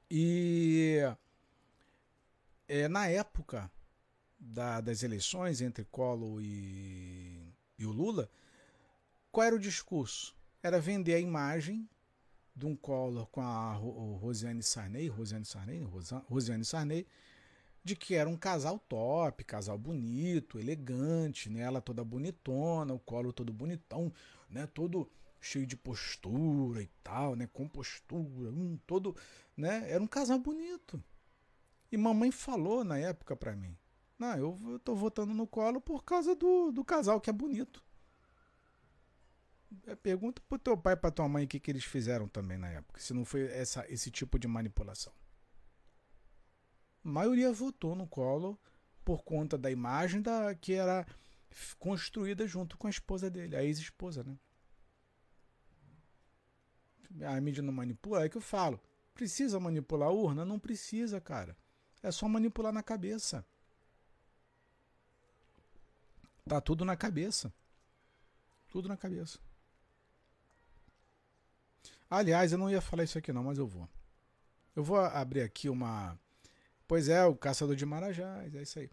E é, na época da, das eleições entre Collor e, e o Lula, qual era o discurso? Era vender a imagem de um Collor com a Rosiane Sarney, Rosiane Sarney, Rosiane Sarney, de que era um casal top, casal bonito, elegante, né? ela toda bonitona, o Collor todo bonitão, né? todo cheio de postura e tal, né? com postura, todo, né? era um casal bonito. E mamãe falou na época para mim: Não, eu, eu tô votando no colo por causa do, do casal que é bonito. É, pergunta pro teu pai e pra tua mãe o que, que eles fizeram também na época, se não foi essa, esse tipo de manipulação. A maioria votou no colo por conta da imagem da que era construída junto com a esposa dele, a ex-esposa, né? A mídia não manipula, é que eu falo. Precisa manipular a urna? Não precisa, cara. É só manipular na cabeça. Tá tudo na cabeça. Tudo na cabeça. Aliás, eu não ia falar isso aqui não, mas eu vou. Eu vou abrir aqui uma. Pois é, o caçador de marajás, é isso aí.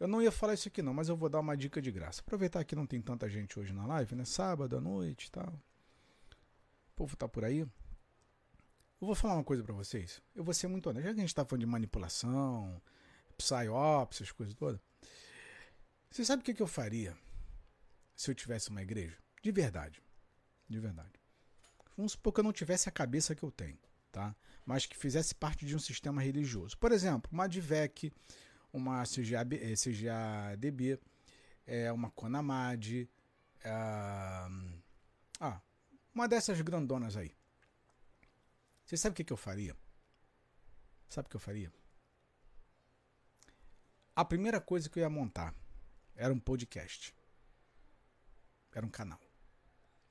Eu não ia falar isso aqui não, mas eu vou dar uma dica de graça. Aproveitar que não tem tanta gente hoje na live, né? Sábado à noite e tal. O povo tá por aí. Eu vou falar uma coisa para vocês. Eu vou ser muito honesto. Já que a gente tá falando de manipulação, psyops, essas coisas todas. Você sabe o que, que eu faria se eu tivesse uma igreja? De verdade. De verdade. Vamos supor que eu não tivesse a cabeça que eu tenho, tá? Mas que fizesse parte de um sistema religioso. Por exemplo, uma DVEC, uma CGAB, CGADB, é, uma Conamad, é, ah, uma dessas grandonas aí. Você sabe o que, que eu faria? Sabe o que eu faria? A primeira coisa que eu ia montar era um podcast. Era um canal.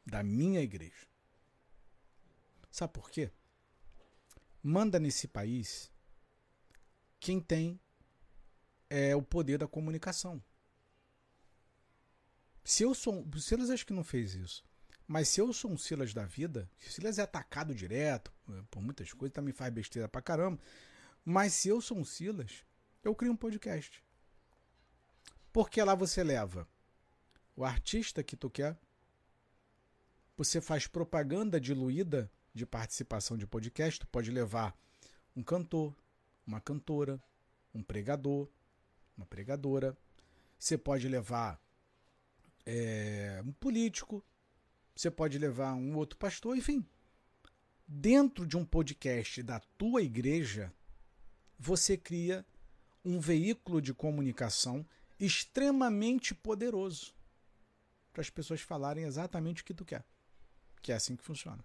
Da minha igreja. Sabe por quê? Manda nesse país quem tem é, o poder da comunicação. Se eu sou. O Silas acho que não fez isso. Mas se eu sou um Silas da vida, o Silas é atacado direto é, por muitas coisas, também faz besteira pra caramba. Mas se eu sou um Silas, eu crio um podcast. Porque lá você leva o artista que tu quer, você faz propaganda diluída de participação de podcast, tu pode levar um cantor, uma cantora, um pregador, uma pregadora, você pode levar é, um político, você pode levar um outro pastor, enfim. Dentro de um podcast da tua igreja, você cria um veículo de comunicação extremamente poderoso para as pessoas falarem exatamente o que tu quer. Que é assim que funciona.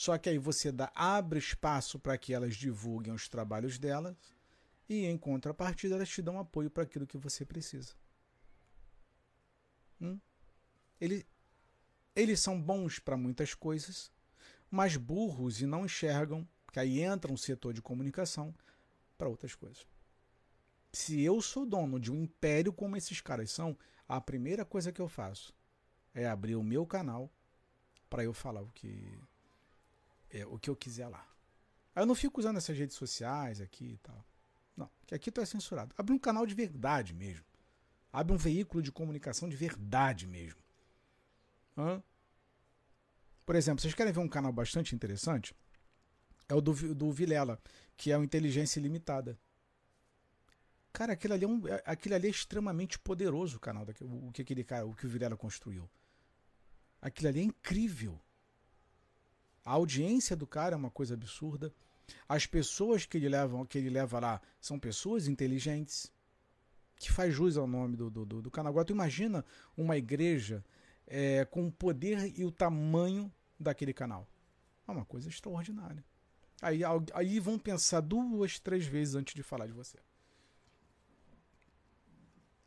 Só que aí você dá, abre espaço para que elas divulguem os trabalhos delas e em contrapartida elas te dão apoio para aquilo que você precisa. Hum? Ele, eles são bons para muitas coisas, mas burros e não enxergam que aí entra um setor de comunicação para outras coisas se eu sou dono de um império como esses caras são, a primeira coisa que eu faço é abrir o meu canal para eu falar o que é, o que eu quiser lá. Eu não fico usando essas redes sociais aqui e tal. Não, que aqui tu é censurado. Abre um canal de verdade mesmo. Abre um veículo de comunicação de verdade mesmo. Hã? Por exemplo, vocês querem ver um canal bastante interessante? É o do, do Vilela, que é o Inteligência Ilimitada. Cara, aquilo ali é, um, é, aquilo ali é extremamente poderoso o canal, o, o que aquele cara, o que o Vilela construiu. Aquilo ali é incrível. A audiência do cara é uma coisa absurda. As pessoas que ele leva, que ele leva lá são pessoas inteligentes, que faz jus ao nome do, do, do, do canal. Agora, tu imagina uma igreja é, com o poder e o tamanho daquele canal. É uma coisa extraordinária. Aí, aí vão pensar duas, três vezes antes de falar de você.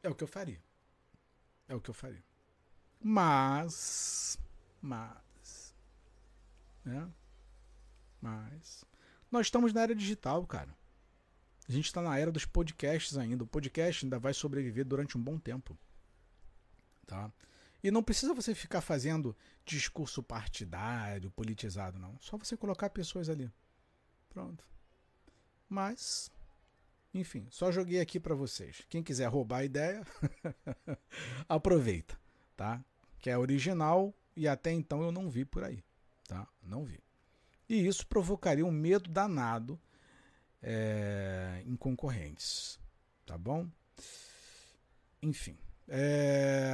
É o que eu faria. É o que eu faria. Mas. Mas. Né? Mas. Nós estamos na era digital, cara. A gente está na era dos podcasts ainda. O podcast ainda vai sobreviver durante um bom tempo. Tá? E não precisa você ficar fazendo discurso partidário, politizado, não. Só você colocar pessoas ali. Pronto. Mas enfim, só joguei aqui para vocês. Quem quiser roubar a ideia, <laughs> aproveita, tá? Que é original e até então eu não vi por aí, tá? Não vi. E isso provocaria um medo danado é, em concorrentes, tá bom? Enfim. É...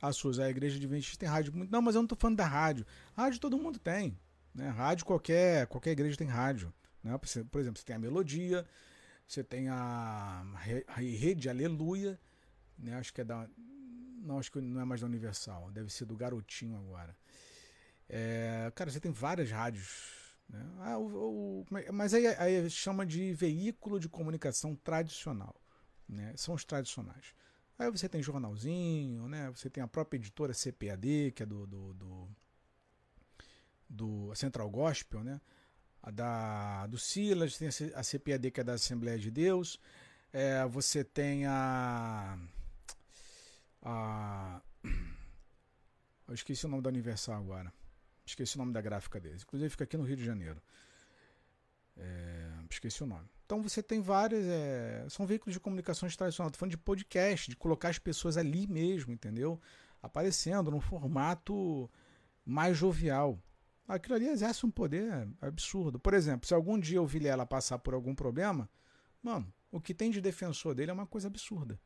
A Suza, a igreja adventista tem rádio. Não, mas eu não estou falando da rádio. Rádio todo mundo tem. Né? Rádio qualquer, qualquer igreja tem rádio. Né? Por exemplo, você tem a melodia, você tem a, Rede Aleluia, né? Acho que é da. Não, acho que não é mais da Universal, deve ser do Garotinho agora. É, cara, você tem várias rádios. Né? Ah, o, o, é, mas aí, aí chama de veículo de comunicação tradicional. Né? São os tradicionais. Aí você tem jornalzinho, né? Você tem a própria editora CPAD, que é do, do, do, do Central Gospel, né? a da, do Silas, tem a CPAD que é da Assembleia de Deus, é, você tem a, a, Eu esqueci o nome da Universal agora. Esqueci o nome da gráfica deles. Inclusive fica aqui no Rio de Janeiro. É, esqueci o nome. Então você tem várias. É, são veículos de comunicações tradicionais. Estou falando de podcast, de colocar as pessoas ali mesmo, entendeu? Aparecendo num formato mais jovial. Aquilo ali exerce um poder absurdo. Por exemplo, se algum dia o Vilela passar por algum problema, mano, o que tem de defensor dele é uma coisa absurda.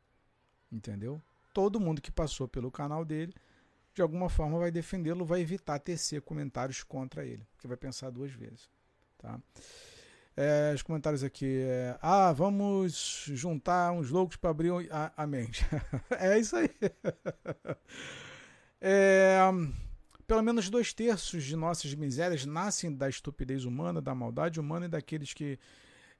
Entendeu? Todo mundo que passou pelo canal dele, de alguma forma vai defendê-lo, vai evitar tecer comentários contra ele, porque vai pensar duas vezes. Tá? É, os comentários aqui. É, ah, vamos juntar uns loucos para abrir a, a mente. é isso aí. <laughs> É, pelo menos dois terços de nossas misérias nascem da estupidez humana, da maldade humana e daqueles que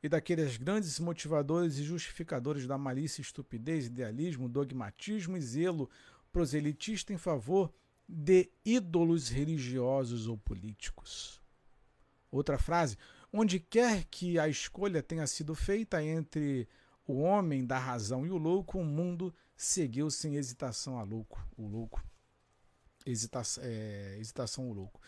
e daqueles grandes motivadores e justificadores da malícia, estupidez, idealismo, dogmatismo e zelo proselitista em favor de ídolos religiosos ou políticos. Outra frase: onde quer que a escolha tenha sido feita entre o homem da razão e o louco, o mundo seguiu sem hesitação a louco, o louco. Hesitação, é, hesitação o louco.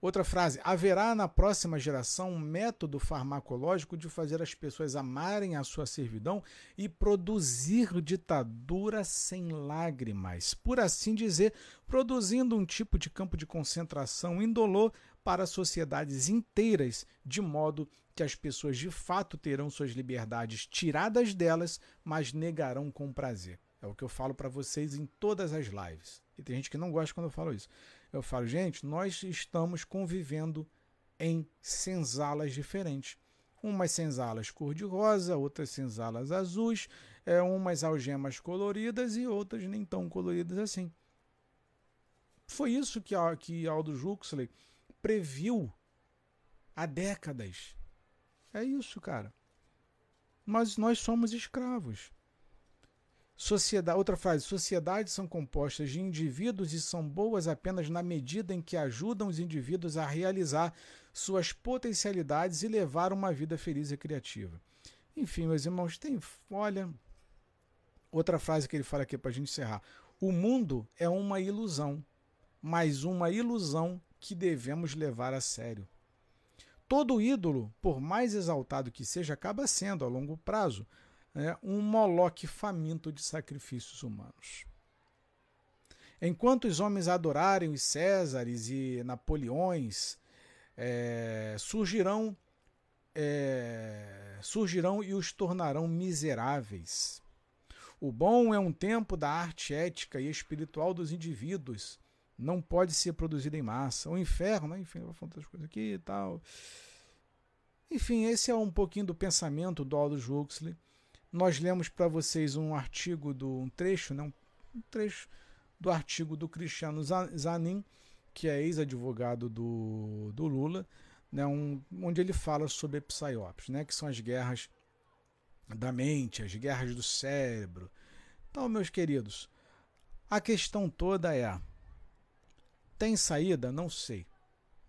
Outra frase: haverá na próxima geração um método farmacológico de fazer as pessoas amarem a sua servidão e produzir ditadura sem lágrimas, por assim dizer, produzindo um tipo de campo de concentração indolor para sociedades inteiras, de modo que as pessoas de fato terão suas liberdades tiradas delas, mas negarão com prazer. É o que eu falo para vocês em todas as lives. E tem gente que não gosta quando eu falo isso. Eu falo, gente, nós estamos convivendo em senzalas diferentes. Umas senzalas cor-de-rosa, outras senzalas azuis, é, umas algemas coloridas e outras nem tão coloridas assim. Foi isso que, que Aldous Huxley previu há décadas. É isso, cara. Mas nós somos escravos. Sociedade, outra frase: sociedades são compostas de indivíduos e são boas apenas na medida em que ajudam os indivíduos a realizar suas potencialidades e levar uma vida feliz e criativa. Enfim, meus irmãos, tem. Olha. Outra frase que ele fala aqui para a gente encerrar: O mundo é uma ilusão, mas uma ilusão que devemos levar a sério. Todo ídolo, por mais exaltado que seja, acaba sendo, a longo prazo, né, um moloque faminto de sacrifícios humanos. Enquanto os homens adorarem os Césares e Napoleões, é, surgirão, é, surgirão e os tornarão miseráveis. O bom é um tempo da arte ética e espiritual dos indivíduos, não pode ser produzido em massa. O inferno, né? enfim, vou falar outras coisas aqui e tal. Enfim, esse é um pouquinho do pensamento do Aldous Huxley. Nós lemos para vocês um artigo do um trecho, né? um trecho do artigo do Cristiano Zanin, que é ex-advogado do, do Lula, né? um, onde ele fala sobre psyops, né? que são as guerras da mente, as guerras do cérebro. Então, meus queridos, a questão toda é tem saída? Não sei.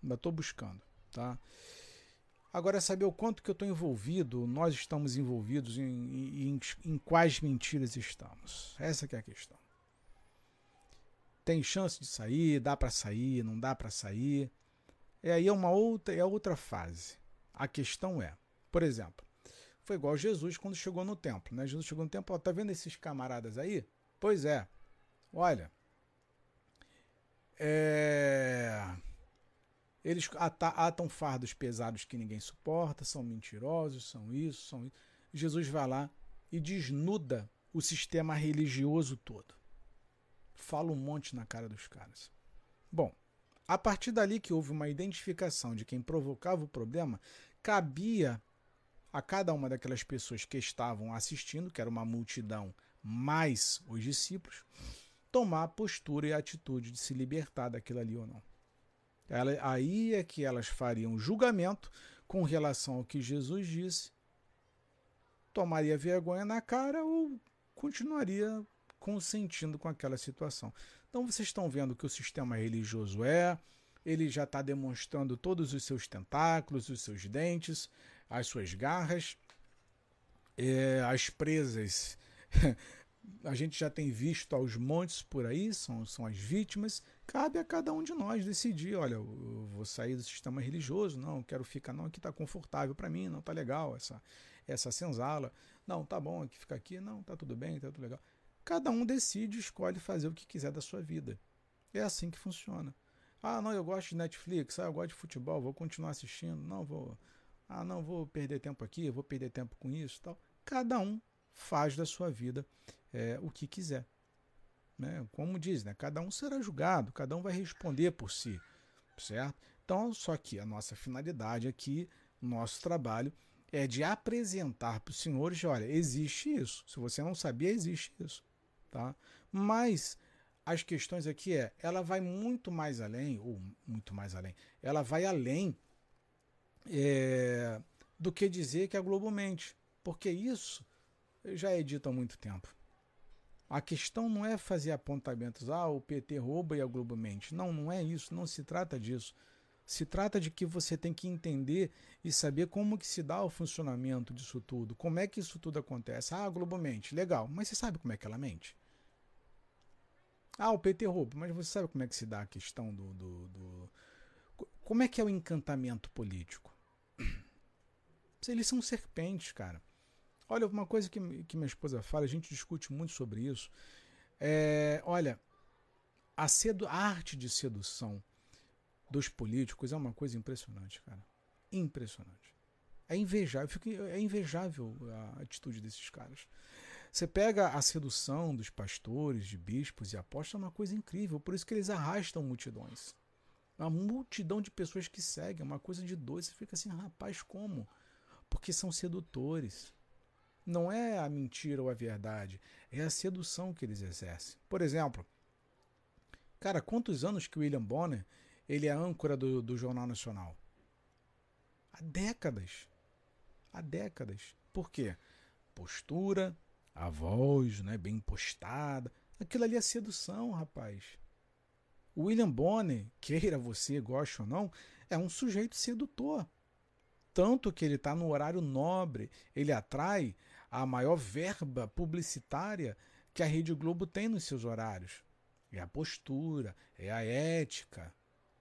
Ainda estou buscando. Tá? Agora, saber o quanto que eu estou envolvido, nós estamos envolvidos em, em, em, quais mentiras estamos. Essa que é a questão. Tem chance de sair, dá para sair, não dá para sair. É aí é uma outra, é outra fase. A questão é, por exemplo, foi igual Jesus quando chegou no templo, né? Jesus chegou no templo, ó, tá vendo esses camaradas aí? Pois é. Olha, é... Eles atam fardos pesados que ninguém suporta, são mentirosos, são isso, são isso. Jesus vai lá e desnuda o sistema religioso todo. Fala um monte na cara dos caras. Bom, a partir dali que houve uma identificação de quem provocava o problema, cabia a cada uma daquelas pessoas que estavam assistindo, que era uma multidão mais os discípulos, tomar a postura e a atitude de se libertar daquilo ali ou não. Ela, aí é que elas fariam julgamento com relação ao que Jesus disse, tomaria vergonha na cara ou continuaria consentindo com aquela situação. Então vocês estão vendo que o sistema religioso é, ele já está demonstrando todos os seus tentáculos, os seus dentes, as suas garras, é, as presas <laughs> a gente já tem visto aos montes por aí, são, são as vítimas. Cabe a cada um de nós decidir: olha, eu vou sair do sistema religioso, não, quero ficar, não, aqui está confortável para mim, não está legal essa, essa senzala. Não, tá bom, aqui fica aqui, não, tá tudo bem, tá tudo legal. Cada um decide, escolhe fazer o que quiser da sua vida. É assim que funciona. Ah, não, eu gosto de Netflix, ah, eu gosto de futebol, vou continuar assistindo, não vou. Ah, não, vou perder tempo aqui, vou perder tempo com isso tal. Cada um faz da sua vida é, o que quiser. Né? Como diz, né? cada um será julgado, cada um vai responder por si, certo? Então, só que a nossa finalidade aqui, nosso trabalho, é de apresentar para os senhores, olha, existe isso. Se você não sabia, existe isso. Tá? Mas as questões aqui é, ela vai muito mais além, ou muito mais além, ela vai além é, do que dizer que a Globo mente. Porque isso já é dito há muito tempo. A questão não é fazer apontamentos, ah, o PT rouba e a Globo mente. Não, não é isso, não se trata disso. Se trata de que você tem que entender e saber como que se dá o funcionamento disso tudo, como é que isso tudo acontece. Ah, a Globo mente, legal, mas você sabe como é que ela mente? Ah, o PT rouba, mas você sabe como é que se dá a questão do, do, do... Como é que é o encantamento político? <clears throat> Eles são serpentes, cara. Olha, uma coisa que, que minha esposa fala, a gente discute muito sobre isso. É, olha, a, sedu a arte de sedução dos políticos é uma coisa impressionante, cara. Impressionante. É invejável, fico, é invejável a atitude desses caras. Você pega a sedução dos pastores, de bispos e apóstolos, é uma coisa incrível. Por isso que eles arrastam multidões. Uma multidão de pessoas que seguem, é uma coisa de dois. Você fica assim, rapaz, como? Porque são sedutores não é a mentira ou a verdade, é a sedução que eles exercem. Por exemplo, cara, quantos anos que William Bonner ele é âncora do, do Jornal Nacional? Há décadas. Há décadas. Por quê? Postura, a voz, né, bem postada. Aquilo ali é sedução, rapaz. William Bonner, queira você, goste ou não, é um sujeito sedutor. Tanto que ele está no horário nobre, ele atrai a maior verba publicitária que a Rede Globo tem nos seus horários. É a postura, é a ética,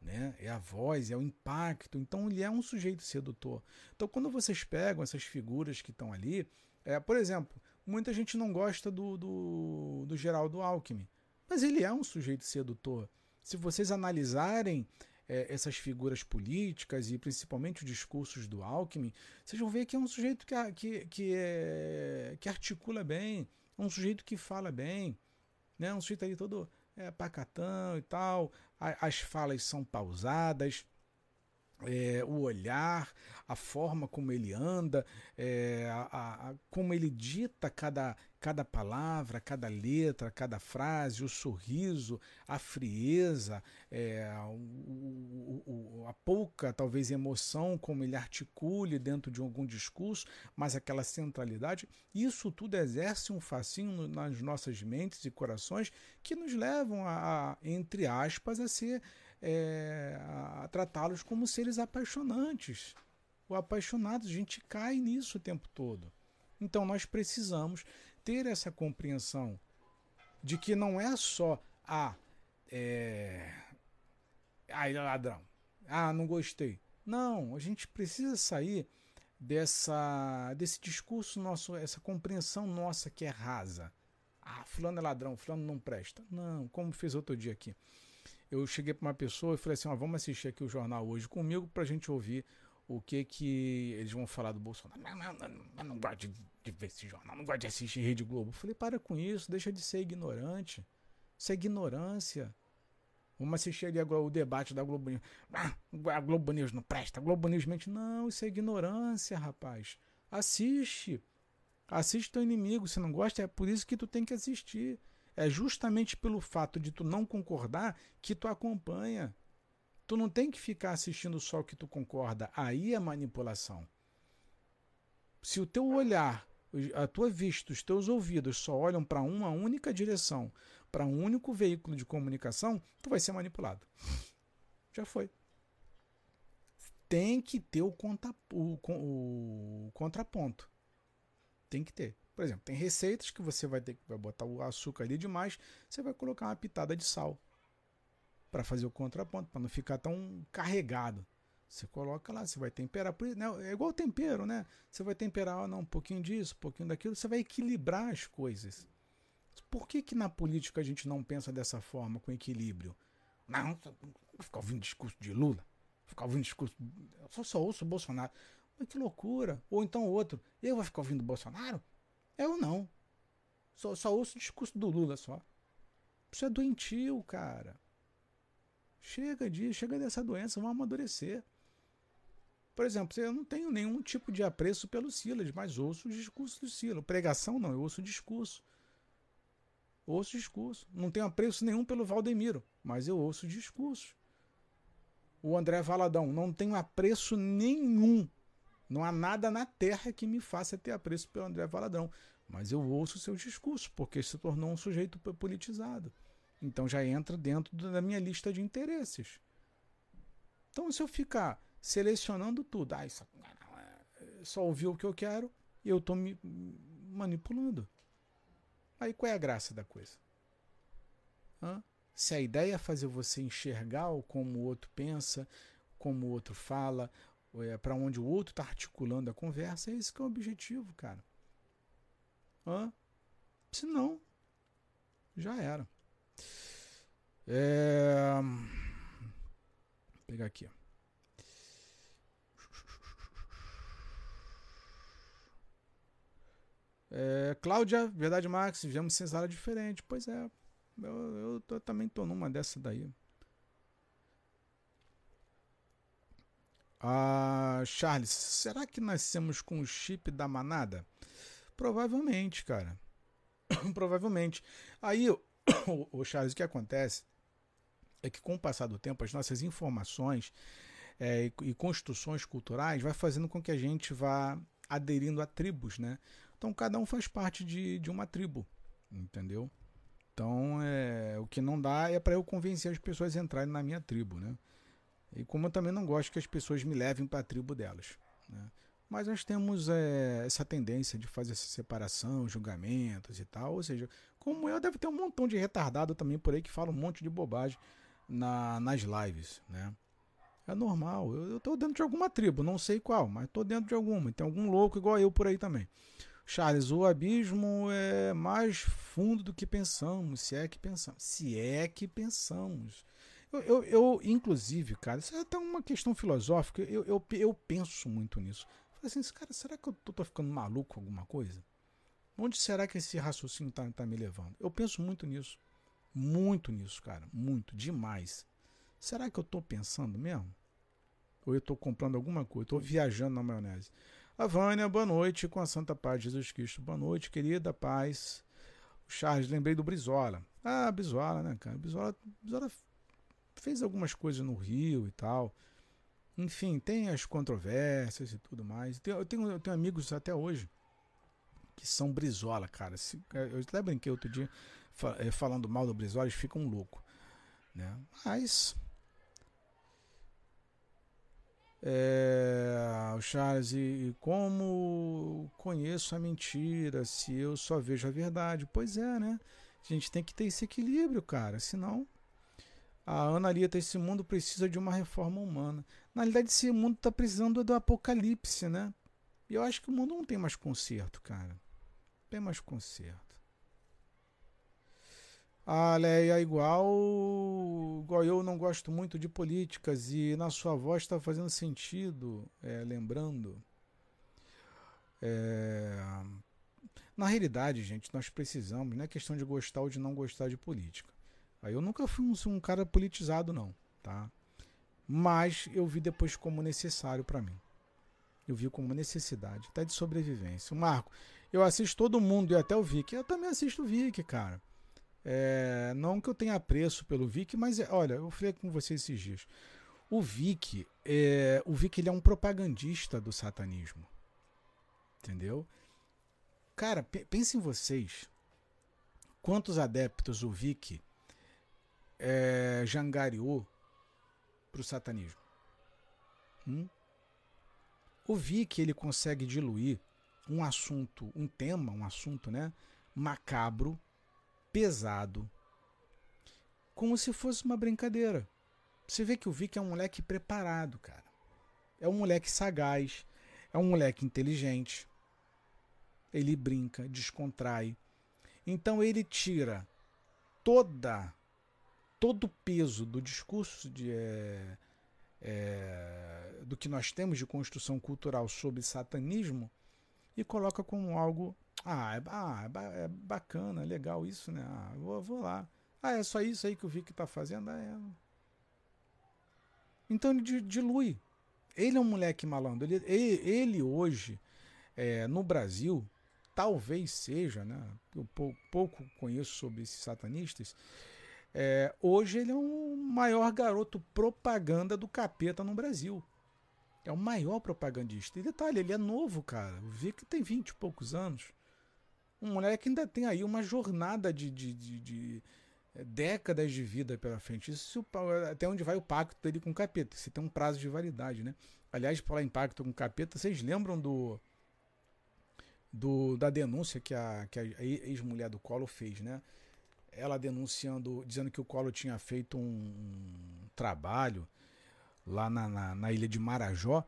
né? é a voz, é o impacto. Então ele é um sujeito sedutor. Então quando vocês pegam essas figuras que estão ali, é, por exemplo, muita gente não gosta do, do, do Geraldo Alckmin, mas ele é um sujeito sedutor. Se vocês analisarem é, essas figuras políticas e principalmente os discursos do Alckmin, vocês vão ver que é um sujeito que, que, que, é, que articula bem, é um sujeito que fala bem, né? um sujeito ali todo é, pacatão e tal, as falas são pausadas é, o olhar, a forma como ele anda, é, a, a, como ele dita cada, cada palavra, cada letra, cada frase, o sorriso, a frieza, é, o, o, a pouca, talvez, emoção como ele articule dentro de algum discurso, mas aquela centralidade, isso tudo exerce um fascínio nas nossas mentes e corações que nos levam a, a entre aspas, a ser é, a tratá-los como seres apaixonantes ou apaixonados. A gente cai nisso o tempo todo. Então nós precisamos ter essa compreensão de que não é só a. Ah, é... Ai, ladrão. Ah, não gostei. Não, a gente precisa sair dessa desse discurso nosso, essa compreensão nossa que é rasa. Ah, fulano é ladrão, fulano não presta. Não, como fez outro dia aqui eu cheguei para uma pessoa e falei assim: ó, vamos assistir aqui o jornal hoje comigo para a gente ouvir o que que eles vão falar do Bolsonaro. Não, não, não, não, não gosto de, de, ver esse jornal, não gosto de assistir Rede Globo. Eu falei: para com isso, deixa de ser ignorante. Isso é ignorância. Vamos assistir ali agora o debate da Globo News. Ah, a Globo News não presta, a Globo News mente. Não, isso é ignorância, rapaz. Assiste. Assiste teu inimigo. Se não gosta, é por isso que tu tem que assistir. É justamente pelo fato de tu não concordar que tu acompanha. Tu não tem que ficar assistindo só o que tu concorda. Aí é manipulação. Se o teu olhar, a tua vista, os teus ouvidos só olham para uma única direção, para um único veículo de comunicação, tu vai ser manipulado. Já foi. Tem que ter o, conta, o, o contraponto. Tem que ter. Por exemplo, tem receitas que você vai ter que vai botar o açúcar ali demais, você vai colocar uma pitada de sal para fazer o contraponto, para não ficar tão carregado. Você coloca lá, você vai temperar. É igual tempero, né? Você vai temperar não, um pouquinho disso, um pouquinho daquilo, você vai equilibrar as coisas. Por que, que na política a gente não pensa dessa forma, com equilíbrio? Não, ficar ouvindo discurso de Lula, ficar ouvindo discurso. Eu só, só ouço o Bolsonaro. Mas que loucura. Ou então outro, eu vou ficar ouvindo o Bolsonaro? Eu não. Só, só ouço o discurso do Lula só. Isso é doentio, cara. Chega disso, chega dessa doença, vamos amadurecer. Por exemplo, eu não tenho nenhum tipo de apreço pelo Silas, mas ouço o discurso do Silas. Pregação não, eu ouço o discurso. Ouço o discurso. Não tenho apreço nenhum pelo Valdemiro, mas eu ouço o discurso. O André Valadão, não tenho apreço nenhum. Não há nada na terra que me faça ter apreço pelo André Valadão. Mas eu ouço seu discurso, porque se tornou um sujeito politizado. Então já entra dentro da minha lista de interesses. Então, se eu ficar selecionando tudo. Ah, isso é, só ouviu o que eu quero e eu estou me manipulando. Aí qual é a graça da coisa? Hã? Se a ideia é fazer você enxergar como o outro pensa, como o outro fala, é, para onde o outro está articulando a conversa, é esse que é o objetivo, cara. Hã? Se não, já era. É... Vou pegar aqui. É, Cláudia, verdade, Max, vivemos sem sala diferente. Pois é, eu, eu tô, também tô numa dessa daí. Ah, Charles, será que nascemos com o chip da manada? Provavelmente, cara. <coughs> Provavelmente. Aí, <coughs> o, Charles, o que acontece é que com o passar do tempo, as nossas informações é, e, e construções culturais vai fazendo com que a gente vá aderindo a tribos, né? Então cada um faz parte de, de uma tribo, entendeu? Então é, o que não dá é para eu convencer as pessoas a entrarem na minha tribo, né? E como eu também não gosto que as pessoas me levem para a tribo delas, né? Mas nós temos é, essa tendência de fazer essa separação, julgamentos e tal. Ou seja, como eu, deve ter um montão de retardado também por aí que fala um monte de bobagem na, nas lives, né? É normal. Eu, tô dentro de alguma tribo, não sei qual, mas tô dentro de alguma. Tem algum louco igual eu por aí também. Charles, o abismo é mais fundo do que pensamos, se é que pensamos. Se é que pensamos. Eu, eu, eu inclusive, cara, isso é até uma questão filosófica, eu, eu, eu penso muito nisso. Falei assim, cara, será que eu tô, tô ficando maluco com alguma coisa? Onde será que esse raciocínio tá, tá me levando? Eu penso muito nisso. Muito nisso, cara. Muito, demais. Será que eu tô pensando mesmo? Ou eu tô comprando alguma coisa? Eu tô viajando na maionese. A Vânia, boa noite, com a Santa Paz de Jesus Cristo. Boa noite, querida paz. O Charles, lembrei do Brizola. Ah, Brizola, né, cara? Brizola, Brizola fez algumas coisas no Rio e tal. Enfim, tem as controvérsias e tudo mais. Eu tenho, eu tenho amigos até hoje que são Brizola, cara. Eu até brinquei outro dia eh, falando mal do Brizola, eles ficam loucos. Né? Mas é, o Charles, e como conheço a mentira se eu só vejo a verdade? Pois é, né? A gente tem que ter esse equilíbrio, cara. Senão, a Analita, esse mundo precisa de uma reforma humana. Na realidade, esse mundo está precisando do apocalipse, né? E eu acho que o mundo não tem mais conserto, cara. Não tem mais conserto. A Leia, igual, igual eu, não gosto muito de políticas e na sua voz está fazendo sentido, é, lembrando. É, na realidade, gente, nós precisamos, não é questão de gostar ou de não gostar de política. Aí eu nunca fui um, um cara politizado, não, tá? Mas eu vi depois como necessário para mim. Eu vi como necessidade, até de sobrevivência. O Marco, eu assisto todo mundo e até o Vic. Eu também assisto o Vic, cara. É, não que eu tenha apreço pelo Vic, mas é, olha, eu falei com você esses dias. O Vic, é, o Vic ele é um propagandista do satanismo. Entendeu? Cara, pense em vocês. Quantos adeptos o Vic é, jangariou para o satanismo? Hum? O Vic ele consegue diluir um assunto, um tema, um assunto, né? Macabro, pesado, como se fosse uma brincadeira. Você vê que o Vic é um moleque preparado, cara. É um moleque sagaz, é um moleque inteligente. Ele brinca, descontrai. Então ele tira toda todo o peso do discurso de, é, é, do que nós temos de construção cultural sobre satanismo e coloca como algo ah, é, ah, é, é bacana, é legal isso, né? Ah, vou, vou lá. Ah, é só isso aí que eu vi que tá fazendo? Ah, é. Então ele dilui. Ele é um moleque malandro. Ele, ele, ele hoje, é, no Brasil, talvez seja, né? Eu pouco conheço sobre esses satanistas. É, hoje ele é um maior garoto propaganda do capeta no Brasil. É o maior propagandista. E detalhe, ele é novo, cara. Vi que tem 20 e poucos anos. Um moleque ainda tem aí uma jornada de, de, de, de é, décadas de vida pela frente. Isso até onde vai o pacto dele com o capeta. Se tem um prazo de validade, né? Aliás, falar em pacto com o capeta, vocês lembram do, do da denúncia que a, que a ex-mulher do Collor fez, né? Ela denunciando, dizendo que o Collor tinha feito um, trabalho lá na, na, na, ilha de Marajó,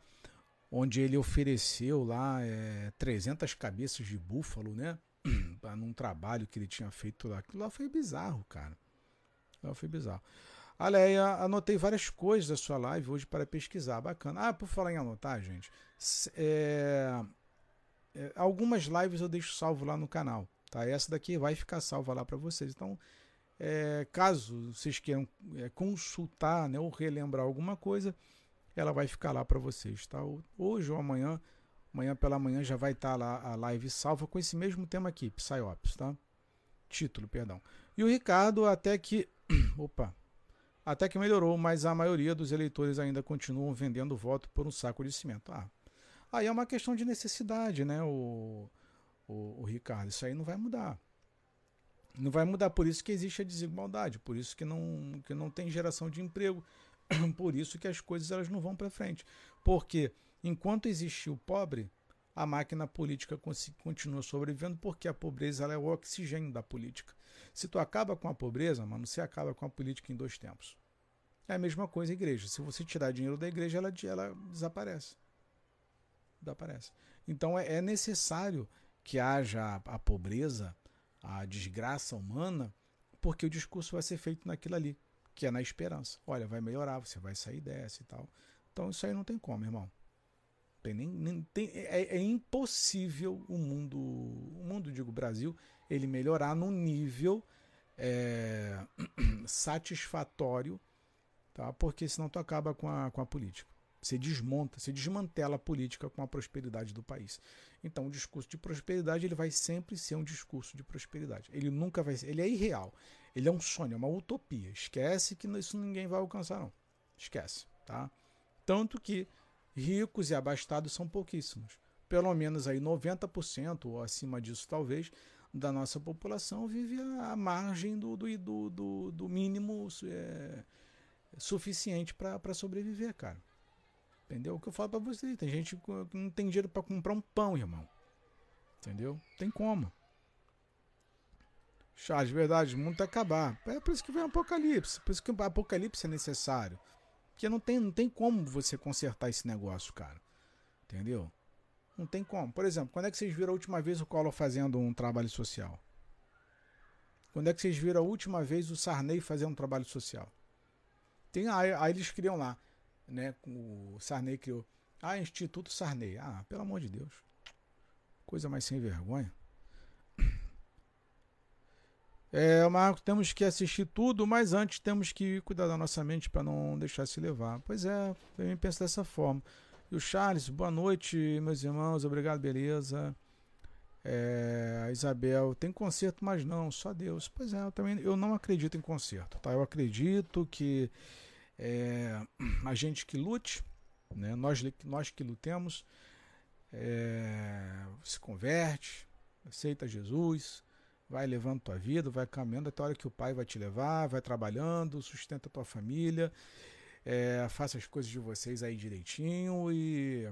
onde ele ofereceu lá é, 300 cabeças de búfalo, né? <clears throat> num trabalho que ele tinha feito lá. Aquilo lá foi bizarro, cara. Lá foi bizarro. Aleia, anotei várias coisas da sua live hoje para pesquisar. Bacana. Ah, por falar em anotar, gente. É, é, algumas lives eu deixo salvo lá no canal. Tá? Essa daqui vai ficar salva lá para vocês. Então, é, caso vocês queiram é, consultar né, ou relembrar alguma coisa, ela vai ficar lá para vocês. Tá? Hoje ou amanhã Amanhã pela manhã já vai estar tá lá a live salva com esse mesmo tema aqui, Psyops, tá? Título, perdão. E o Ricardo até que. <clears throat> Opa! Até que melhorou, mas a maioria dos eleitores ainda continuam vendendo voto por um saco de cimento. Ah, aí é uma questão de necessidade, né, o, o, o Ricardo? Isso aí não vai mudar. Não vai mudar, por isso que existe a desigualdade, por isso que não, que não tem geração de emprego, <clears throat> por isso que as coisas elas não vão para frente. Porque Enquanto existiu o pobre, a máquina política continua sobrevivendo porque a pobreza é o oxigênio da política. Se tu acaba com a pobreza, mano, você acaba com a política em dois tempos. É a mesma coisa a igreja. Se você tirar dinheiro da igreja, ela, ela desaparece. Desaparece. Então é, é necessário que haja a, pobreza, a desgraça humana, porque o discurso vai ser feito naquilo ali, que é na esperança. Olha, vai melhorar, você vai sair dessa e tal. Então isso aí não tem como, irmão. Tem nem, nem tem, é, é, impossível o mundo, o mundo, digo, Brasil, ele melhorar num nível é, <clears throat> satisfatório, tá? porque senão tu acaba com a, com a política. Você desmonta, você desmantela a política com a prosperidade do país. Então, o discurso de prosperidade ele vai sempre ser um discurso de prosperidade. Ele nunca vai ser, ele é irreal. Ele é um sonho, é uma utopia. Esquece que isso ninguém vai alcançar não. Esquece, tá? Tanto que ricos e abastados são pouquíssimos. Pelo menos aí 90% ou acima disso talvez da nossa população vive à margem do, do, do, do mínimo é, suficiente para sobreviver, cara. Entendeu? O que eu falo para vocês, tem gente que não tem dinheiro para comprar um pão, irmão. Entendeu? Tem como. Charles, verdade, o mundo vai acabar. É por isso que vem o apocalipse. Por isso que o apocalipse é necessário. Porque não tem, não tem como você consertar esse negócio, cara. Entendeu? Não tem como. Por exemplo, quando é que vocês viram a última vez o Collor fazendo um trabalho social? Quando é que vocês viram a última vez o Sarney fazendo um trabalho social? Tem, aí, aí eles criam lá, né? O Sarney criou. Ah, Instituto Sarney. Ah, pelo amor de Deus. Coisa mais sem vergonha. É, Marco, temos que assistir tudo, mas antes temos que cuidar da nossa mente para não deixar se levar. Pois é, eu também penso dessa forma. E o Charles, boa noite, meus irmãos, obrigado, beleza. É, a Isabel, tem conserto, mas não, só Deus. Pois é, eu também eu não acredito em conserto, tá? Eu acredito que é, a gente que lute, né? nós, nós que lutemos, é, se converte, aceita Jesus, vai levando tua vida, vai caminhando até a hora que o pai vai te levar, vai trabalhando, sustenta tua família, é, faça as coisas de vocês aí direitinho e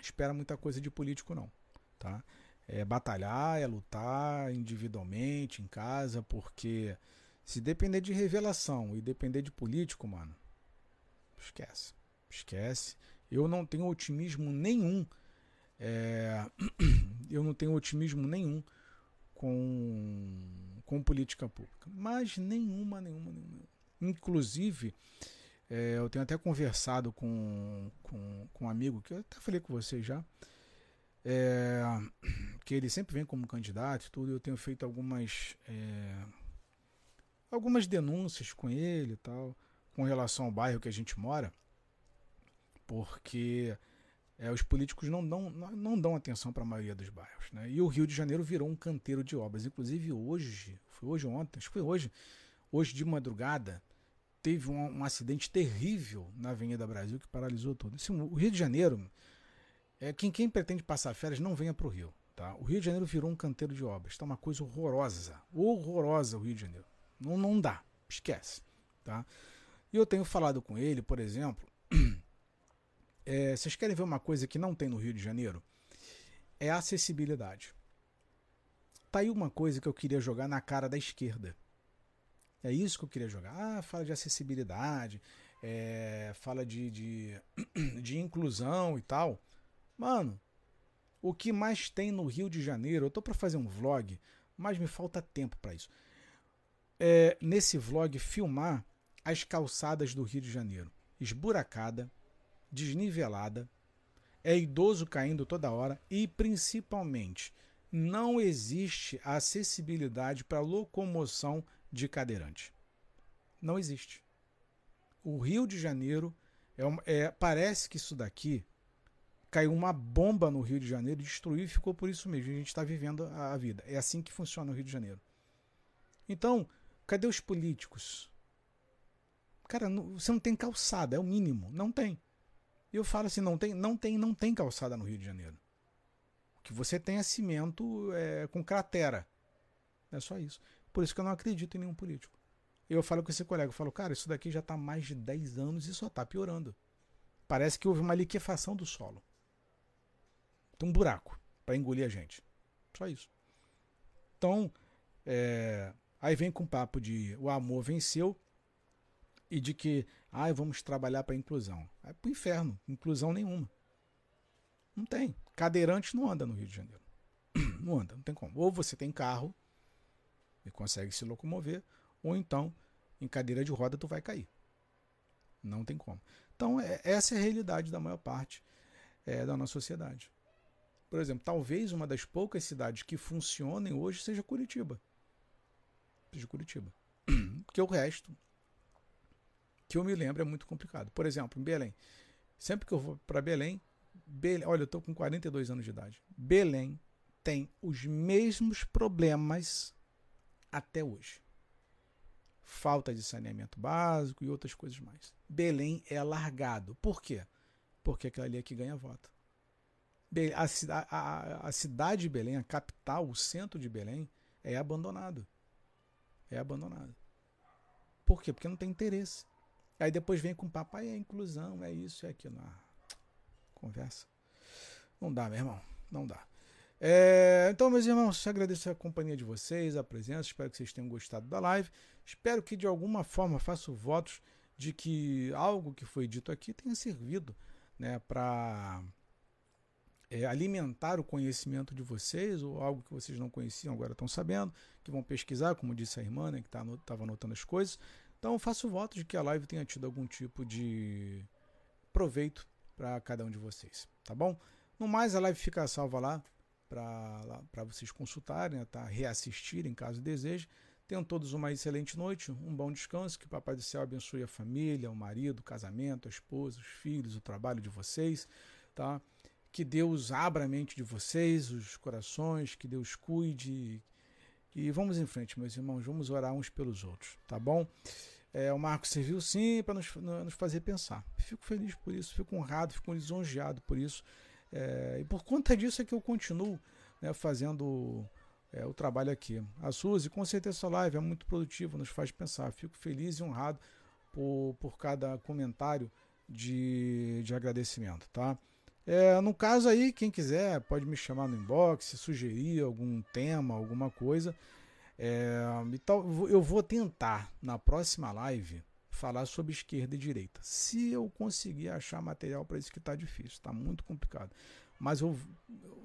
espera muita coisa de político não. tá? É batalhar, é lutar individualmente, em casa, porque se depender de revelação e depender de político, mano, esquece. Esquece. Eu não tenho otimismo nenhum. É, <clears throat> eu não tenho otimismo nenhum com, com política pública. Mas nenhuma, nenhuma, nenhuma. Inclusive, é, eu tenho até conversado com, com, com um amigo, que eu até falei com você já, é, que ele sempre vem como candidato e tudo, eu tenho feito algumas é, algumas denúncias com ele e tal, com relação ao bairro que a gente mora, porque é, os políticos não dão, não dão atenção para a maioria dos bairros. Né? E o Rio de Janeiro virou um canteiro de obras. Inclusive hoje, foi hoje ontem, acho que foi hoje, hoje de madrugada, teve um, um acidente terrível na Avenida Brasil que paralisou tudo. Assim, o Rio de Janeiro, é, quem, quem pretende passar férias não venha para o Rio. Tá? O Rio de Janeiro virou um canteiro de obras. Está uma coisa horrorosa. Horrorosa o Rio de Janeiro. Não, não dá. Esquece. Tá? E eu tenho falado com ele, por exemplo. <clears throat> É, vocês querem ver uma coisa que não tem no Rio de Janeiro? É a acessibilidade. Tá aí uma coisa que eu queria jogar na cara da esquerda. É isso que eu queria jogar. Ah, fala de acessibilidade, é, fala de, de, <clears throat> de inclusão e tal. Mano, o que mais tem no Rio de Janeiro, eu tô para fazer um vlog, mas me falta tempo para isso. É, nesse vlog, filmar as calçadas do Rio de Janeiro. Esburacada, desnivelada, é idoso caindo toda hora e, principalmente, não existe acessibilidade para locomoção de cadeirante. Não existe. O Rio de Janeiro é, uma, é, parece que isso daqui caiu uma bomba no Rio de Janeiro, destruiu e ficou por isso mesmo. A gente está vivendo a, a vida. É assim que funciona o Rio de Janeiro. Então, cadê os políticos? Cara, não, você não tem calçada, é o mínimo. Não tem. E eu falo assim, não tem, não tem, não tem calçada no Rio de Janeiro. O que você tem é cimento é, com cratera. É só isso. Por isso que eu não acredito em nenhum político. Eu falo com esse colega, eu falo, cara, isso daqui já está mais de 10 anos e só está piorando. Parece que houve uma liquefação do solo. Tem um buraco para engolir a gente. Só isso. Então, é, aí vem com o papo de o amor venceu e de que ah, vamos trabalhar para inclusão. É pro inferno, inclusão nenhuma. Não tem. Cadeirante não anda no Rio de Janeiro. <clears throat> Não anda, não tem como. Ou você tem carro, e consegue se locomover, ou então em cadeira de roda tu vai cair. Não tem como. Então, é, essa é a realidade da maior parte é, da nossa sociedade. Por exemplo, talvez uma das poucas cidades que funcionem hoje seja Curitiba. Seja Curitiba. <clears throat> Porque o resto, que eu me lembro, é muito complicado. Por exemplo, em Belém. Sempre que eu vou para Belém, Belém, olha, eu estou com 42 anos de idade. Belém tem os mesmos problemas até hoje. Falta de saneamento básico e outras coisas mais. Belém é largado. Por quê? Porque aquela ali é que ganha voto. A, a, a cidade de Belém, a capital, o centro de Belém, é abandonado. É abandonado. Por quê? Porque não tem interesse. Aí depois vem com papai, é inclusão, é isso, é aquilo. Ah, conversa. Não dá, meu irmão. Não dá. É, então, meus irmãos, agradeço a companhia de vocês, a presença. Espero que vocês tenham gostado da live. Espero que de alguma forma faço votos de que algo que foi dito aqui tenha servido né, para é, alimentar o conhecimento de vocês, ou algo que vocês não conheciam, agora estão sabendo, que vão pesquisar, como disse a irmã, né, que estava tá, anotando as coisas. Então, faço voto de que a live tenha tido algum tipo de proveito para cada um de vocês, tá bom? No mais, a live fica salva lá para vocês consultarem, né, tá? reassistirem caso desejem. Tenham todos uma excelente noite, um bom descanso, que o Papai do Céu abençoe a família, o marido, o casamento, a esposa, os filhos, o trabalho de vocês, tá? Que Deus abra a mente de vocês, os corações, que Deus cuide. E vamos em frente, meus irmãos, vamos orar uns pelos outros, tá bom? É, o Marco serviu sim para nos, nos fazer pensar. Fico feliz por isso, fico honrado, fico lisonjeado por isso. É, e por conta disso é que eu continuo né, fazendo é, o trabalho aqui. A Suzy, com certeza, essa live é muito produtiva, nos faz pensar. Fico feliz e honrado por, por cada comentário de, de agradecimento, tá? É, no caso aí, quem quiser pode me chamar no inbox, sugerir algum tema, alguma coisa. É, então eu vou tentar na próxima live falar sobre esquerda e direita. Se eu conseguir achar material para isso que está difícil, está muito complicado. Mas eu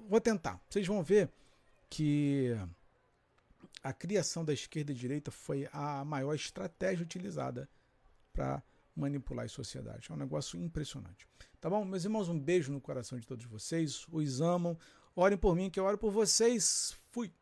vou tentar. Vocês vão ver que a criação da esquerda e direita foi a maior estratégia utilizada para manipular as sociedades. É um negócio impressionante. Tá bom? Meus irmãos, um beijo no coração de todos vocês. Os amam. Orem por mim, que eu oro por vocês. Fui.